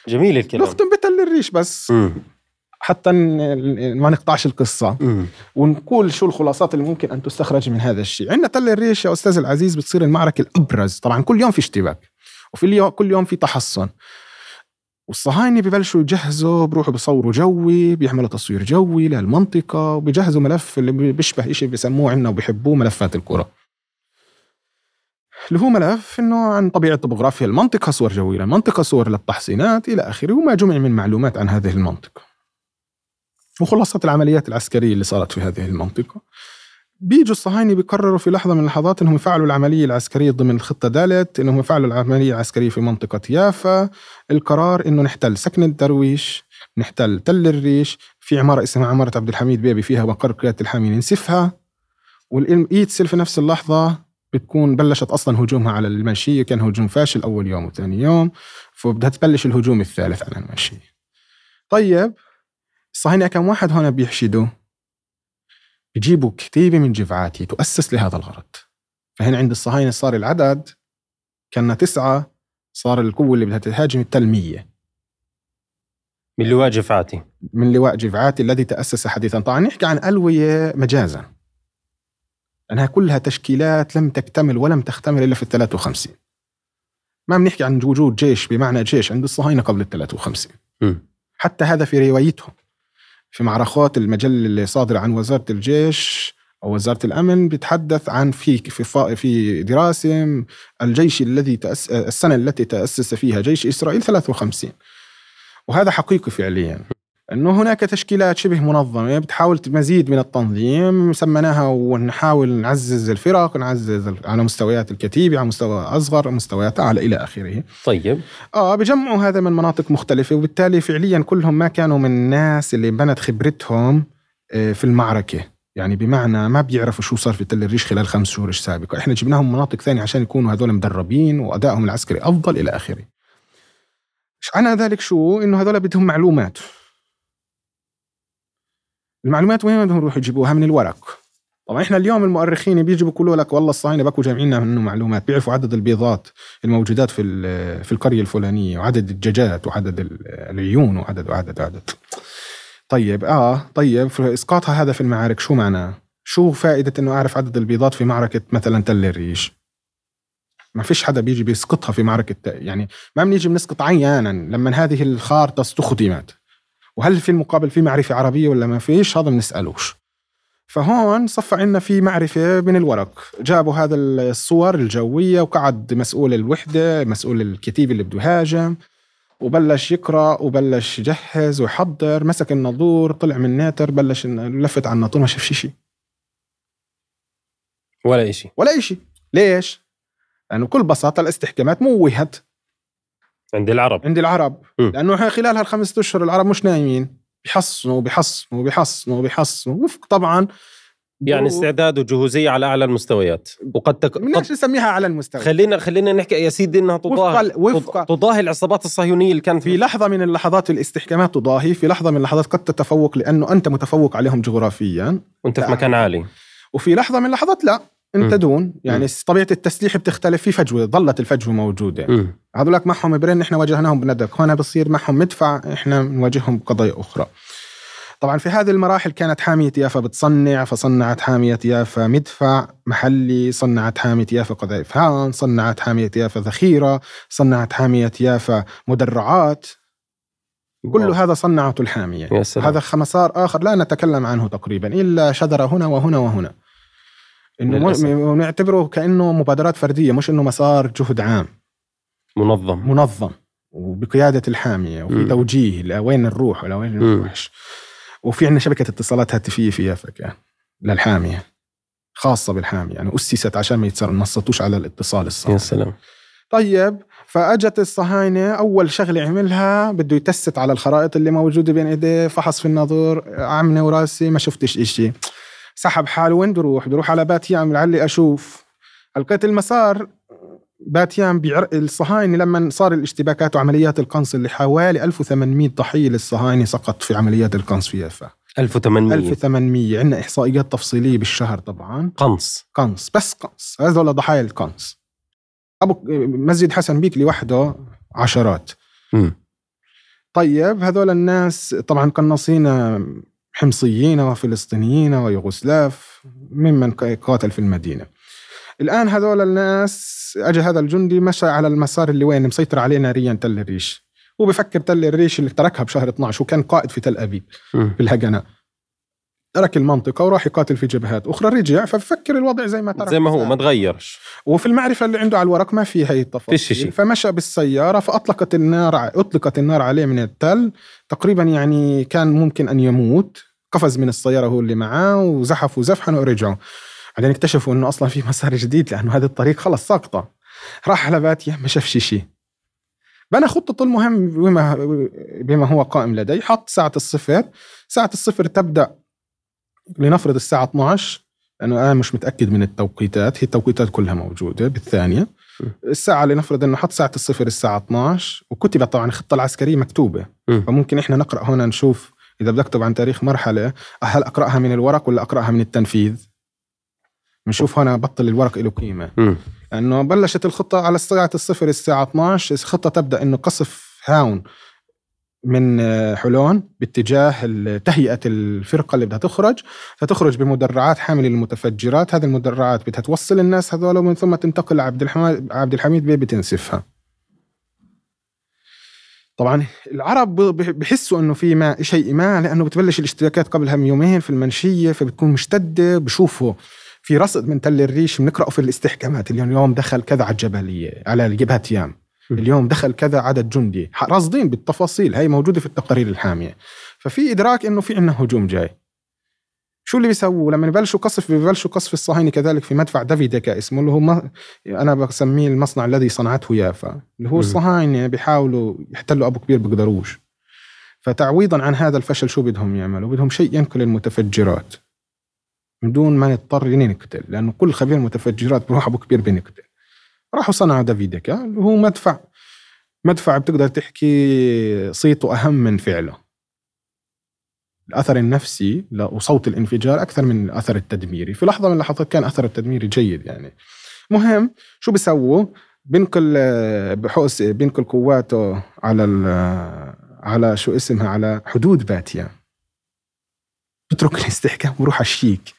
جميل الكلام. نختم بتل الريش بس. م. حتى ما نقطعش القصة. م. ونقول شو الخلاصات اللي ممكن أن تستخرج من هذا الشيء. عندنا تل الريش يا أستاذ العزيز بتصير المعركة الأبرز. طبعا كل يوم في اشتباك. وفي اليوم كل يوم في تحصن. والصهاينة ببلشوا يجهزوا بروحوا بيصوروا جوي بيعملوا تصوير جوي للمنطقة وبيجهزوا ملف اللي بيشبه شيء بيسموه عندنا وبيحبوه ملفات الكرة. اللي هو ملف إنه عن طبيعة طبوغرافيا المنطقة صور جوية للمنطقه صور للتحصينات إلى آخره وما جمع من معلومات عن هذه المنطقة. وخلاصة العمليات العسكرية اللي صارت في هذه المنطقة. بيجوا الصهاينة بيقرروا في لحظة من اللحظات إنهم يفعلوا العملية العسكرية ضمن الخطة دالت إنهم يفعلوا العملية العسكرية في منطقة يافا. القرار إنه نحتل سكن الدرويش نحتل تل الريش. في عمارة اسمها عمارة عبد الحميد بيبي فيها مقر قيادة الحامي ننسفها. والإيتسل في نفس اللحظة بتكون بلشت أصلا هجومها على المنشية كان هجوم فاشل أول يوم وثاني يوم. فبدها تبلش الهجوم الثالث على المنشية طيب الصهاينة كم واحد هون بيحشدوا؟ بيجيبوا كتيبة من جفعاتي تؤسس لهذا الغرض. فهنا عند الصهاينة صار العدد كان تسعة صار القوة اللي بدها تهاجم التل 100 من لواء جفعاتي. من لواء جفعاتي الذي تأسس حديثا. طبعا نحكي عن ألوية مجازا. لأنها كلها تشكيلات لم تكتمل ولم تختمل إلا في ال 53 ما بنحكي عن وجود جيش بمعنى جيش عند الصهاينة قبل ال 53 م. حتى هذا في روايتهم. في معرخات المجلة اللي صادرة عن وزارة الجيش أو وزارة الأمن بيتحدث عن في في في دراسة الجيش الذي تأس السنة التي تأسس فيها جيش إسرائيل 53 وهذا حقيقي فعليا. إنه هناك تشكيلات شبه منظمة بتحاول مزيد من التنظيم سميناها ونحاول نعزز الفرق نعزز على مستويات الكتيبه على مستوى أصغر مستويات أعلى إلى آخره. طيب. آه بجمعوا هذا من مناطق مختلفة وبالتالي فعليا كلهم ما كانوا من الناس اللي بنت خبرتهم آه، في المعركة. يعني بمعنى ما بيعرفوا شو صار في تل الريش خلال خمس شهور السابقة إحنا جبناهم مناطق ثانية عشان يكونوا هذول مدربين وأدائهم العسكري أفضل إلى آخره. على ذلك شو؟ إنه هذول بدهم معلومات. المعلومات وين بدهم يروحوا يجيبوها؟ من الورق. طبعا إحنا اليوم المؤرخين بيجوا بيقولوا لك والله الصهاينه بكوا جامعين منه معلومات. بيعرفوا عدد البيضات الموجودات في في القرية الفلانية وعدد الدجاجات وعدد العيون وعدد وعدد وعدد. طيب آه طيب إسقاطها هذا في المعارك شو معناه؟ شو فائدة إنه أعرف عدد البيضات في معركة مثلا تل الريش؟ ما فيش حدا بيجي بيسقطها في معركة يعني ما بنيجي بنسقط عيانا لما هذه الخارطة استخدمت. وهل في المقابل في معرفة عربية ولا ما فيش؟ هذا بنسالوش فهون صفى عنا في معرفة من الورق. جابوا هذا الصور الجوية وقعد مسؤول الوحدة مسؤول الكتيب اللي بده يهاجم وبلش يقرأ وبلش يجهز ويحضر. مسك الناظور طلع من ناتر بلش لفت على الناطور ما شاف شيء ولا شيء ولا شيء ليش؟ لأنه بكل بساطة الاستحكامات موهت عند العرب. عند العرب. م. لأنه خلال هالخمسة أشهر العرب مش نايمين. بيحصنوا بيحصنوا بيحصنوا بيحصنوا. وفق طبعا. يعني استعداد وجهوزية على أعلى المستويات. وقد تك... قد... نسميها على المستوى خلينا خلينا نحكي يا سيدي إنها تضاهي وفق... تضاهي العصابات الصهيونية اللي كانت في لحظة من اللحظات الاستحكامات تضاهي في لحظة من اللحظات قد تتفوق لأنه أنت متفوق عليهم جغرافيا. وأنت في مكان عالي. وفي لحظة من اللحظات لا. انت دون يعني م. طبيعة التسليح بتختلف في فجوة ظلت الفجوة موجودة. هذولك معهم برين إحنا واجهناهم بندق هون بصير معهم مدفع إحنا نواجههم بقضايا أخرى. طبعا في هذه المراحل كانت حامية يافا بتصنع فصنعت حامية يافا مدفع محلي صنعت حامية يافا قذائف هان صنعت حامية يافا ذخيرة صنعت حامية يافا مدرعات. كل هذا صنعته الحامية. يا سلام. هذا مسار آخر لا نتكلم عنه تقريبا إلا شذر هنا وهنا وهنا. إنه نعتبره كأنه مبادرات فردية مش إنه مسار جهد عام. منظم. منظم. وبقيادة الحامية وفي م. توجيه لوين نروح ولوين نروحش وفي عندنا شبكة اتصالات هاتفية في يافا للحامية خاصة بالحامية. يعني أسست عشان ما ما على الاتصال الصحيح. يا سلام. طيب فأجت الصهاينة أول شغلة عملها بده يتست على الخرائط اللي موجودة بين إيديه فحص في الناظور عمني وراسي ما شفتش إشي. سحب حاله. وين بروح بروح على باتيام لعلي أشوف. لقيت المسار باتيام بيعر... الصهاينة لما صار الاشتباكات وعمليات القنص اللي حوالي 1800 ضحيه للصهاينه سقط في عمليات القنص في يافا. 1800 1800 عندنا إحصائيات تفصيلية بالشهر طبعا. قنص. قنص. بس قنص. هذول ضحايا القنص. أبو مسجد حسن بيك لوحده عشرات. م. طيب هذول الناس طبعا قناصين حمصيين وفلسطينيين ويوغوسلاف ممن قاتل في المدينة. الآن هذول الناس اجى هذا الجندي مشى على المسار اللي وين؟ مسيطر عليه ناريا تل الريش. هو بفكر تل الريش اللي تركها بشهر 12 وكان قائد في تل أبيب في الهجنة. ترك المنطقة وراح يقاتل في جبهات أخرى رجع فبفكر الوضع زي ما ترك زي ما هو ما تغيرش. وفي المعرفة اللي عنده على الورق ما في هي التفاصيل. فمشى بالسيارة فأطلقت النار أطلقت النار عليه من التل. تقريبا يعني كان ممكن أن يموت. قفز من السيارة هو اللي معاه وزحفوا زفحا ورجعوا. بعدين اكتشفوا إنه أصلا في مسار جديد لأنه هذا الطريق خلص ساقطة. راح على باتيا ما شافش شيء بنى خطة المهم بما بما هو قائم لدي حط ساعة الصفر. ساعة الصفر تبدأ لنفرض الساعة 12 لأنه أنا مش متأكد من التوقيتات هي التوقيتات كلها موجودة بالثانية. الساعة لنفرض أنه حط ساعة الصفر الساعة 12 وكتبت طبعا الخطة العسكرية مكتوبة. فممكن إحنا نقرأ هنا نشوف إذا بدك تكتب عن تاريخ مرحلة هل أقرأها من الورق ولا أقرأها من التنفيذ؟ بنشوف هنا بطل الورق له قيمة. لأنه بلشت الخطة على ساعة الصفر الساعة 12 الخطة تبدأ إنه قصف هاون من حلون باتجاه تهيئة الفرقة اللي بدها تخرج. فتخرج بمدرعات حاملة للمتفجرات هذه المدرعات بدها توصل الناس هذول ومن ثم تنتقل لعبد الحميد عبد الحميد بيه بتنسفها. طبعا العرب بحسوا إنه في ما شيء ما لأنه بتبلش الاشتباكات قبلها من يومين في المنشية فبتكون مشتدة. بشوفوا في رصد من تل الريش بنقرأه في الاستحكامات. اليوم دخل كذا على الجبليه على جبهه يام. اليوم دخل كذا عدد جندي. راصدين بالتفاصيل. هاي موجودة في التقارير الحامية. ففي إدراك إنه في عندنا هجوم جاي. شو اللي بيسووا؟ لما يبلشوا قصف ببلشوا قصف الصهاينة كذلك في مدفع دافيدكا اسمه اللي هو ما أنا بسميه المصنع الذي صنعته يافا. اللي هو الصهاينة بيحاولوا يحتلوا أبو كبير بيقدروش فتعويضا عن هذا الفشل شو بدهم يعملوا؟ بدهم شيء ينقل المتفجرات. من دون ما نضطر نقتل لأنه كل خبير متفجرات بروح أبو كبير بنقتل. راحوا صنعوا دافيديكا هو مدفع مدفع بتقدر تحكي صيته أهم من فعله. الأثر النفسي وصوت الانفجار أكثر من الأثر التدميري. في لحظة من اللحظات كان أثر التدميري جيد يعني. مهم شو بيسووا؟ بينقل بحوس بينقل قواته على على شو اسمها على حدود باتيا بترك الاستحكام وبروح على الشيك.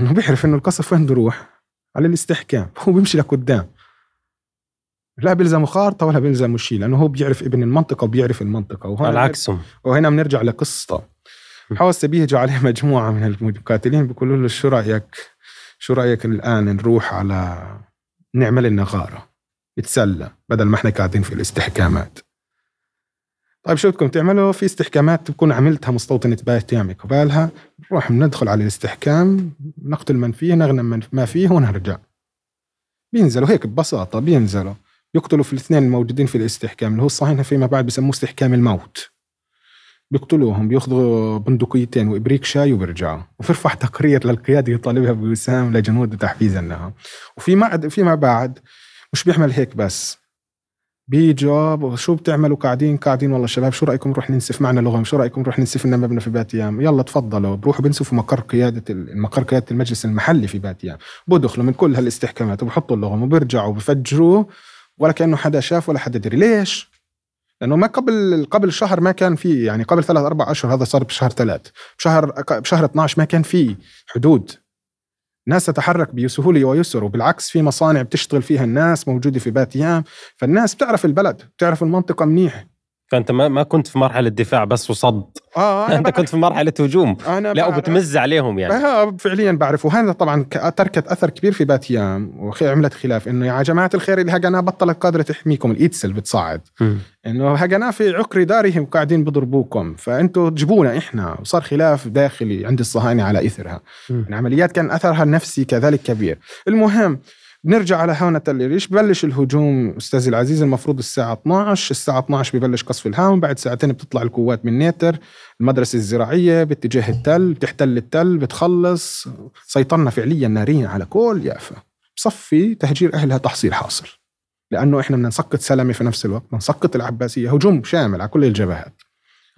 إنه بيعرف إنه القصف وين بروح على الاستحكام. هو بيمشي لقدام. لا بيلزمه خارطه ولا بيلزمه شيء لأنه هو بيعرف ابن المنطقة وبيعرف المنطقة. وهنا على عكسهم. وهنا بنرجع لقصته حوسه بيجوا عليه مجموعة من المقاتلين بيقولوا له شو رايك شو رأيك الآن نروح على نعمل لنا غاره نتسلى بدل ما إحنا قاعدين في الاستحكامات. طيب شو بدكم تعملوا؟ في استحكامات تكون عملتها مستوطنة باتيامي قبالها نروح ندخل على الاستحكام نقتل من فيه نغنم من ما فيه ونرجع. بينزلوا هيك ببساطة بينزلوا. يقتلوا في الاثنين الموجودين في الاستحكام اللي هو الصهاينة فيما بعد بسموه استحكام الموت. بيقتلوهم بياخذوا بندقيتين وإبريق شاي وبيرجعوا. وبيرفع تقرير للقيادة يطالبها بوسام لجنود تحفيزا لها. وفي فيما بعد مش بيعمل هيك بس. بيجوا شو بتعملوا قاعدين؟ قاعدين والله شباب شو رأيكم نروح ننسف معنا لغم شو رأيكم نروح ننسف لنا مبنى في باتيام يلا تفضلوا بروحوا بنسفوا مقر قيادة المقر قيادة المجلس المحلي في باتيام بدخلوا من كل هالاستحكامات وبحطوا اللغم وبيرجعوا بفجروه ولا كأنه حدا شاف ولا حدا دري. ليش؟ لأنه ما قبل قبل شهر ما كان في يعني قبل ثلاث أربع أشهر هذا صار بشهر ثلاث. بشهر بشهر 12 ما كان في حدود. الناس تتحرك بسهولة ويسر وبالعكس في مصانع بتشتغل فيها الناس موجودة في باتيام فالناس بتعرف البلد بتعرف المنطقة منيح. فانت ما ما كنت في مرحلة دفاع بس وصد. آه أنت كنت في مرحلة هجوم. أنا لا وبتمز عليهم يعني. آه فعليا بعرف. وهذا طبعا تركت أثر كبير في باتيام وعملت خلاف. إنه يا جماعة الخير الهجناه بطلت قادرة تحميكم الايتسل بتصعد إنه الهجناه في عقر دارهم قاعدين بضربوكم. فانتم تجيبونا إحنا. وصار خلاف داخلي عند الصهاينة على إثرها. العمليات كان أثرها النفسي كذلك كبير. المهم بنرجع على هاونة الريش ببلش الهجوم أستاذي العزيز؟ المفروض الساعة 12 الساعة 12 ببلش قصف الهاون. بعد ساعتين بتطلع القوات من نيتر المدرسة الزراعية باتجاه التل بتحتل التل بتخلص. سيطرنا فعليا ناريا على كل يافا. بصفي تهجير أهلها تحصيل حاصل. لأنه إحنا بدنا نسقط سلمة في نفس الوقت نسقط العباسية. هجوم شامل على كل الجبهات.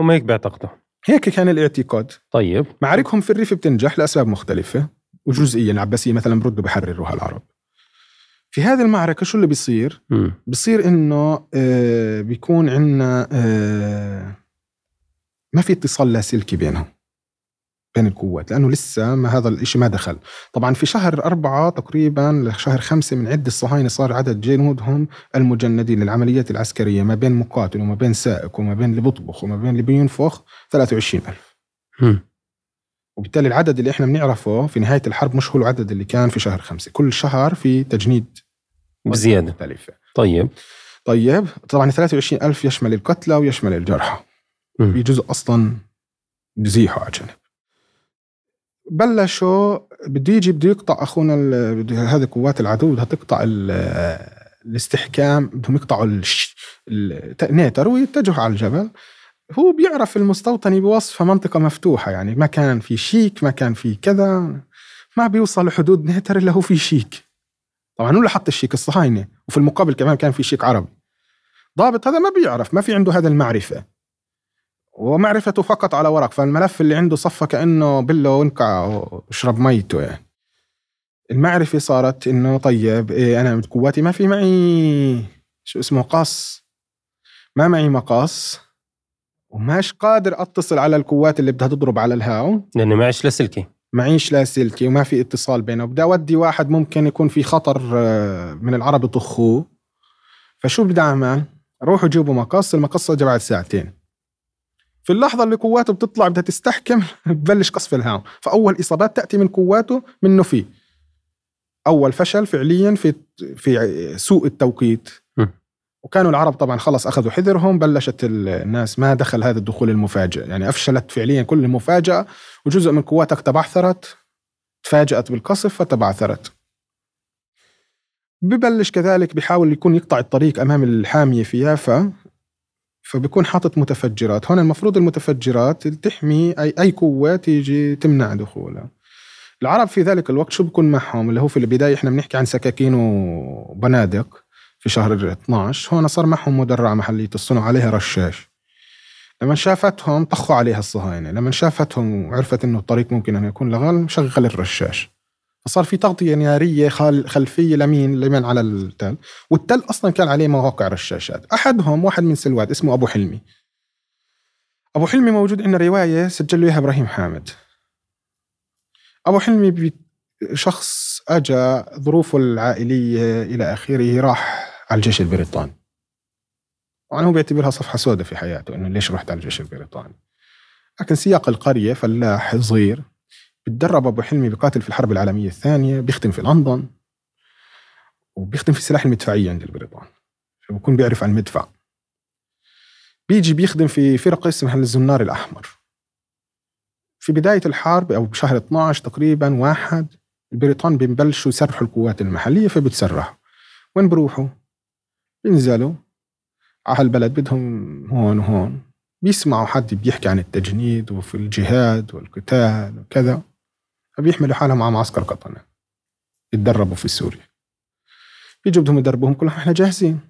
هم هيك بيعتقدوا. هيك كان الاعتقاد. طيب. معاركهم في الريف بتنجح لأسباب مختلفة. وجزئيا العباسية مثلا بردوا بحرروها العرب في هذه المعركة شو اللي بيصير؟ م. بيصير إنه آه بيكون عندنا آه ما في اتصال لاسلكي بينهم بين القوات لأنه لسه ما هذا الإشي ما دخل طبعا في شهر أربعة تقريبا لشهر خمسة من عدة الصهاينة صار عدد جنودهم المجندين للعمليات العسكرية ما بين مقاتل وما بين سائق وما بين اللي بيطبخ وما بين اللي بينفخ 23 ألف م. وبالتالي العدد اللي إحنا بنعرفه في نهاية الحرب مش هو العدد اللي كان في شهر خمسة. كل شهر في تجنيد بزيادة. مختلفة. طيب. طيب طبعا 23 ألف يشمل القتلى ويشمل الجرحى. في جزء أصلا بزيحوا على جنب. بلشوا بده يجي بده يقطع أخونا هذه قوات العدو بدها تقطع الاستحكام بدهم يقطعوا النيتر ويتجهوا على الجبل. هو بيعرف المستوطني بوصفها منطقة مفتوحة يعني ما كان في شيك ما كان في كذا ما بيوصل لحدود نهتر إلا هو في شيك. طبعا هو اللي حط الشيك الصهاينة وفي المقابل كمان كان في شيك عربي. ضابط هذا ما بيعرف ما في عنده هذا المعرفة. ومعرفته فقط على ورق فالملف اللي عنده صفى كأنه بله وانقع واشرب ميته يعني. المعرفة صارت إنه طيب إيه أنا قواتي ما في معي شو اسمه قاص. ما معي مقاص. وماش قادر أتصل على القوات اللي بدها تضرب على الهاو لأنه معيش لاسلكي معيش لاسلكي وما في اتصال بينه. بدي أودي واحد ممكن يكون في خطر آه، من العرب يطخوه. فشو بدي أعمل؟ روحوا جيبوا مقص. المقصة بعد ساعتين. في اللحظة اللي قواته بتطلع بدها تستحكم ببلش قصف الهاون. فأول إصابات تأتي من قواته منه فيه أول فشل فعليا في في سوء التوقيت. وكانوا العرب طبعا خلص أخذوا حذرهم بلشت الناس ما دخل هذا الدخول المفاجئ. يعني أفشلت فعليا كل المفاجأة وجزء من قواتك تبعثرت تفاجأت بالقصف فتبعثرت ببلش كذلك بيحاول يكون يقطع الطريق أمام الحامية في يافا فبيكون حاطط متفجرات. هون المفروض المتفجرات تحمي أي, أي قوة تيجي تمنع دخولها. العرب في ذلك الوقت شو بكون معهم؟ اللي هو في البداية إحنا بنحكي عن سكاكين وبنادق. في شهر 12 هون صار معهم مدرعة محلية الصنع عليها رشاش. لما شافتهم طخوا عليها الصهاينة لما شافتهم وعرفت إنه الطريق ممكن أن يكون لغال شغل الرشاش. فصار في تغطية نارية خلفية لمين لمن على التل. والتل أصلا كان عليه مواقع رشاشات. أحدهم واحد من سلواد اسمه أبو حلمي. أبو حلمي موجود عندنا رواية سجل له إياها إبراهيم حامد. أبو حلمي شخص أجا ظروفه العائلية إلى آخره راح على الجيش البريطاني. وأنا هو بيعتبرها صفحة سوداء في حياته إنه ليش رحت على الجيش البريطاني؟ لكن سياق القرية فلاح صغير بتدرب أبو حلمي بقاتل في الحرب العالمية الثانية بيخدم في لندن وبيخدم في السلاح المدفعية عند البريطان. فبكون بيعرف عن المدفع. بيجي بيخدم في فرقة اسمها الزنار الأحمر. في بداية الحرب أو بشهر 12 تقريبا واحد البريطان بيبلشوا يسرحوا القوات المحلية فبتسرحوا. وين بروحوا؟ بينزلوا على البلد بدهم هون وهون. بيسمعوا حد بيحكي عن التجنيد وفي الجهاد والقتال وكذا. فبيحملوا حالهم على معسكر قطنة يتدربوا في سوريا. بيجوا بدهم يدربوهم كلهم. إحنا جاهزين.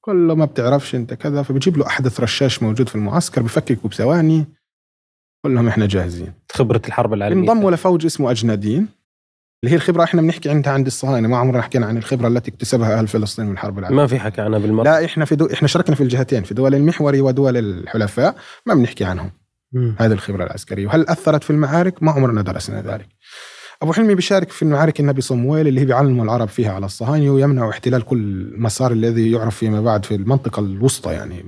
كله ما بتعرفش أنت كذا. فبجيب له أحدث رشاش موجود في المعسكر بفككوا بثواني. كلهم إحنا جاهزين. خبرة الحرب العالمية. انضموا لفوج اسمه اجنادين اللي هي الخبرة إحنا بنحكي عنها عند الصهاينة ما عمرنا حكينا عن الخبرة التي اكتسبها أهل فلسطين من الحرب العالمية. ما في حكي عنها بالمرة. لا إحنا في دو... إحنا شاركنا في الجهتين في دول المحوري ودول الحلفاء ما بنحكي عنهم. هذه الخبرة العسكرية. وهل أثرت في المعارك؟ ما عمرنا درسنا ذلك. أبو حلمي بيشارك في معارك النبي صمويل اللي هي بيعلموا العرب فيها على الصهاينة ويمنعوا احتلال كل مسار الذي يعرف فيما بعد في المنطقة الوسطى يعني.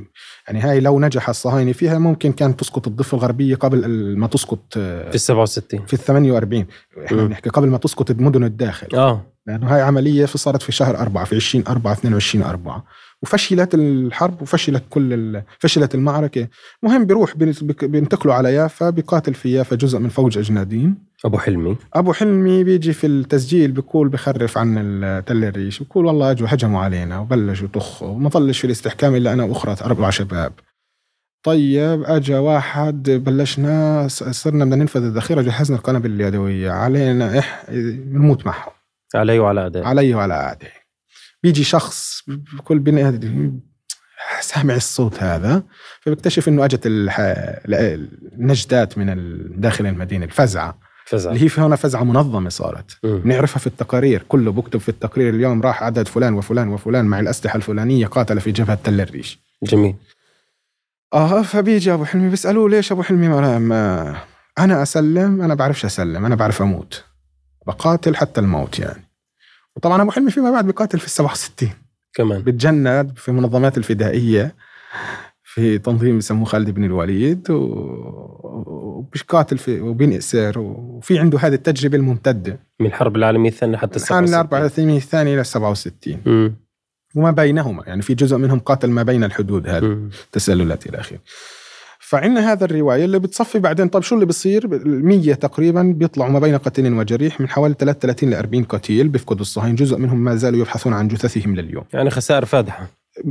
يعني هاي لو نجح الصهاينة فيها ممكن كانت تسقط الضفة الغربية قبل ما تسقط في ال 67 في ال 48 إحنا بنحكي قبل ما تسقط مدن الداخل. آه. لأنه هاي عملية صارت في شهر أربعة في 20 4 22 4 وفشلت الحرب وفشلت كل فشلت المعركة. مهم بيروح بينتقلوا على يافا بيقاتل في يافا جزء من فوج أجنادين أبو حلمي. أبو حلمي بيجي في التسجيل بيقول بخرف عن تل الريش. بيقول والله أجوا هجموا علينا وبلشوا يطخوا. وما ظلش في الاستحكام إلا أنا وأخرى أربع شباب. طيب اجى واحد بلشنا صرنا بدنا ننفذ الذخيرة. جهزنا القنابل اليدويه علينا إح بنموت معهم. علي وعلى اعدائي علي وعلى اعدائي بيجي شخص بكل بني سامع الصوت هذا فبيكتشف إنه أجت النجدات من داخل المدينة الفزعة. فزعة. اللي هي في هنا فزعة منظمة صارت. بنعرفها في التقارير كله بكتب في التقرير اليوم راح عدد فلان وفلان وفلان مع الأسلحة الفلانية قاتل في جبهة تل الريش. جميل. آه فبيجي أبو حلمي بيسألوه ليش أبو حلمي ما, ما أنا أسلم أنا بعرفش أسلم أنا بعرف أموت. بقاتل حتى الموت يعني. وطبعا أبو حلمي فيما بعد بيقاتل في ال 67 كمان. بتجند في منظمات الفدائية في تنظيم بسموه خالد بن الوليد وبيقاتل في وبينأسر وفي عنده هذه التجربة الممتدة. من الحرب العالمية الثانية حتى ال 67 الحرب العالميه الثانية إلى 67 وما بينهما يعني في جزء منهم قاتل ما بين الحدود هذه. تسللات إلى اخره فعندنا هذا الرواية اللي بتصفي بعدين طب شو اللي بيصير 100 تقريبا بيطلعوا ما بين قتيل وجريح من حوالي 33 ل 40 قتيل بيفقدوا الصهاينة. جزء منهم ما زالوا يبحثون عن جثثهم لليوم. يعني خسائر فادحة.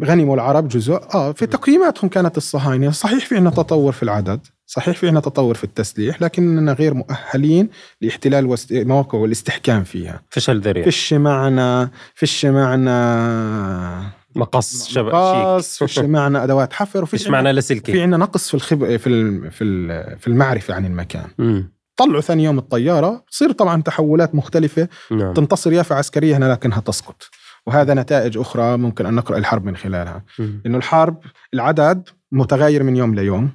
غنموا العرب جزء. آه في تقييماتهم كانت الصهاينة. صحيح في عندنا تطور في العدد صحيح في عندنا تطور في التسليح لكننا غير مؤهلين لاحتلال مواقع والاستحكام فيها. فشل ذريع. فيش معنا فيش معنا مقص شبك مقص فيش معنا أدوات حفر وفيش معنا لاسلكي في عندنا نقص في الخب في في في المعرفة عن المكان. مم. طلعوا ثاني يوم الطيارة تصير طبعا تحولات مختلفة نعم. تنتصر يافا عسكريا هنا لكنها تسقط. وهذا نتائج أخرى ممكن أن نقرأ الحرب من خلالها. مم. إنه الحرب العدد متغير من يوم ليوم.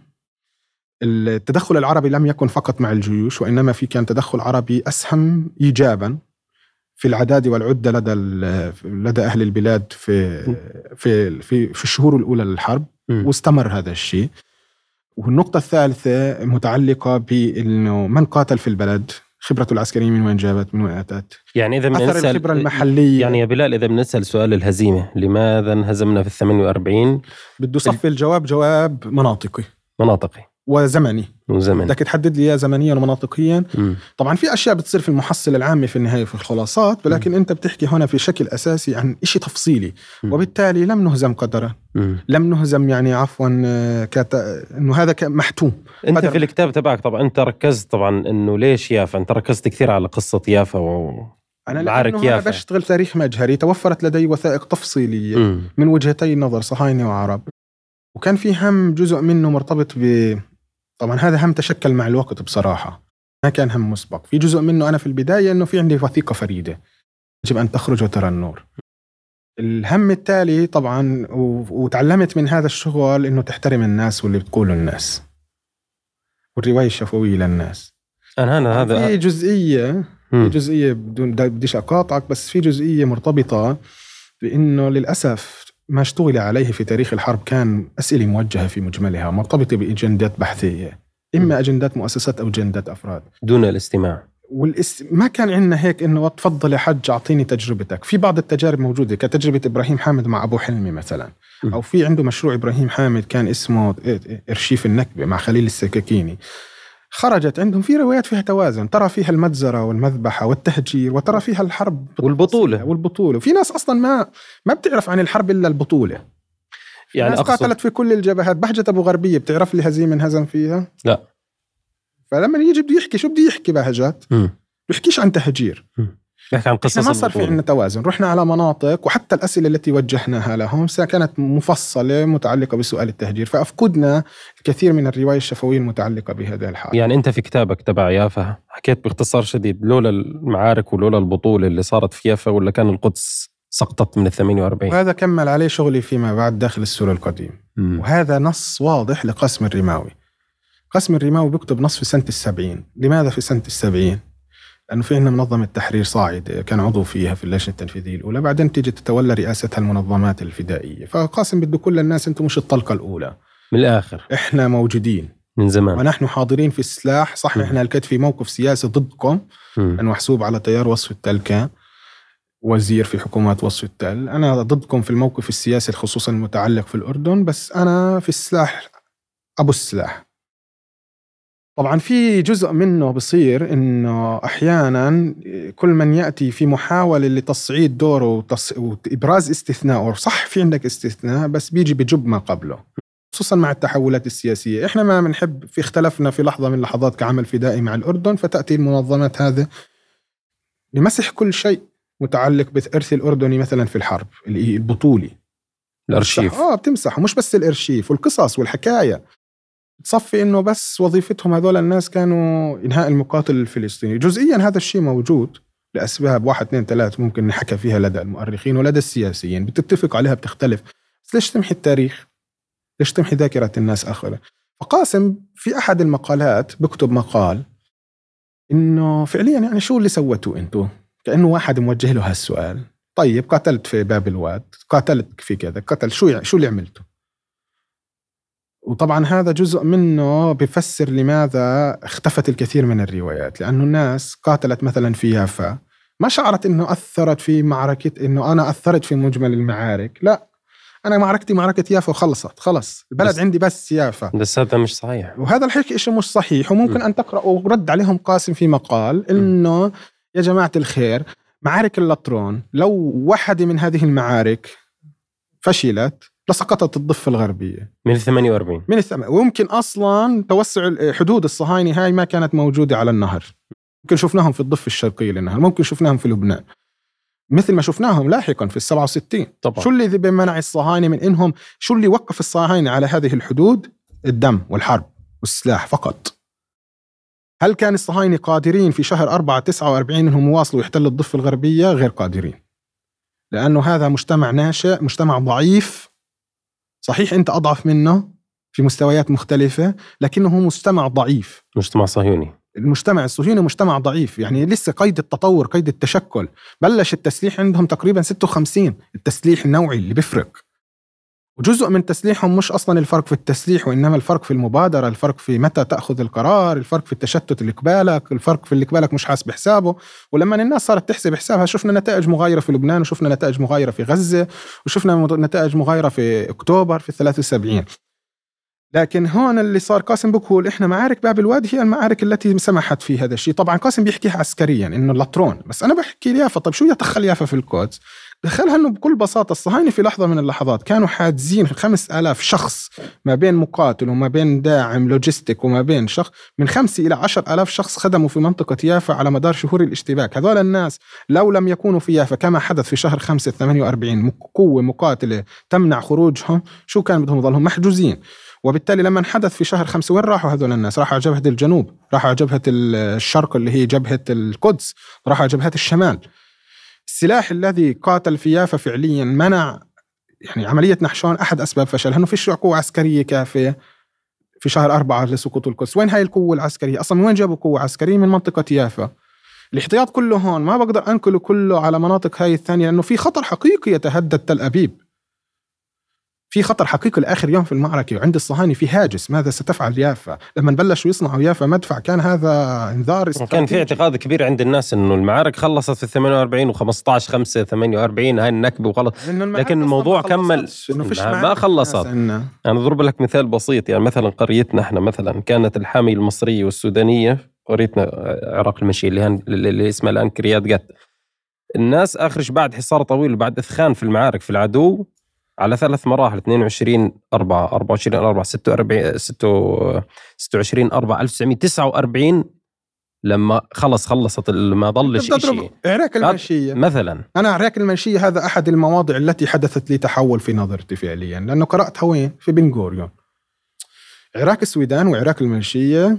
التدخل العربي لم يكن فقط مع الجيوش وإنما في كان تدخل عربي أسهم ايجابا. في العداد والعدة لدى لدى أهل البلاد في في في في الشهور الأولى للحرب مم. واستمر هذا الشيء. والنقطة الثالثة متعلقة بأنه من قاتل في البلد خبرته العسكرية من وين جابت؟ من وين أتت؟ يعني إذا أثر بنسال الخبرة المحلية. يعني يا بلال إذا بنسال سؤال الهزيمة لماذا انهزمنا في ال 48 بده يصفي الجواب جواب مناطقي. مناطقي. وزمني وزمن بدك تحدد لي إياه زمنيا ومناطقيا مم. طبعا في أشياء بتصير في المحصلة العامة في النهاية في الخلاصات ولكن أنت بتحكي هنا في شكل أساسي عن شيء تفصيلي مم. وبالتالي لم نهزم قدرا. لم نهزم يعني عفوا آه، كت... إنه هذا محتوم أنت قدر. في الكتاب تبعك طبعا أنت ركزت طبعا إنه ليش يافا أنت ركزت كثير على قصة يافا و... أنا أنا يافا. بشتغل تاريخ مجهري توفرت لدي وثائق تفصيلية مم. من وجهتي النظر صهاينه وعرب وكان في هم جزء منه مرتبط ب طبعا هذا هم تشكل مع الوقت بصراحة. ما كان هم مسبق. في جزء منه أنا في البداية إنه في عندي وثيقة فريدة. يجب أن تخرج وترى النور. الهم التالي طبعا وتعلمت من هذا الشغل إنه تحترم الناس واللي بتقوله الناس. والرواية الشفوية للناس. أنا أنا في هذا جزئيه في. جزئية بدون بديش أقاطعك بس في جزئية مرتبطة بإنه للأسف ما اشتغل عليه في تاريخ الحرب كان أسئلة موجهة في مجملها مرتبطة بأجندات بحثية إما أجندات مؤسسات أو أجندات أفراد. دون الاستماع. والاس... ما كان عندنا هيك إنه تفضل يا حج أعطيني تجربتك. في بعض التجارب موجودة كتجربة إبراهيم حامد مع أبو حلمي مثلا. م. أو في عنده مشروع إبراهيم حامد كان اسمه إرشيف النكبة مع خليل السكاكيني. خرجت عندهم. في روايات فيها توازن. ترى فيها المجزرة والمذبحة والتهجير وترى فيها الحرب والبطولة. والبطولة. وفي ناس أصلا ما ما بتعرف عن الحرب إلا البطولة. في يعني ناس اقصد قاتلت في كل الجبهات. بهجة أبو غربية بتعرف لي هزيمة انهزم فيها؟ لا. فلما يجي بده يحكي شو بده يحكي بهجت مم. بيحكيش عن تهجير. عن قصص ما صار في البطولة. عندنا توازن. رحنا على مناطق وحتى الأسئلة التي وجهناها لهم كانت مفصلة متعلقة بسؤال التهجير. فأفقدنا الكثير من الرواية الشفوية المتعلقة بهذا الحال. يعني أنت في كتابك تبع يافا حكيت باختصار شديد لولا المعارك ولولا البطولة اللي صارت في يافا ولا كان القدس سقطت من ال 48 وهذا كمل عليه شغلي فيما بعد داخل السور القديم مم. وهذا نص واضح لقاسم الرماوي. قاسم الرماوي بيكتب نص في سنة السبعين. لماذا في سنة السبعين؟ لأنه في عندنا منظمة تحرير صاعد كان عضو فيها في اللجنة التنفيذية الأولى بعدين تيجي تتولى رئاستها المنظمات الفدائية. فقاسم بده كل الناس أنتم مش الطلقة الأولى. من الآخر. إحنا موجودين. من زمان. ونحن حاضرين في السلاح. صح م. إحنا الكد في موقف سياسي ضدكم. أنا محسوب على تيار وصف التل كان وزير في حكومات وصف التل. أنا ضدكم في الموقف السياسي خصوصا المتعلق في الأردن. بس أنا في السلاح أبو السلاح. طبعا في جزء منه بصير إنه أحيانا كل من يأتي في محاولة لتصعيد دوره وتص... وإبراز استثناء صح في عندك استثناء بس بيجي بجب ما قبله خصوصا مع التحولات السياسية. إحنا ما بنحب في اختلفنا في لحظة من اللحظات كعمل فدائي مع الأردن فتأتي المنظمات هذه لمسح كل شيء متعلق بالارث الأردني مثلا في الحرب اللي هي البطولي. الأرشيف. آه بتمسحه مش بس الأرشيف والقصص والحكاية. تصفي إنه بس وظيفتهم هذول الناس كانوا إنهاء المقاتل الفلسطيني. جزئيا هذا الشيء موجود لأسباب واحد اثنين ثلاث ممكن نحكى فيها لدى المؤرخين ولدى السياسيين. بتتفق عليها بتختلف. بس ليش تمحي التاريخ؟ ليش تمحي ذاكرة الناس اخره فقاسم في أحد المقالات بكتب مقال إنه فعليا يعني شو اللي سويتوا أنتم كأنه واحد موجه له هالسؤال. طيب قاتلت في باب الواد قاتلت في كذا قتل شو يعني شو اللي عملته وطبعا هذا جزء منه بفسر لماذا اختفت الكثير من الروايات. لأنه الناس قاتلت مثلا في يافا. ما شعرت إنه أثرت في معركة إنه أنا أثرت في مجمل المعارك. لا أنا معركتي معركة يافا وخلصت خلص. البلد بس- عندي بس يافا. بس هذا مش صحيح. وهذا الحكي شيء مش صحيح. وممكن م. أن تقرأوا ورد عليهم قاسم في مقال إنه يا جماعة الخير معارك اللطرون لو واحدة من هذه المعارك فشلت لسقطت الضفة الغربية. من ال 48 من الثم... ويمكن أصلا توسع حدود الصهاينة هاي ما كانت موجودة على النهر. ممكن شفناهم في الضفة الشرقية للنهر ممكن شفناهم في لبنان. مثل ما شفناهم لاحقا في ال 67 طبعا. شو اللي ذي منع الصهاينة من إنهم شو اللي وقف الصهاينة على هذه الحدود؟ الدم والحرب والسلاح فقط. هل كان الصهاينة قادرين في شهر 4 49 إنهم يواصلوا يحتلوا الضفة الغربية؟ غير قادرين. لأنه هذا مجتمع ناشئ مجتمع ضعيف صحيح أنت أضعف منه في مستويات مختلفة لكنه مجتمع ضعيف. مجتمع صهيوني. المجتمع الصهيوني مجتمع ضعيف يعني لسه قيد التطور قيد التشكل. بلش التسليح عندهم تقريبا 56 التسليح النوعي اللي بيفرق. وجزء من تسليحهم مش أصلا الفرق في التسليح وإنما الفرق في المبادرة الفرق في متى تأخذ القرار الفرق في التشتت اللي قبالك الفرق في اللي قبالك مش حاسب حسابه ولما الناس صارت تحسب حسابها شفنا نتائج مغايرة في لبنان وشفنا نتائج مغايرة في غزة وشفنا نتائج مغايرة في أكتوبر في 73 لكن هون اللي صار قاسم بقول إحنا معارك باب الوادي هي المعارك التي سمحت في هذا الشيء. طبعا قاسم بيحكيها عسكريا إنه اللطرون بس أنا بحكي يافا طيب شو يدخل يافا في القدس؟ دخلها انه بكل بساطة. الصهاينه في لحظة من اللحظات كانوا حاجزين خمس آلاف شخص ما بين مقاتل وما بين داعم لوجيستيك وما بين شخص من خمسة إلى عشر آلاف شخص خدموا في منطقة يافا على مدار شهور الاشتباك. هذول الناس لو لم يكونوا في يافا كما حدث في شهر خمسة 48 قوة مقاتلة تمنع خروجهم شو كان بدهم؟ يضلهم محجوزين. وبالتالي لما حدث في شهر خمسة وين راحوا هذول الناس؟ راحوا على جبهة الجنوب راحوا على جبهة الشرق اللي هي جبهة القدس راحوا على جبهة الشمال. السلاح الذي قاتل في يافا فعليا منع يعني عملية نحشون أحد أسباب فشلها أنه فيش قوة عسكرية كافية في شهر أربعة لسقوط القدس. وين هاي القوة العسكرية؟ أصلا وين جابوا قوة عسكرية؟ من منطقة يافا. الاحتياط كله هون. ما بقدر أنقله كله على مناطق هاي الثانية لأنه في خطر حقيقي يتهدد تل أبيب. في خطر حقيقي لآخر يوم في المعركة وعند الصهاينة في هاجس. ماذا ستفعل يافا؟ لما بلشوا يصنعوا يافا مدفع كان هذا انذار كان في اعتقاد كبير عند الناس إنه المعارك خلصت في 48 و15 5 48 هاي النكبة وخلص. لكن الموضوع كمل ما خلصت. أنا أضرب لك مثال بسيط. يعني مثلا قريتنا إحنا مثلا كانت الحامية المصرية والسودانية قريتنا عراق المشي اللي, اللي اسمها الآن كريات قت الناس اخرج بعد حصار طويل وبعد إثخان في المعارك في العدو على ثلاث مراحل 22 4 24 4 46 26 4 1949 لما خلص خلصت ما ضلش شيء عراك المنشيه مثلا. أنا عراك المنشيه هذا أحد المواضع التي حدثت لي تحول في نظرتي فعليا لأنه قرأتها وين؟ في بن غوريون عراك السويدان وعراك المنشيه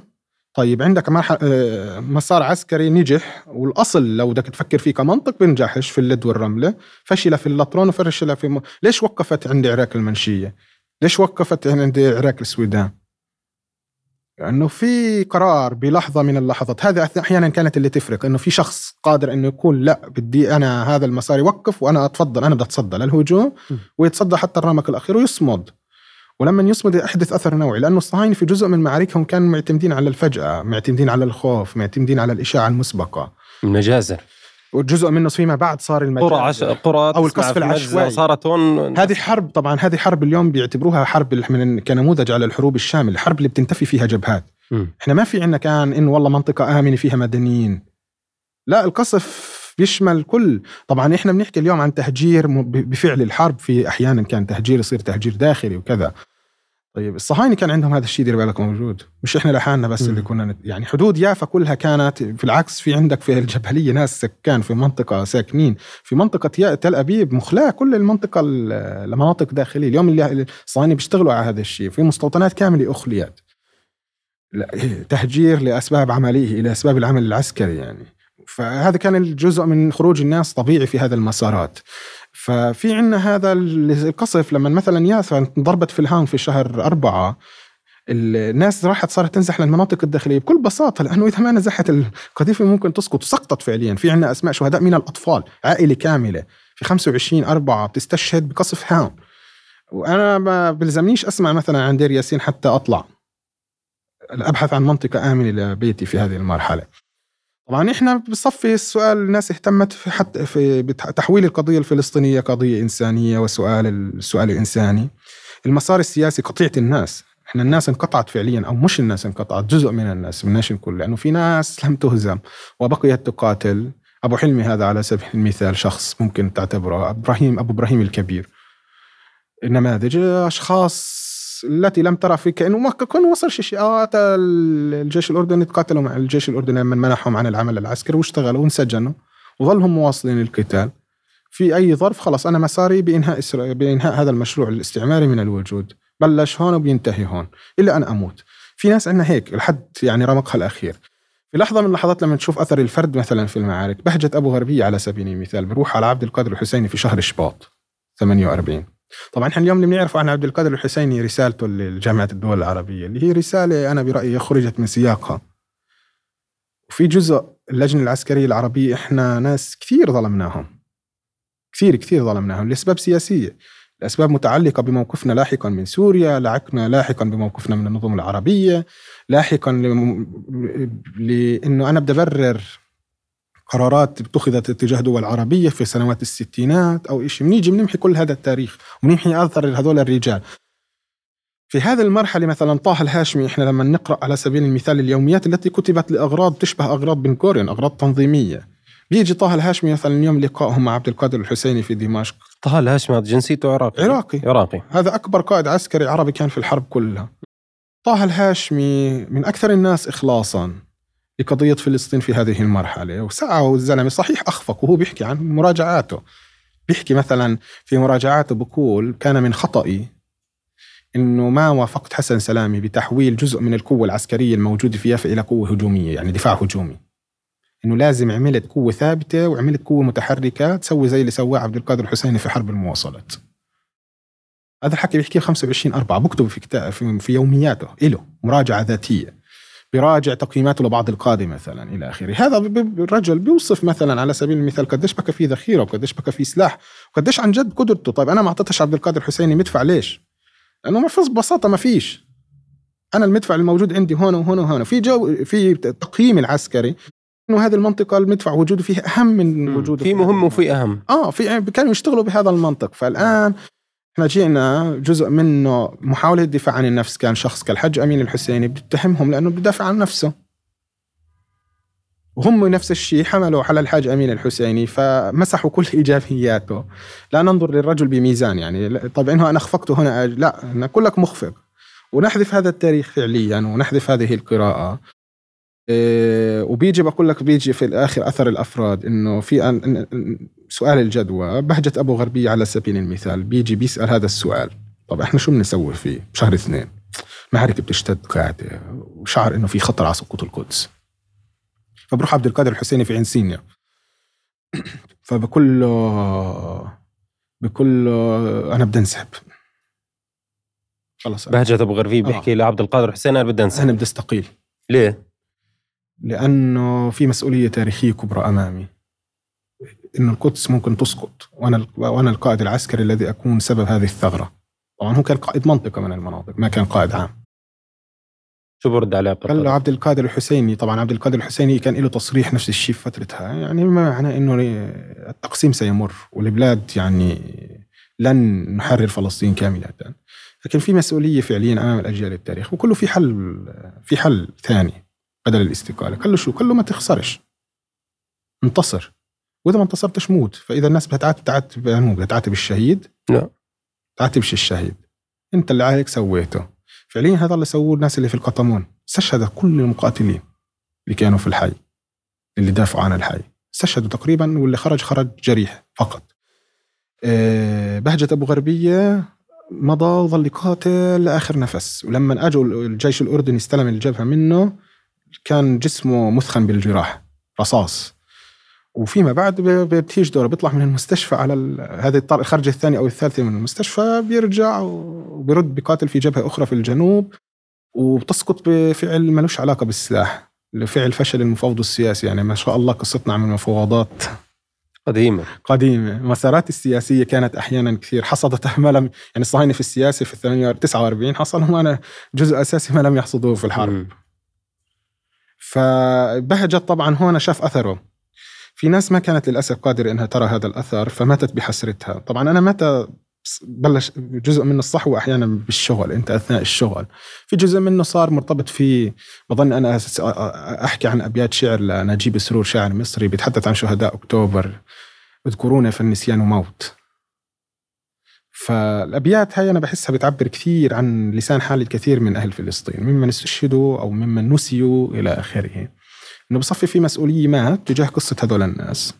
طيب عندك آه، مسار عسكري نجح والأصل لو بدك تفكر فيه كمنطق بنجحش في اللد والرملة فشل في اللطرون وفشل في م... ليش وقفت عند عراك المنشية؟ ليش وقفت عند عراك السويدان؟ لأنه في قرار بلحظة من اللحظات هذه أحيانا كانت اللي تفرق إنه في شخص قادر إنه يكون لا بدي أنا هذا المسار يوقف وأنا أتفضل أنا بدي أتصدى للهجوم ويتصدى حتى الرمق الأخير ويصمد ولما يصمد يحدث أثر نوعي لأنه الصهاينة في جزء من معاركهم كانوا معتمدين على الفجأة معتمدين على الخوف معتمدين على الإشاعة المسبقة. المجازر. وجزء منه فيما بعد صار المجازر. قرى عش... قرى أو القصف العشوائي. صارت هون. هذه حرب طبعا هذه حرب اليوم بيعتبروها حرب من كنموذج على الحروب الشاملة الحرب اللي بتنتفي فيها جبهات. م. إحنا ما في عندنا كان انه والله منطقة آمنة فيها مدنيين. لا القصف بيشمل كل. طبعا إحنا بنحكي اليوم عن تهجير بفعل الحرب في أحيانا كان تهجير يصير تهجير داخلي وكذا. طيب الصهاينة كان عندهم هذا الشيء دير بالك موجود. مش إحنا لحالنا بس م. اللي كنا نت... يعني حدود يافا كلها كانت في العكس في عندك في الجبلية ناس سكان في منطقة ساكنين في منطقة تل أبيب مخلاة كل المنطقة لمناطق داخلية. اليوم اللي الصهاينة بيشتغلوا على هذا الشيء في مستوطنات كاملة أخليت. تهجير لأسباب عملية إلى أسباب العمل العسكري يعني. فهذا كان الجزء من خروج الناس طبيعي في هذا المسارات. ففي عندنا هذا القصف لما مثلا يافا انضربت في الهام في شهر أربعة الناس راحت صارت تنزح للمناطق الداخلية بكل بساطة لأنه إذا ما نزحت القذيفة ممكن تسقط وسقطت فعليا. في عندنا أسماء شهداء من الأطفال عائلة كاملة. في 25 4 بتستشهد بقصف هام وأنا ما بلزمنيش أسمع مثلا عن دير ياسين حتى أطلع. ابحث عن منطقة آمنة لبيتي في هذه المرحلة. طبعا إحنا بصفي السؤال الناس اهتمت في حتى في تحويل القضية الفلسطينية قضية إنسانية وسؤال السؤال الانساني المسار السياسي قطيعة الناس. إحنا الناس انقطعت فعليا أو مش الناس انقطعت جزء من الناس من الكل لأنه في ناس لم تهزم وبقيت تقاتل. أبو حلمي هذا على سبيل المثال شخص ممكن تعتبره أبراهيم أبو إبراهيم الكبير. نماذج أشخاص التي لم ترى في كانه ما كان وصل شيء آه الجيش الأردني تقاتلوا مع الجيش الأردني لما منحهم عن العمل العسكري واشتغلوا وانسجنوا. وظلهم مواصلين القتال في أي ظرف خلاص أنا مساري بإنهاء إسرائيل بإنهاء هذا المشروع الاستعماري من الوجود. بلش هون وبينتهي هون الا أن أموت. في ناس عندنا هيك لحد يعني رمقها الأخير. في لحظة من اللحظات لما تشوف أثر الفرد مثلا في المعارك بهجة أبو غربية على سبيل المثال بروح على عبد القادر الحسيني في شهر شباط 48 طبعا إحنا اليوم اللي بنعرفه عن عبد القادر الحسيني رسالته لجامعة الدول العربية اللي هي رسالة أنا برأيي خرجت من سياقها. وفي جزء اللجنة العسكرية العربية إحنا ناس كثير ظلمناهم. كثير كثير ظلمناهم لأسباب سياسية لأسباب متعلقة بموقفنا لاحقا من سوريا لاحقنا لاحقا بموقفنا من النظم العربية لاحقا لأنه أنا بدي أبرر قرارات اتخذت اتجاه دول عربية في سنوات الستينات أو شيء بنيجي بنمحي كل هذا التاريخ وبنمحي أثر هذول الرجال. في هذه المرحلة مثلا طه الهاشمي إحنا لما نقرأ على سبيل المثال اليوميات التي كتبت لأغراض تشبه أغراض بن غوريون أغراض تنظيمية. بيجي طه الهاشمي مثلا اليوم لقائهم مع عبد القادر الحسيني في دمشق. طه الهاشمي جنسيته عراقي. عراقي. عراقي. هذا أكبر قائد عسكري عربي كان في الحرب كلها. طه الهاشمي من أكثر الناس إخلاصا. لقضية فلسطين في هذه المرحلة. وسعى الزلمة صحيح أخفق وهو بيحكي عن مراجعاته. بيحكي مثلا في مراجعاته بقول كان من خطئي إنه ما وافقت حسن سلامي بتحويل جزء من القوة العسكرية الموجوده في يافا إلى قوة هجومية يعني دفاع هجومي. إنه لازم عملت قوة ثابتة وعملت قوة متحركة تسوي زي اللي سواه عبد القادر الحسيني في حرب المواصلات. هذا الحكي بيحكيه 25 4 بكتب في كتاب في, يومياته له مراجعة ذاتية. بيراجع تقييماته لبعض القاده مثلا إلى آخره. هذا الرجل بيوصف مثلا على سبيل المثال قديش بكى في ذخيرة وقديش بكى في سلاح وقديش عن جد قدرته. طيب أنا ما أعطيتش عبد القادر الحسيني مدفع ليش؟ لأنه ما في ببساطه ما فيش. أنا المدفع الموجود عندي هون وهون وهون. في جو في تقييم العسكري إنه هذه المنطقة المدفع وجوده فيها أهم من وجوده في مهم وفي أهم. آه في كانوا يشتغلوا بهذا المنطق. فالآن إحنا جينا جزء منه محاولة الدفاع عن النفس. كان شخص كالحج أمين الحسيني بتتهمهم لأنه بدافع عن نفسه. وهم نفس الشيء حملوا على الحاج أمين الحسيني فمسحوا كل إيجابياته. لا ننظر للرجل بميزان يعني. طيب إنه أنا أخفقته هنا لا أنا كلك مخفق. ونحذف هذا التاريخ فعليا ونحذف هذه القراءة. إيه وبيجي بقول لك بيجي في الآخر أثر الأفراد إنه في أن سؤال الجدوى بهجة أبو غربيه على سبيل المثال بيجي بيسأل هذا السؤال. طب إحنا شو بنسوي فيه بشهر اثنين؟ معركة بتشتد قاعدة وشعر إنه في خطر على سقوط القدس. فبروح عبد القادر الحسيني في عين سينيا. فبقول له بقول له أنا بدي انسحب. خلص. بهجة أبو غربي بيحكي آه. لعبد القادر الحسيني أنا بدي انسحب. أنا بدي أستقيل. ليه؟ لأنه في مسؤولية تاريخية كبرى أمامي. انه القدس ممكن تسقط وأنا وأنا القائد العسكري الذي أكون سبب هذه الثغرة. طبعا هو كان قائد منطقة من المناطق ما كان قائد عام. شو برد عليه قال له عبد القادر الحسيني طبعا عبد القادر الحسيني كان له تصريح نفس الشيء في فترتها. يعني ما معناه إنه التقسيم سيمر والبلاد يعني لن نحرر فلسطين كاملة. لكن في مسؤولية فعليا أمام الأجيال التاريخ وكله في حل في حل ثاني بدل الاستقالة. قال له شو؟ قال له ما تخسرش. انتصر. وإذا ما انتصرتش موت. فإذا الناس بتعاتب تعاتب يعني بتعاتب الشهيد. لا. تعاتبش الشهيد. أنت اللي عليك سويته. فعليا هذا اللي سووه الناس اللي في القطمون. استشهد كل المقاتلين اللي كانوا في الحي اللي دافعوا عن الحي. استشهدوا تقريبا واللي خرج خرج جريح فقط. آه، بهجة أبو غربية مضى وظل يقاتل لآخر نفس. ولما أجوا الجيش الأردني استلم الجبهة منه كان جسمه مثخن بالجراح رصاص. وفيما بعد بتيجي دوره بيطلع من المستشفى على هذه الخرجه الثانية أو الثالثه من المستشفى بيرجع وبيرد بقاتل في جبهة أخرى في الجنوب وبتسقط بفعل ملوش علاقة بالسلاح لفعل فشل المفاوض السياسي. يعني ما شاء الله قصتنا عن المفاوضات قديمة. قديمة. المسارات السياسية كانت أحيانا كثير. حصدت ما لم يعني الصهاينة في السياسة في 49 حصلهم أنا جزء أساسي ما لم يحصدوه في الحرب. م. فبهجت طبعا هون شاف أثره. في ناس ما كانت للأسف قادرة إنها ترى هذا الأثر فماتت بحسرتها. طبعا أنا متى بلش جزء من الصحوة أحيانا بالشغل أنت أثناء الشغل. في جزء منه صار مرتبط في بظن أنا أحكي عن أبيات شعر لنجيب سرور شاعر مصري بيتحدث عن شهداء أكتوبر. اذكرونا فالنسيان موت فالأبيات هاي أنا بحسها بتعبر كثير عن لسان حال الكثير من أهل فلسطين ممن استشهدوا أو ممن نسيوا إلى آخره. إنه بصفي في مسؤولية ما تجاه قصة هذول الناس.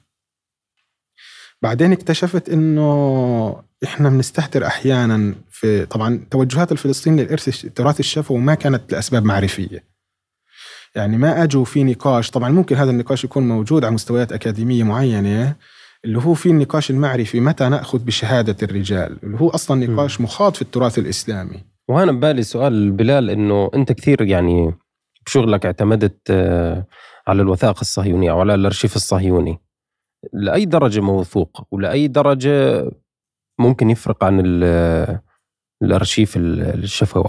بعدين اكتشفت إنه إحنا بنستهتر أحيانا في طبعا توجهات الفلسطينيين للإرث التراث الشفوي ما كانت لأسباب معرفية. يعني ما أجوا في نقاش طبعا ممكن هذا النقاش يكون موجود على مستويات أكاديمية معينة اللي هو في النقاش المعرفي متى نأخذ بشهادة الرجال اللي هو أصلا نقاش مخاض في التراث الإسلامي. وهنا ببالي سؤال بلال إنه أنت كثير يعني بشغلك اعتمدت آه، على الوثائق الصهيونيه أو على الأرشيف الصهيوني. لأي درجة موثوق ولأي درجة ممكن يفرق عن الأرشيف الشفوي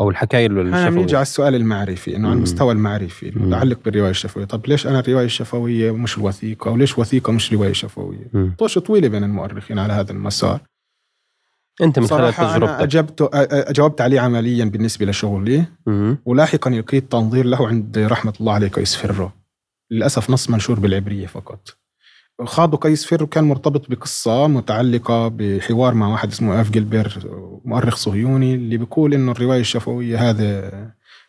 أو الحكاية الشفوية. نيجي على السؤال المعرفي إنه على المستوى المعرفي المتعلق بالرواية الشفوية. طب ليش أنا الرواية الشفوية مش الوثيقة أو ليش وثيقة مش رواية شفوية؟ طوشة طويلة بين المؤرخين على هذا المسار. أنت من خلال أنا تجربتك. أجبت أ- أ- أجاوبت عليه عمليا بالنسبة لشغلي. ولاحقا لقيت تنظير له عند رحمة الله عليه قيس فرو للأسف نص منشور بالعبرية فقط. خاضوا قيس فرو كان مرتبط بقصة متعلقة بحوار مع واحد اسمه يوآف جيلبر مؤرخ صهيوني اللي بيقول إنه الرواية الشفوية هذا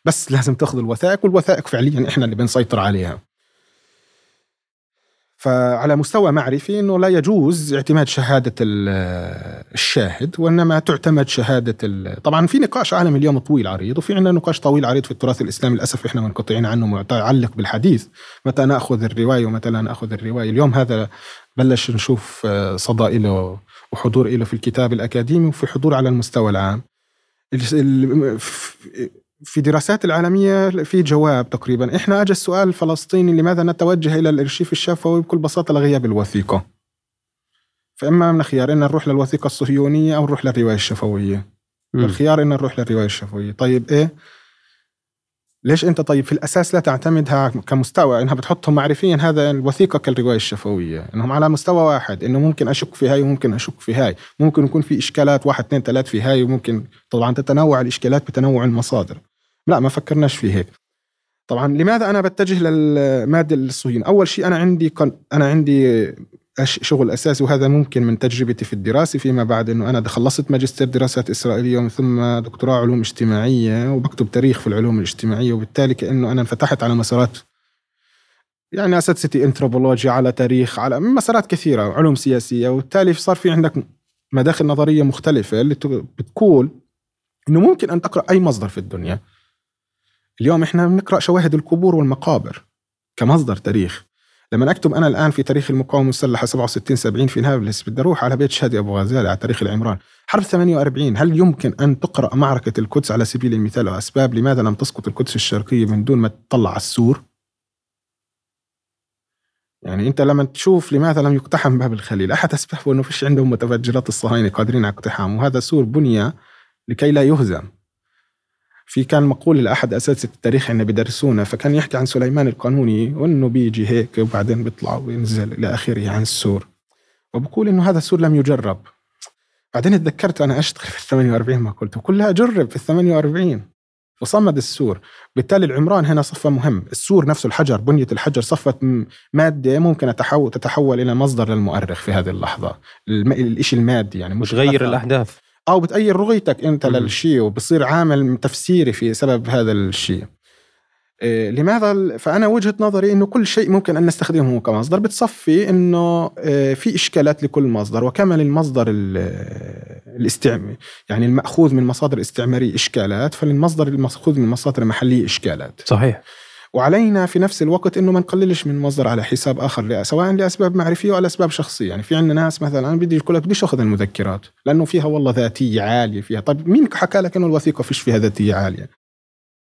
بس لازم تأخذ الوثائق والوثائق فعليا إحنا اللي بنسيطر عليها. فعلى مستوى معرفي إنه لا يجوز اعتماد شهادة ال- الشاهد وإنما تعتمد شهادة طبعا في نقاش عالمي اليوم طويل عريض وفي عندنا نقاش طويل عريض في التراث الإسلامي للأسف إحنا منقطعين عنه متعلق بالحديث. متى نأخذ الرواية ومتى لا نأخذ الرواية. اليوم هذا بلش نشوف آه، صدى له وحضور له في الكتاب الأكاديمي وفي حضور على المستوى العام. ال- ال- في دراسات العالمية في جواب تقريبا. إحنا أجى السؤال الفلسطيني لماذا نتوجه إلى الإرشيف الشفوي بكل بساطة لغياب الوثيقة؟ فإما من خيار إن نروح للوثيقة الصهيونية أو نروح للرواية الشفوية. الخيار إن نروح للرواية الشفوية. طيب إيه؟ ليش أنت طيب؟ في الأساس لا تعتمدها كمستوى إنها بتحطهم معرفيا هذا الوثيقة كالرواية الشفوية إنهم على مستوى واحد إنه ممكن أشك في هاي وممكن أشك في هاي ممكن يكون في إشكالات واحد اثنين ثلاث في هاي وممكن طبعا تتنوع الإشكالات بتنوع المصادر. لا ما فكرناش في هيك. طبعا لماذا أنا بتجه للمادة الصهيونية؟ أول شيء أنا عندي كن أنا عندي شغل أساسي وهذا ممكن من تجربتي في الدراسة فيما بعد إنه أنا خلصت ماجستير دراسات إسرائيلية ومن ثم دكتوراه علوم اجتماعية وبكتب تاريخ في العلوم الاجتماعية وبالتالي كأنه أنا انفتحت على مسارات يعني اساتذتي انثروبولوجيا على تاريخ على مسارات كثيرة علوم سياسية وبالتالي صار في عندك مداخل نظرية مختلفة اللي بتقول إنه ممكن أن تقرأ أي مصدر في الدنيا. اليوم إحنا بنقرأ شواهد القبور والمقابر كمصدر تاريخ. لما اكتب أنا الآن في تاريخ المقاومة المسلحة 67 70 في نابلس بدي أروح على بيت شادي أبو غزالة على تاريخ العمران. حرب 48 هل يمكن أن تقرأ معركة القدس على سبيل المثال؟ وأسباب لماذا لم تسقط القدس الشرقية من دون ما تطلع على السور؟ يعني أنت لما تشوف لماذا لم يقتحم باب الخليل أحد أسبابه أنه فيش عندهم متفجرات الصهاينة قادرين على اقتحامه. وهذا سور بني لكي لا يهزم. في كان مقول لاحد اساتذه التاريخ انه بدرسونا فكان يحكي عن سليمان القانوني وانه بيجي هيك وبعدين بيطلع وينزل إلى آخره عن السور. وبقول إنه هذا السور لم يجرب. بعدين تذكرت أنا أشتغل في ال 48 ما قلت كلها جرب في ال 48 وصمد السور. بالتالي العمران هنا صفة مهم. السور نفسه الحجر بنية الحجر صفة مادة ممكن تتحول, تتحول إلى مصدر للمؤرخ في هذه اللحظة. الإشي المادي يعني مش وتغير مثلاً- الأحداث. أو بتغير رؤيتك أنت. للشيء وبصير عامل تفسيري في سبب هذا الشيء. إيه، لماذا فأنا وجهة نظري إنه كل شيء ممكن أن نستخدمه كمصدر. بتصفي إنه إيه، في إشكالات لكل مصدر وكمل المصدر الاستعماري. يعني المأخوذ من مصادر استعمارية إشكالات فالمصدر المأخوذ من مصادر محلية إشكالات. صحيح. وعلينا في نفس الوقت إنه ما نقللش من مصدر على حساب آخر سواء لأسباب معرفية أو لأسباب شخصية. يعني في عندنا ناس مثلا بدي يقول لك بديش أخذ المذكرات لأنه فيها والله ذاتية عالية فيها. طيب مين حكى لك إنه الوثيقة فيش فيها ذاتية عالية؟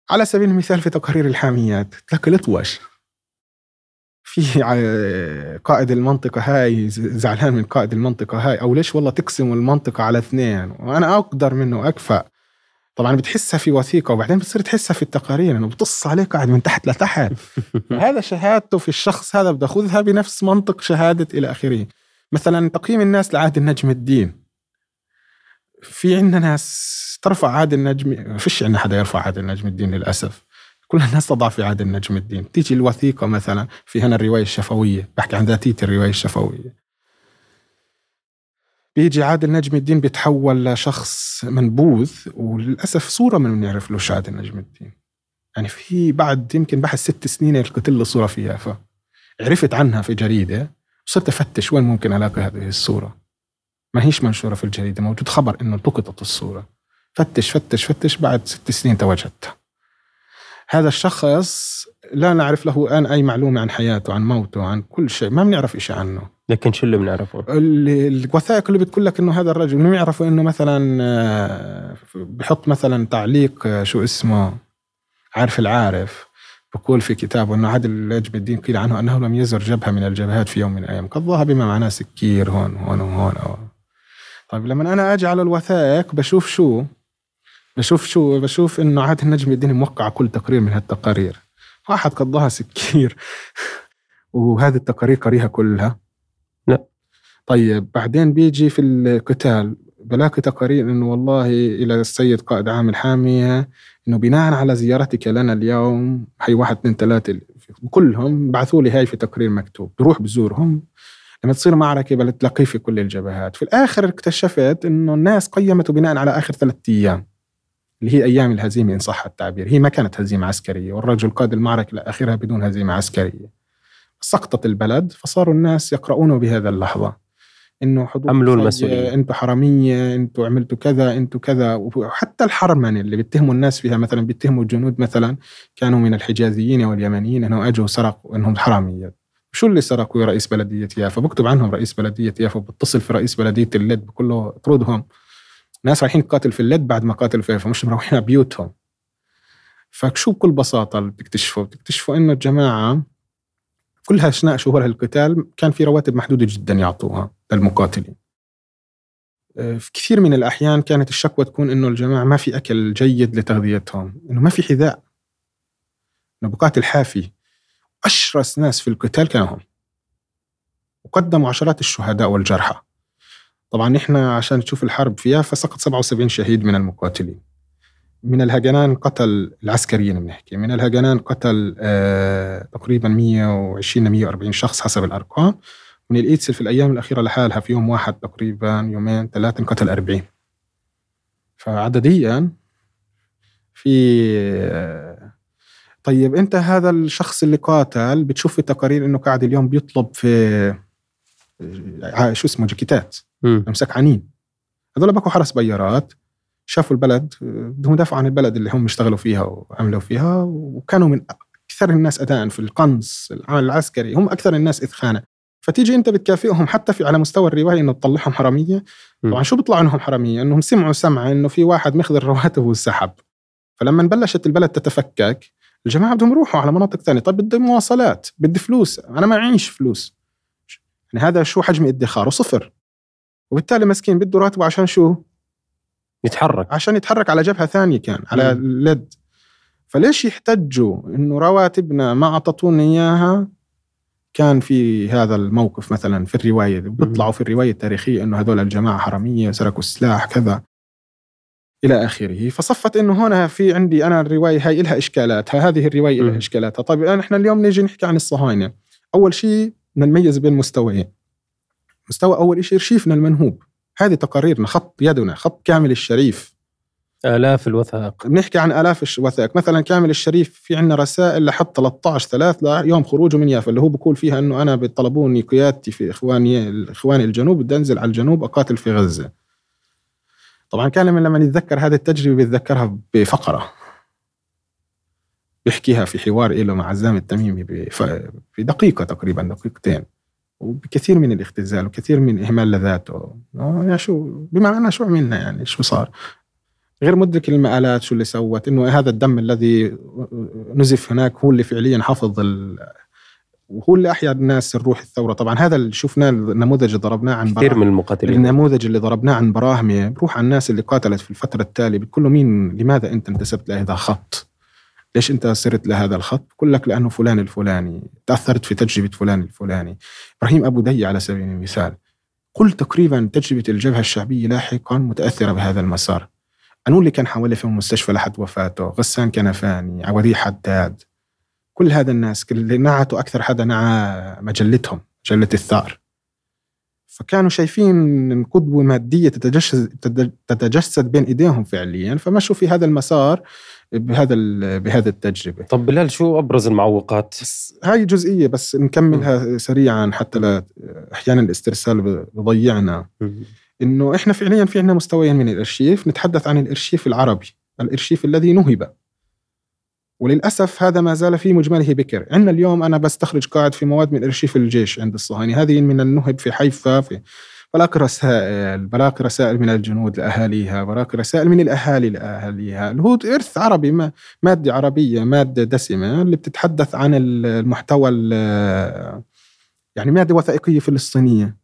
على سبيل المثال في تقارير الحاميات لك الإطوش. في قائد المنطقة هاي زعلان من قائد المنطقة هاي أو ليش والله تقسموا المنطقة على اثنين؟ وأنا أقدر منه أكفأ. طبعا بتحسها في وثيقة وبعدين بتصير تحسها في التقارير إنه بتص عليه قاعد من تحت لتحت. هذا شهادته في الشخص هذا بدي أخذها بنفس منطق شهادة إلى آخره. مثلا تقييم الناس لعادل نجم الدين. في عندنا ناس ترفع عادل نجم ما فيش عندنا حدا يرفع عادل نجم الدين للأسف. كل الناس تضع في عادل نجم الدين. تيجي الوثيقة مثلا في هنا الرواية الشفوية بحكي عن ذاتية الرواية الشفوية. بيجي عادل نجم الدين بيتحول لشخص منبوذ وللأسف صورة من بنعرف له عادل نجم الدين. يعني في بعد يمكن بحث ست سنين لقيت له صورة فيها فعرفت عنها في جريدة وصرت أفتش وين ممكن ألاقي هذه الصورة. ما هيش منشورة في الجريدة موجود خبر إنه التقطت الصورة. فتش فتش فتش بعد ست سنين توجدتها هذا الشخص لا نعرف له الآن أي معلومة عن حياته عن موته عن كل شيء ما بنعرف إشي عنه. لكن شو اللي بنعرفه؟ الوثائق اللي بتقول لك إنه هذا الرجل ما يعرفوا إنه مثلا آه، بحط مثلا تعليق آه، شو اسمه عارف العارف بقول في كتابه إنه عادل نجم الدين قيل عنه أنه لم يزر جبهة من الجبهات في يوم من الأيام. قضاها بما معناه سكير هون هون وهون أو. طيب لما أنا أجي على الوثائق بشوف شو؟ بشوف شو؟ بشوف إنه عادل نجم الدين موقع كل تقرير من هالتقارير. واحد قضاها سكير. وهذه التقارير قريها كلها. طيب بعدين بيجي في القتال. بلاقي تقارير إنه والله إلى السيد قائد عام الحامية إنه بناء على زيارتك لنا اليوم هي واحد اثنين ثلاثة كلهم بعثوا لي هاي في تقرير مكتوب. بروح بزورهم. لما تصير معركة بتلاقيه في كل الجبهات. في الآخر اكتشفت إنه الناس قيمته بناء على آخر ثلاثة أيام. اللي هي أيام الهزيمة إن صح التعبير. هي ما كانت هزيمة عسكرية والرجل قاد المعركة لآخرها بدون هزيمة عسكرية. سقطت البلد فصاروا الناس يقرؤونه بهذا اللحظة. إنه حضور حملوا المسؤولية. أنتم حرامية أنتم عملتوا كذا أنتم كذا. وحتى الحرمنه اللي بيتهموا الناس فيها مثلا بيتهموا الجنود مثلا كانوا من الحجازيين واليمنيين إنهم أجوا سرقوا إنهم حراميه شو اللي سرقوا رئيس بلدية يافا؟ بكتب عنهم رئيس بلدية يافا بتصل في رئيس بلدية اللد بقول له اطردهم ناس رايحين تقاتل في اللد بعد ما قاتلوا في يافا مش مروحين على بيوتهم. فشو بكل بساطة اللي بتكتشفوا؟ بتكتشفوا إنه الجماعة كلها أثناء شهور القتال كان في رواتب محدودة جدا يعطوها للمقاتلين. آه، في كثير من الأحيان كانت الشكوى تكون إنه الجماعة ما في أكل جيد لتغذيتهم إنه ما في حذاء. إنه بقاتل حافي. أشرس ناس في القتال كانوا هم. وقدموا عشرات الشهداء والجرحى. طبعا إحنا عشان نشوف الحرب فيها فسقط 77 شهيد من المقاتلين. من الهجنان قتل العسكريين بنحكي من الهجنان قتل آه تقريبا 120 140 شخص حسب الأرقام. من الايدسل في الأيام الأخيرة لحالها في يوم واحد تقريبا يومين ثلاثة قتل 40 فعدديا في آه طيب أنت هذا الشخص اللي قاتل بتشوف في تقارير إنه قاعد اليوم بيطلب في آه، شو اسمه جاكيتات. مسك عنين. هذول بقوا حرس بيارات. شافوا البلد بدهم يدافعوا عن البلد اللي هم اشتغلوا فيها وعملوا فيها وكانوا من أكثر الناس اداء في القنص العمل العسكري هم أكثر الناس اثخانا فتيجي أنت بتكافئهم حتى في على مستوى الرواية إنه تطلعهم حرامية. طبعا شو بيطلع إنهم حرامية؟ إنهم سمعوا سمعه إنه في واحد مخذ رواتبه وسحب فلما بلشت البلد تتفكك الجماعة بدهم يروحوا على مناطق ثانية. طيب بدي مواصلات بدي فلوس أنا ما معيش فلوس. يعني هذا شو حجم ادخاره؟ صفر. وبالتالي مسكين بده راتبه عشان شو؟ يتحرك. عشان يتحرك على جبهة ثانية كان على اللد فليش يحتجوا إنه رواتبنا ما أعطتونا إياها؟ كان في هذا الموقف مثلا في الرواية بيطلعوا في الرواية التاريخية إنه هذول الجماعة حرامية سرقوا السلاح كذا إلى آخره. فصفت إنه هنا في عندي أنا الرواية هاي لها اشكالاتها هذه الرواية لها إشكالاتها. طيب الآن إحنا اليوم نيجي نحكي عن الصهاينة. أول شيء نميز بين مستويين. مستوى أول شيء رشيفنا المنهوب. هذه تقاريرنا خط يدنا خط كامل الشريف. آلاف الوثائق. بنحكي عن آلاف الوثائق. مثلا كامل الشريف في عندنا رسائل لحد 13 3 يوم خروجه من يافا اللي هو بقول فيها إنه أنا بيطلبوني قيادتي في إخواني إخواني الجنوب بدي أنزل على الجنوب أقاتل في غزة. طبعا كان لما نتذكر هذه التجربة بيتذكرها بفقرة. بيحكيها في حوار له مع عزام التميمي في دقيقة تقريبا دقيقتين. وبكثير من الاختزال وكثير من إهمال لذاته. آه، يا شو بمعنى شو عملنا يعني شو صار؟ غير مدرك المآلات شو اللي سوت إنه هذا الدم الذي نزف هناك هو اللي فعليا حفظ ال... وهو اللي أحيا الناس الروح الثورة. طبعا هذا اللي شفناه النموذج اللي ضربناه عن كثير من المقاتلين. النموذج اللي ضربناه عن براهمه بروح على الناس اللي قاتلت في الفترة التالية. بتقول له مين لماذا أنت انتسبت لهذا الخط ليش انت صرت لهذا الخط؟ بقول لك لأنه فلان الفلاني تأثرت في تجربة فلان الفلاني. إبراهيم أبو دي على سبيل المثال كل تقريبا تجربة الجبهة الشعبية لاحقا متأثرة بهذا المسار. أنو اللي كان حوالي في المستشفى لحد وفاته؟ غسان كنفاني عودي حداد. كل هذا الناس اللي نعتوا أكثر حدا نعى مجلتهم مجلة الثار. فكانوا شايفين قدوة مادية تتجسد, تتجسد بين إيديهم فعليا فمشوا في هذا المسار. بهذا بهذه التجربة. طب بلال شو أبرز المعوقات؟ هاي جزئية بس نكملها سريعا حتى لا أحيانا الاسترسال بضيعنا. إنه إحنا فعليا في عندنا مستويين من الأرشيف نتحدث عن الأرشيف العربي الأرشيف الذي نهب. وللأسف هذا ما زال في مجمله بكر. عندنا اليوم أنا بستخرج قاعد في مواد من أرشيف الجيش عند الصهاينة. هذه من النهب في حيفا في بلاقي رسائل بلاقي رسائل من الجنود لأهاليها بلاقي رسائل من الأهالي لأهاليها. اللي هو إرث عربي مادة عربية مادة دسمة اللي بتتحدث عن المحتوى يعني مادة وثائقية فلسطينية.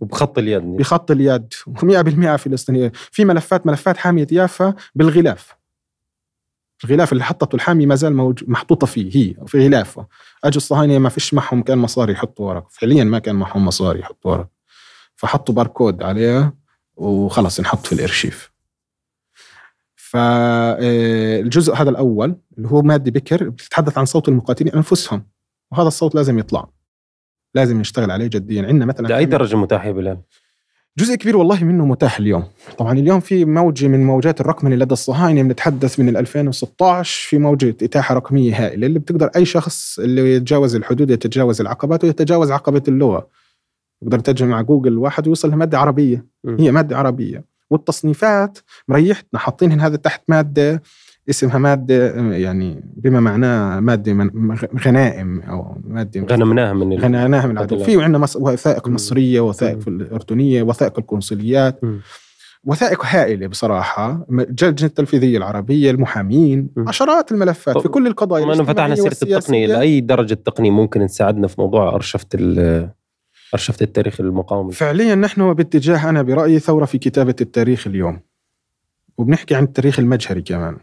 وبخط اليد بخط اليد. 100% فلسطينية. في ملفات ملفات حامية يافا بالغلاف. الغلاف اللي حطته الحامي ما زال محطوطة فيه هي في غلافه. اجوا الصهاينة ما فيش معهم كان مصاري يحطوا ورق. فعليا ما كان معهم مصاري يحطوا ورق. فحطوا باركود عليه وخلص نحط في الارشيف. فالجزء هذا الأول اللي هو مادي بكر بتتحدث عن صوت المقاتلين أنفسهم وهذا الصوت لازم يطلع. لازم نشتغل عليه جديا. عندنا مثلا لأي درجة متاح يا بلال؟ جزء كبير والله منه متاح اليوم. طبعا اليوم في موجة من موجات الرقمنة لدى الصهاينة بنتحدث من 2016 في موجة إتاحة رقمية هائلة اللي بتقدر أي شخص اللي يتجاوز الحدود يتجاوز العقبات ويتجاوز عقبة اللغة يقدر يترجم مع جوجل واحد ويوصل لمادة عربية. هي مادة عربية. والتصنيفات مريحتنا حاطين هذا تحت مادة اسمها مادة يعني بما معناه مادة غنائم أو مادة غنمناها من غنمناها من العدو في عندنا وثائق مصرية وثائق الأردنية وثائق القنصليات. م. وثائق هائلة بصراحة. اللجنة التنفيذية العربية المحامين م. عشرات الملفات في كل القضايا ما فتحنا سيرة التقنية. لأي درجة تقنية ممكن تساعدنا في موضوع أرشفة أرشفة التاريخ المقاومة فعليا نحن باتجاه أنا برأيي ثورة في كتابة التاريخ اليوم. وبنحكي عن التاريخ المجهري كمان.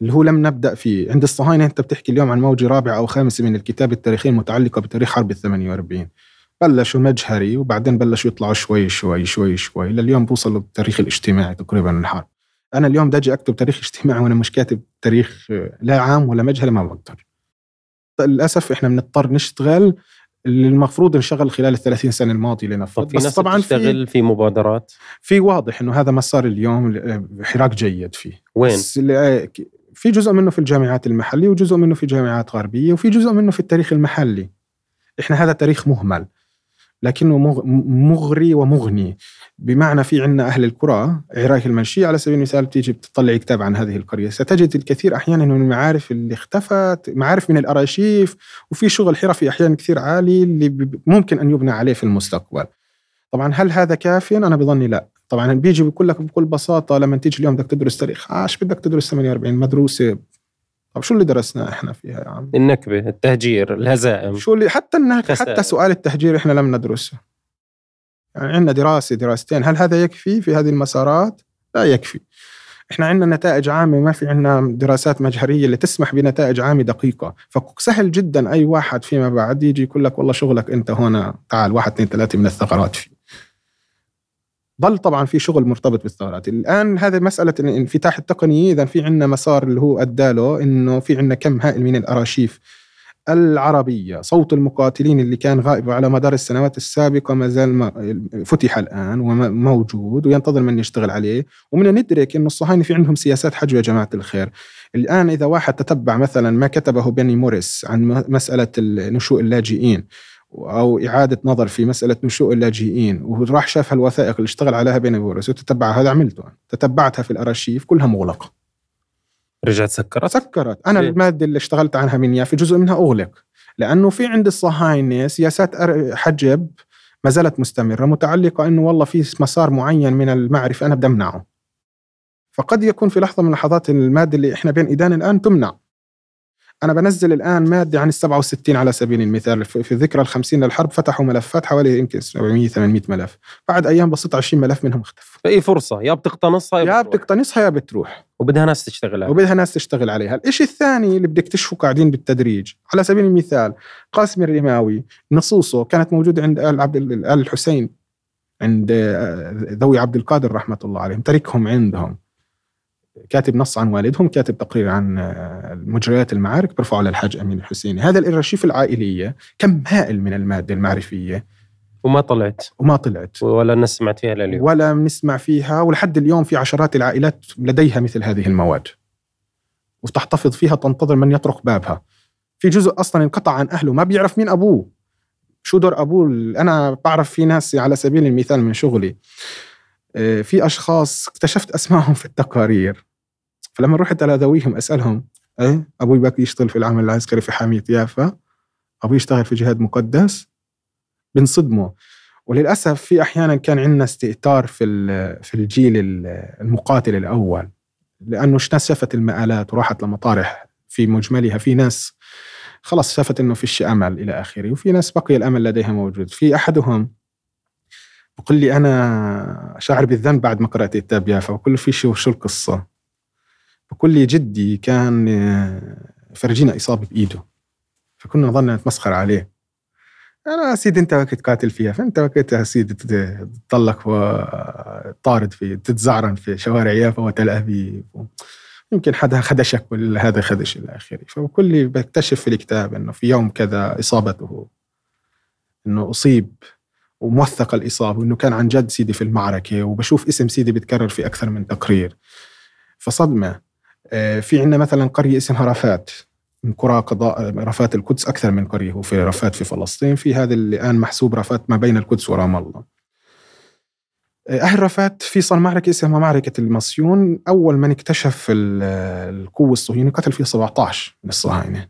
اللي هو لم نبدأ فيه. عند الصهاينة أنت بتحكي اليوم عن موجة رابعة أو خامسة من الكتاب التاريخية المتعلقة بتاريخ حرب ال 48 بلشوا مجهري وبعدين بلشوا يطلعوا شوي شوي شوي شوي. لليوم بوصلوا بالتاريخ الاجتماعي تقريبا الحرب. أنا اليوم بدي أكتب تاريخ اجتماعي وأنا مش كاتب تاريخ لا عام ولا مجهري ما بقدر. للأسف إحنا بنضطر نشتغل اللي المفروض انشغل خلال ال 30 سنة الماضية لنفرض. بس طبعا في في مبادرات؟ في واضح إنه هذا مسار اليوم حراك جيد فيه. وين؟ في جزء منه في الجامعات المحلية وجزء منه في جامعات غربية وفي جزء منه في التاريخ المحلي. إحنا هذا تاريخ مهمل. لكنه مغري ومغني. بمعنى في عندنا أهل القرى عراك المنشية على سبيل المثال بتيجي بتطلع كتاب عن هذه القرية. ستجد الكثير أحيانا من المعارف اللي اختفت معارف من الأراشيف وفي شغل حرفي أحيانا كثير عالي اللي ممكن أن يبنى عليه في المستقبل. طبعا هل هذا كافيا؟ أنا بظني لا. طبعا بيجي بيقول لك بكل بساطة لما تيجي اليوم بدك تدرس تاريخ إيش بدك تدرس 48 مدروسة طب شو اللي درسناه إحنا فيها يا عم؟ النكبة، التهجير، الهزائم شو اللي حتى النكبه حتى سؤال التهجير إحنا لم ندرسه. يعني عندنا دراسة دراستين، هل هذا يكفي في هذه المسارات؟ لا يكفي. إحنا عندنا نتائج عامة ما في عندنا دراسات مجهرية اللي تسمح بنتائج عامة دقيقة، فسهل جدا أي واحد فيما بعد يجي يقول لك والله شغلك أنت هنا تعال واحد اثنين ثلاثة من الثغرات فيه. ظل طبعا في شغل مرتبط بالثغرات الآن هذه مسألة الانفتاح التقني اذا في عندنا مسار اللي هو أدى له إنه في عندنا كم هائل من الأراشيف العربية. صوت المقاتلين اللي كان غائب على مدار السنوات السابقة ما زال فتح الآن وموجود وينتظر من يشتغل عليه. ومن ندرك أن الصهاينة في عندهم سياسات حجو يا جماعة الخير. الآن إذا واحد تتبع مثلا ما كتبه بني موريس عن مسألة نشوء اللاجئين أو إعادة نظر في مسألة نشوء اللاجئين وراح شاف هالوثائق اللي اشتغل عليها بين بورس وتتبع هذا عملته. تتبعتها في الأرشيف كلها مغلقة. رجعت سكرت؟ سكرت. أنا المادة اللي اشتغلت عنها من يافي جزء منها أغلق لأنه في عند الصهاينة سياسات حجب ما زالت مستمرة متعلقة إنه والله في مسار معين من المعرفة أنا بدي أمنعه. فقد يكون في لحظة من اللحظات المادة اللي إحنا بين ايدان الآن تمنع. أنا بنزل الآن مادة عن ال 67 على سبيل المثال. في ذكرى ال 50 للحرب فتحوا ملفات حوالي يمكن 700 800 ملف. بعد أيام بسيطة 20 ملف منهم اختفى فأي فرصة؟ يا بتقتنصها يا, يا بتقتنصها يا بتروح. وبدها ناس تشتغل عليها. وبدها ناس تشتغل عليها. الشيء الثاني اللي بدك تكتشفه قاعدين بالتدريج على سبيل المثال قاسم الرماوي نصوصه كانت موجودة عند آل عبد ال الحسين عند آه، ذوي عبد القادر رحمة الله عليهم تركهم عندهم. كاتب نص عن والدهم كاتب تقرير عن آه، مجريات المعارك برفعه للحاج أمين الحسيني. هذا الإرشيف العائلية كم هائل من المادة المعرفية؟ وما طلعت. وما طلعت. ولا نسمع فيها لليوم ولا نسمع فيها ولحد اليوم في عشرات العائلات لديها مثل هذه المواد. وتحتفظ فيها تنتظر من يطرق بابها. في جزء أصلا انقطع عن أهله ما بيعرف مين أبوه. شو دور أبوه؟ أنا بعرف في ناس على سبيل المثال من شغلي. آه، في أشخاص اكتشفت اسمائهم في التقارير. فلما رحت على ذويهم أسألهم إيه أبوي باقي يشتغل في العمل العسكري في حامية يافا؟ أبوي يشتغل في جهاد مقدس؟ بنصدموا وللأسف في أحيانا كان عندنا استئثار في في الجيل المقاتل الأول لأنه شافت المآلات وراحت لمطارح في مجملها. في ناس خلص شافت إنه فيش أمل إلى آخره وفي ناس بقي الأمل لديها موجود. في أحدهم بقول لي أنا شاعر بالذنب بعد ما قرأت كتاب يافا وكل في شو شو القصة؟ لي جدي كان فرجينا إصابة بإيده. فكنا نظلنا نتمسخر عليه. أنا سيدي أنت وقت قاتل فيها فأنت وقت يا سيدي تطلق وطارد في تتزعرن في شوارع يافا وتل أبيب. يمكن حدا خدشك ولا هذا خدش إلى آخره. فكل بكتشف في الكتاب إنه في يوم كذا إصابته إنه أصيب وموثق الإصابة وإنه كان عن جد سيدي في المعركة وبشوف اسم سيدي بيتكرر في أكثر من تقرير. فصدمة. آه، في عندنا مثلا قرية اسمها رفات من قرى قضاء رفات القدس أكثر من قرية وفي رفات في فلسطين في هذا اللي الآن محسوب رفات ما بين القدس ورام الله. آه، أهل رفات في صار معركة اسمها معركة المصيون أول من اكتشف القوة الصهيونية قتل فيه 17 من الصهاينة.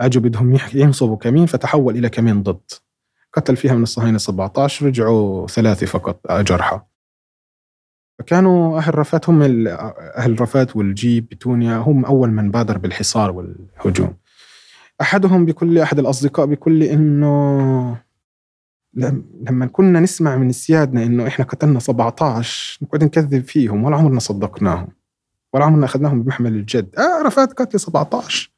أجوا بدهم ينصبوا كمين فتحول إلى كمين ضد. قتل فيها من الصهاينة 17 رجعوا ثلاثة فقط جرحى. فكانوا أهل رفات هم أهل رفات والجيب بتونيا هم أول من بادر بالحصار والهجوم. أحدهم بكل أحد الأصدقاء بكل إنه لما كنا نسمع من سيادنا إنه إحنا قتلنا 17 نقعد نكذب فيهم ولا عمرنا صدقناهم ولا عمرنا أخذناهم بمحمل الجد. آه رفات قتل 17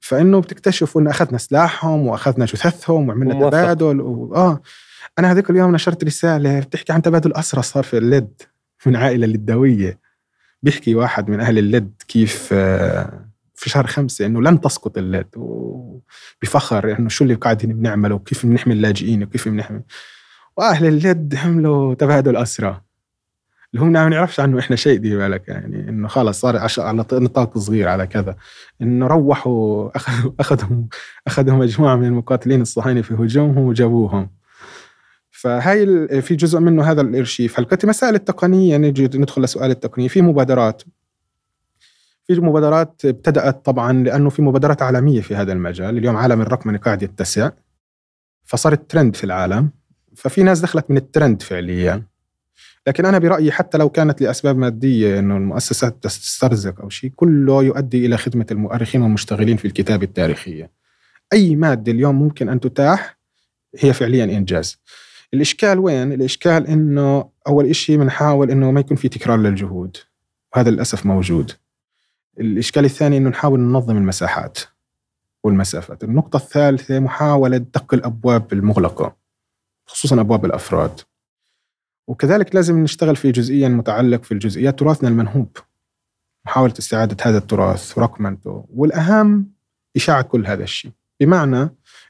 فإنه بتكتشفوا انه أخذنا سلاحهم وأخذنا جثثهم وعملنا. تبادل و... آه. أنا هذيك اليوم نشرت رسالة بتحكي عن تبادل اسرى صار في اللد من عائلة للدوية. بيحكي واحد من أهل اللد كيف آه، في شهر خمسة إنه لن تسقط اللد وبفخر إنه شو اللي قاعدين بنعمله وكيف بنحمي اللاجئين وكيف بنحمي. وأهل اللد عملوا تبادل اسرى اللي هم ما نعرفش عنه إحنا شيء دي بالك يعني إنه خلص صار على نطاق صغير على كذا. إنه روحوا اخذوا اخذوا اخذوا مجموعة من المقاتلين الصهاينة في هجومهم وجابوهم. فهاي في جزء منه هذا الإرشيف. هل مسائل التقنية؟ نجي ندخل لسؤال التقنية. في مبادرات. في مبادرات ابتدأت طبعا لأنه في مبادرات عالمية في هذا المجال. اليوم عالم الرقمنه قاعد يتسع فصارت ترند في العالم. ففي ناس دخلت من الترند فعليا. لكن أنا برأيي حتى لو كانت لأسباب مادية إنه المؤسسات تسترزق أو شيء كله يؤدي إلى خدمة المؤرخين والمشتغلين في الكتابة التاريخية. أي مادة اليوم ممكن أن تتاح هي فعليا إنجاز. الإشكال وين؟ الإشكال إنه أول شيء بنحاول إنه ما يكون في تكرار للجهود وهذا للأسف موجود. الإشكال الثاني إنه نحاول ننظم المساحات والمسافات. النقطة الثالثة محاولة دق الأبواب المغلقة خصوصا أبواب الأفراد. وكذلك لازم نشتغل في جزئيا متعلق في الجزئيات تراثنا المنهوب محاولة استعادة هذا التراث ورقمنته والأهم إشاعة كل هذا الشيء بمعنى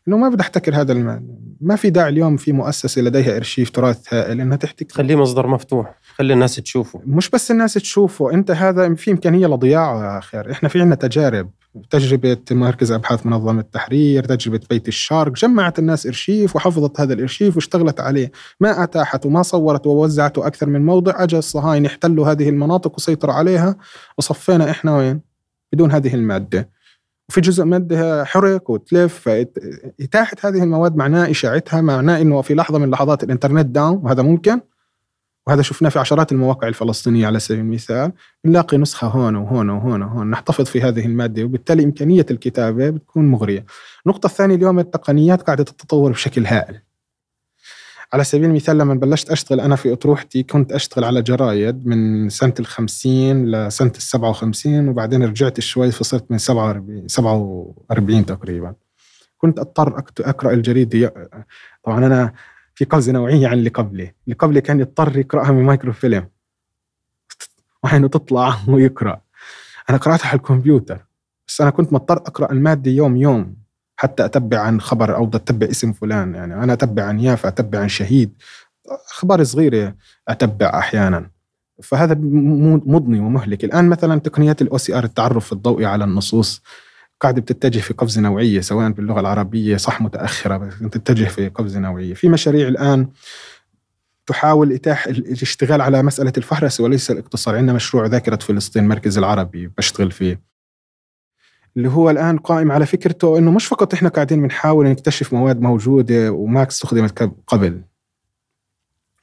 إنه ما بدي أحتكر هذا المال ما في داعي اليوم في مؤسسة لديها إرشيف تراث هائل إنها تحتكر خليه مصدر مفتوح خلي الناس تشوفه. مش بس الناس تشوفه أنت هذا في إمكانية لضياعه يا أخي. إحنا في عندنا تجارب تجربة مركز أبحاث منظمة التحرير تجربة بيت الشارك جمعت الناس إرشيف وحفظت هذا الإرشيف واشتغلت عليه. ما أتاحت وما صورت ووزعته أكثر من موضع أجى الصهاينة احتلوا هذه المناطق وسيطروا عليها وصفينا إحنا وين؟ بدون هذه المادة. وفي جزء مادة حرق وتلف فإتاحة هذه المواد معناه إشاعتها معناه إنه في لحظة من لحظات الإنترنت داون وهذا ممكن. وهذا شفناه في عشرات المواقع الفلسطينية على سبيل المثال. نلاقي نسخة هون وهون وهون وهون نحتفظ في هذه المادة وبالتالي إمكانية الكتابة بتكون مغرية. النقطة الثانية اليوم التقنيات قاعدة تتطور بشكل هائل. على سبيل المثال لما بلشت أشتغل أنا في أطروحتي كنت أشتغل على جرايد من سنة الخمسين لسنة السبعة وخمسين وبعدين رجعت شوي فصرت من سبعة وأربعين, سبعة وأربعين تقريبا. كنت أضطر أقرأ الجريدة طبعا أنا في قفزة نوعية عن اللي قبلي. اللي قبلي كان يضطر يقرأها من مايكرو فيلم وعينه تطلع ويقرأ. أنا قرأتها على الكمبيوتر. بس أنا كنت مضطر أقرأ المادة يوم يوم حتى أتبع عن خبر أو أتبع اسم فلان. يعني أنا أتبع عن يافا أتبع عن شهيد. أخبار صغيره أتبع أحيانا. فهذا مضني ومهلك. الآن مثلا تقنيات ال OCR التعرف الضوئي على النصوص قاعدة بتتجه في قفزه نوعية سواء باللغة العربية صح متأخرة بس تتجه في قفزه نوعية. في مشاريع الآن تحاول إتاح الاشتغال على مسألة الفهرسه وليس الاقتصار. عندنا مشروع ذاكرة فلسطين المركز العربي بشتغل فيه. اللي هو الآن قائم على فكرته إنه مش فقط إحنا قاعدين بنحاول نكتشف مواد موجودة وما استخدمت قبل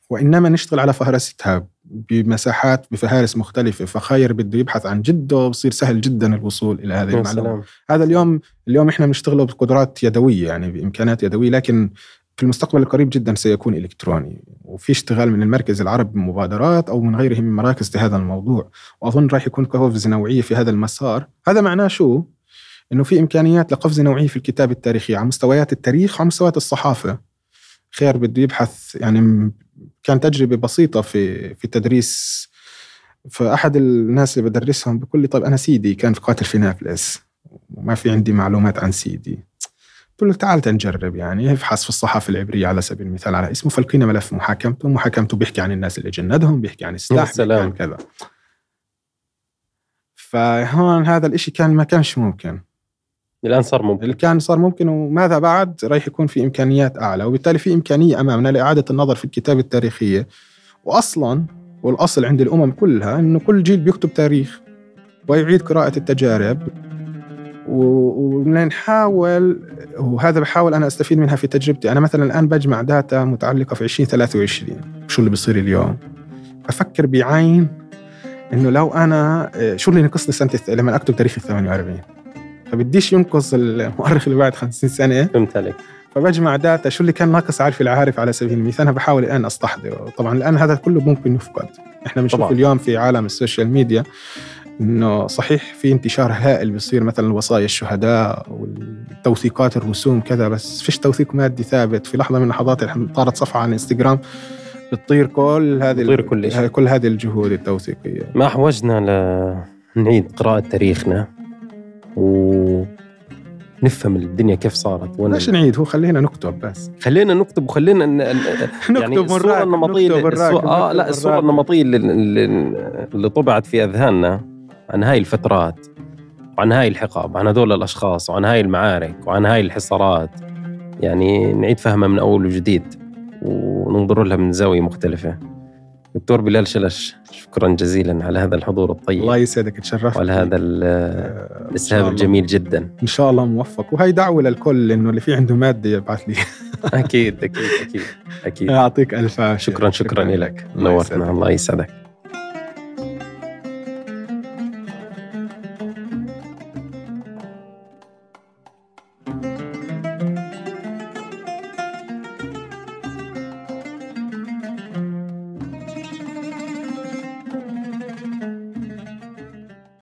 وإنما نشتغل على فهرستها بمساحات بفهارس مختلفة فخير بده يبحث عن جدة بصير سهل جدا الوصول إلى هذه المعلومة. هذا اليوم اليوم إحنا بنشتغل بقدرات يدوية يعني بإمكانات يدوية لكن في المستقبل القريب جدا سيكون إلكتروني. وفي اشتغال من المركز العربي بمبادرات أو من غيره من مراكز في هذا الموضوع. وأظن راح يكون قفز نوعية في هذا المسار. هذا معناه شو؟ إنه في إمكانيات لقفزه نوعية في الكتابة التاريخية على مستويات التاريخ وعلى مستويات الصحافة. خير بده يبحث يعني كان تجربة بسيطة في في تدريس فأحد الناس اللي بدرسهم بقول لي طيب أنا سيدي كان في قاتل في نابلس وما في عندي معلومات عن سيدي. قلت له تعال تنجرب يعني ابحث في الصحافة العبرية على سبيل المثال على اسمه فلقينا ملف محاكمته محاكمته بيحكي عن الناس اللي جندهم بيحكي عن السلاح بيحكي عن كذا. فهون هذا الإشي كان ما كانش ممكن. الآن صار ممكن. اللي كان صار ممكن وماذا بعد؟ راح يكون في إمكانيات أعلى وبالتالي في إمكانية أمامنا لإعادة النظر في الكتابة التاريخية. واصلا والأصل عند الأمم كلها إنه كل جيل بيكتب تاريخ ويعيد قراءة التجارب. ونحاول وهذا بحاول أنا أستفيد منها في تجربتي. أنا مثلا الآن بجمع داتا متعلقة في 2023 شو اللي بيصير اليوم؟ أفكر بعين إنه لو أنا شو اللي نقصني سنة لما أكتب تاريخ ال 48 فبديش ينقص المؤرخ اللي بعد 50 سنة. فهمت عليك. فبجمع data شو اللي كان ناقص عارف العارف على سبيل المثال. أنا بحاول الآن استحضره طبعا الآن هذا كله ممكن يفقد. إحنا بنشوف. اليوم في عالم ال social media إنه صحيح في انتشار هائل بيصير مثلا وصايا الشهداء والتوثيقات الرسوم كذا بس فيش توثيق مادي ثابت. في لحظة من اللحظات طارت صفحة على الانستغرام بتطير كل هذه بتطير كل كل هذه الجهود التوثيقية. ما أحوجنا لنعيد قراءة تاريخنا. و نفهم الدنيا كيف صارت ليش نعيد؟ هو خلينا نكتب بس. خلينا نكتب وخلينا ن... يعني الصورة النمطيه الصورة... آه لا الصورة النمطيه اللي, اللي طبعت في أذهاننا عن هاي الفترات وعن هاي الحقب عن هذول الأشخاص وعن هاي المعارك وعن هاي الحصارات. يعني نعيد فهمها من أول وجديد وننظر لها من زاوية مختلفة. دكتور بلال شلش شكرا جزيلا على هذا الحضور الطيب. الله يسعدك تشرفت وعلى هذا الإسهاب الجميل جدا. إن شاء الله موفق. وهي دعوة للكل إنه اللي في عنده مادة يبعث لي. أكيد أكيد أكيد أكيد. يعطيك ألف شكرا شكرا, شكرا. لك. نورتنا الله يسعدك.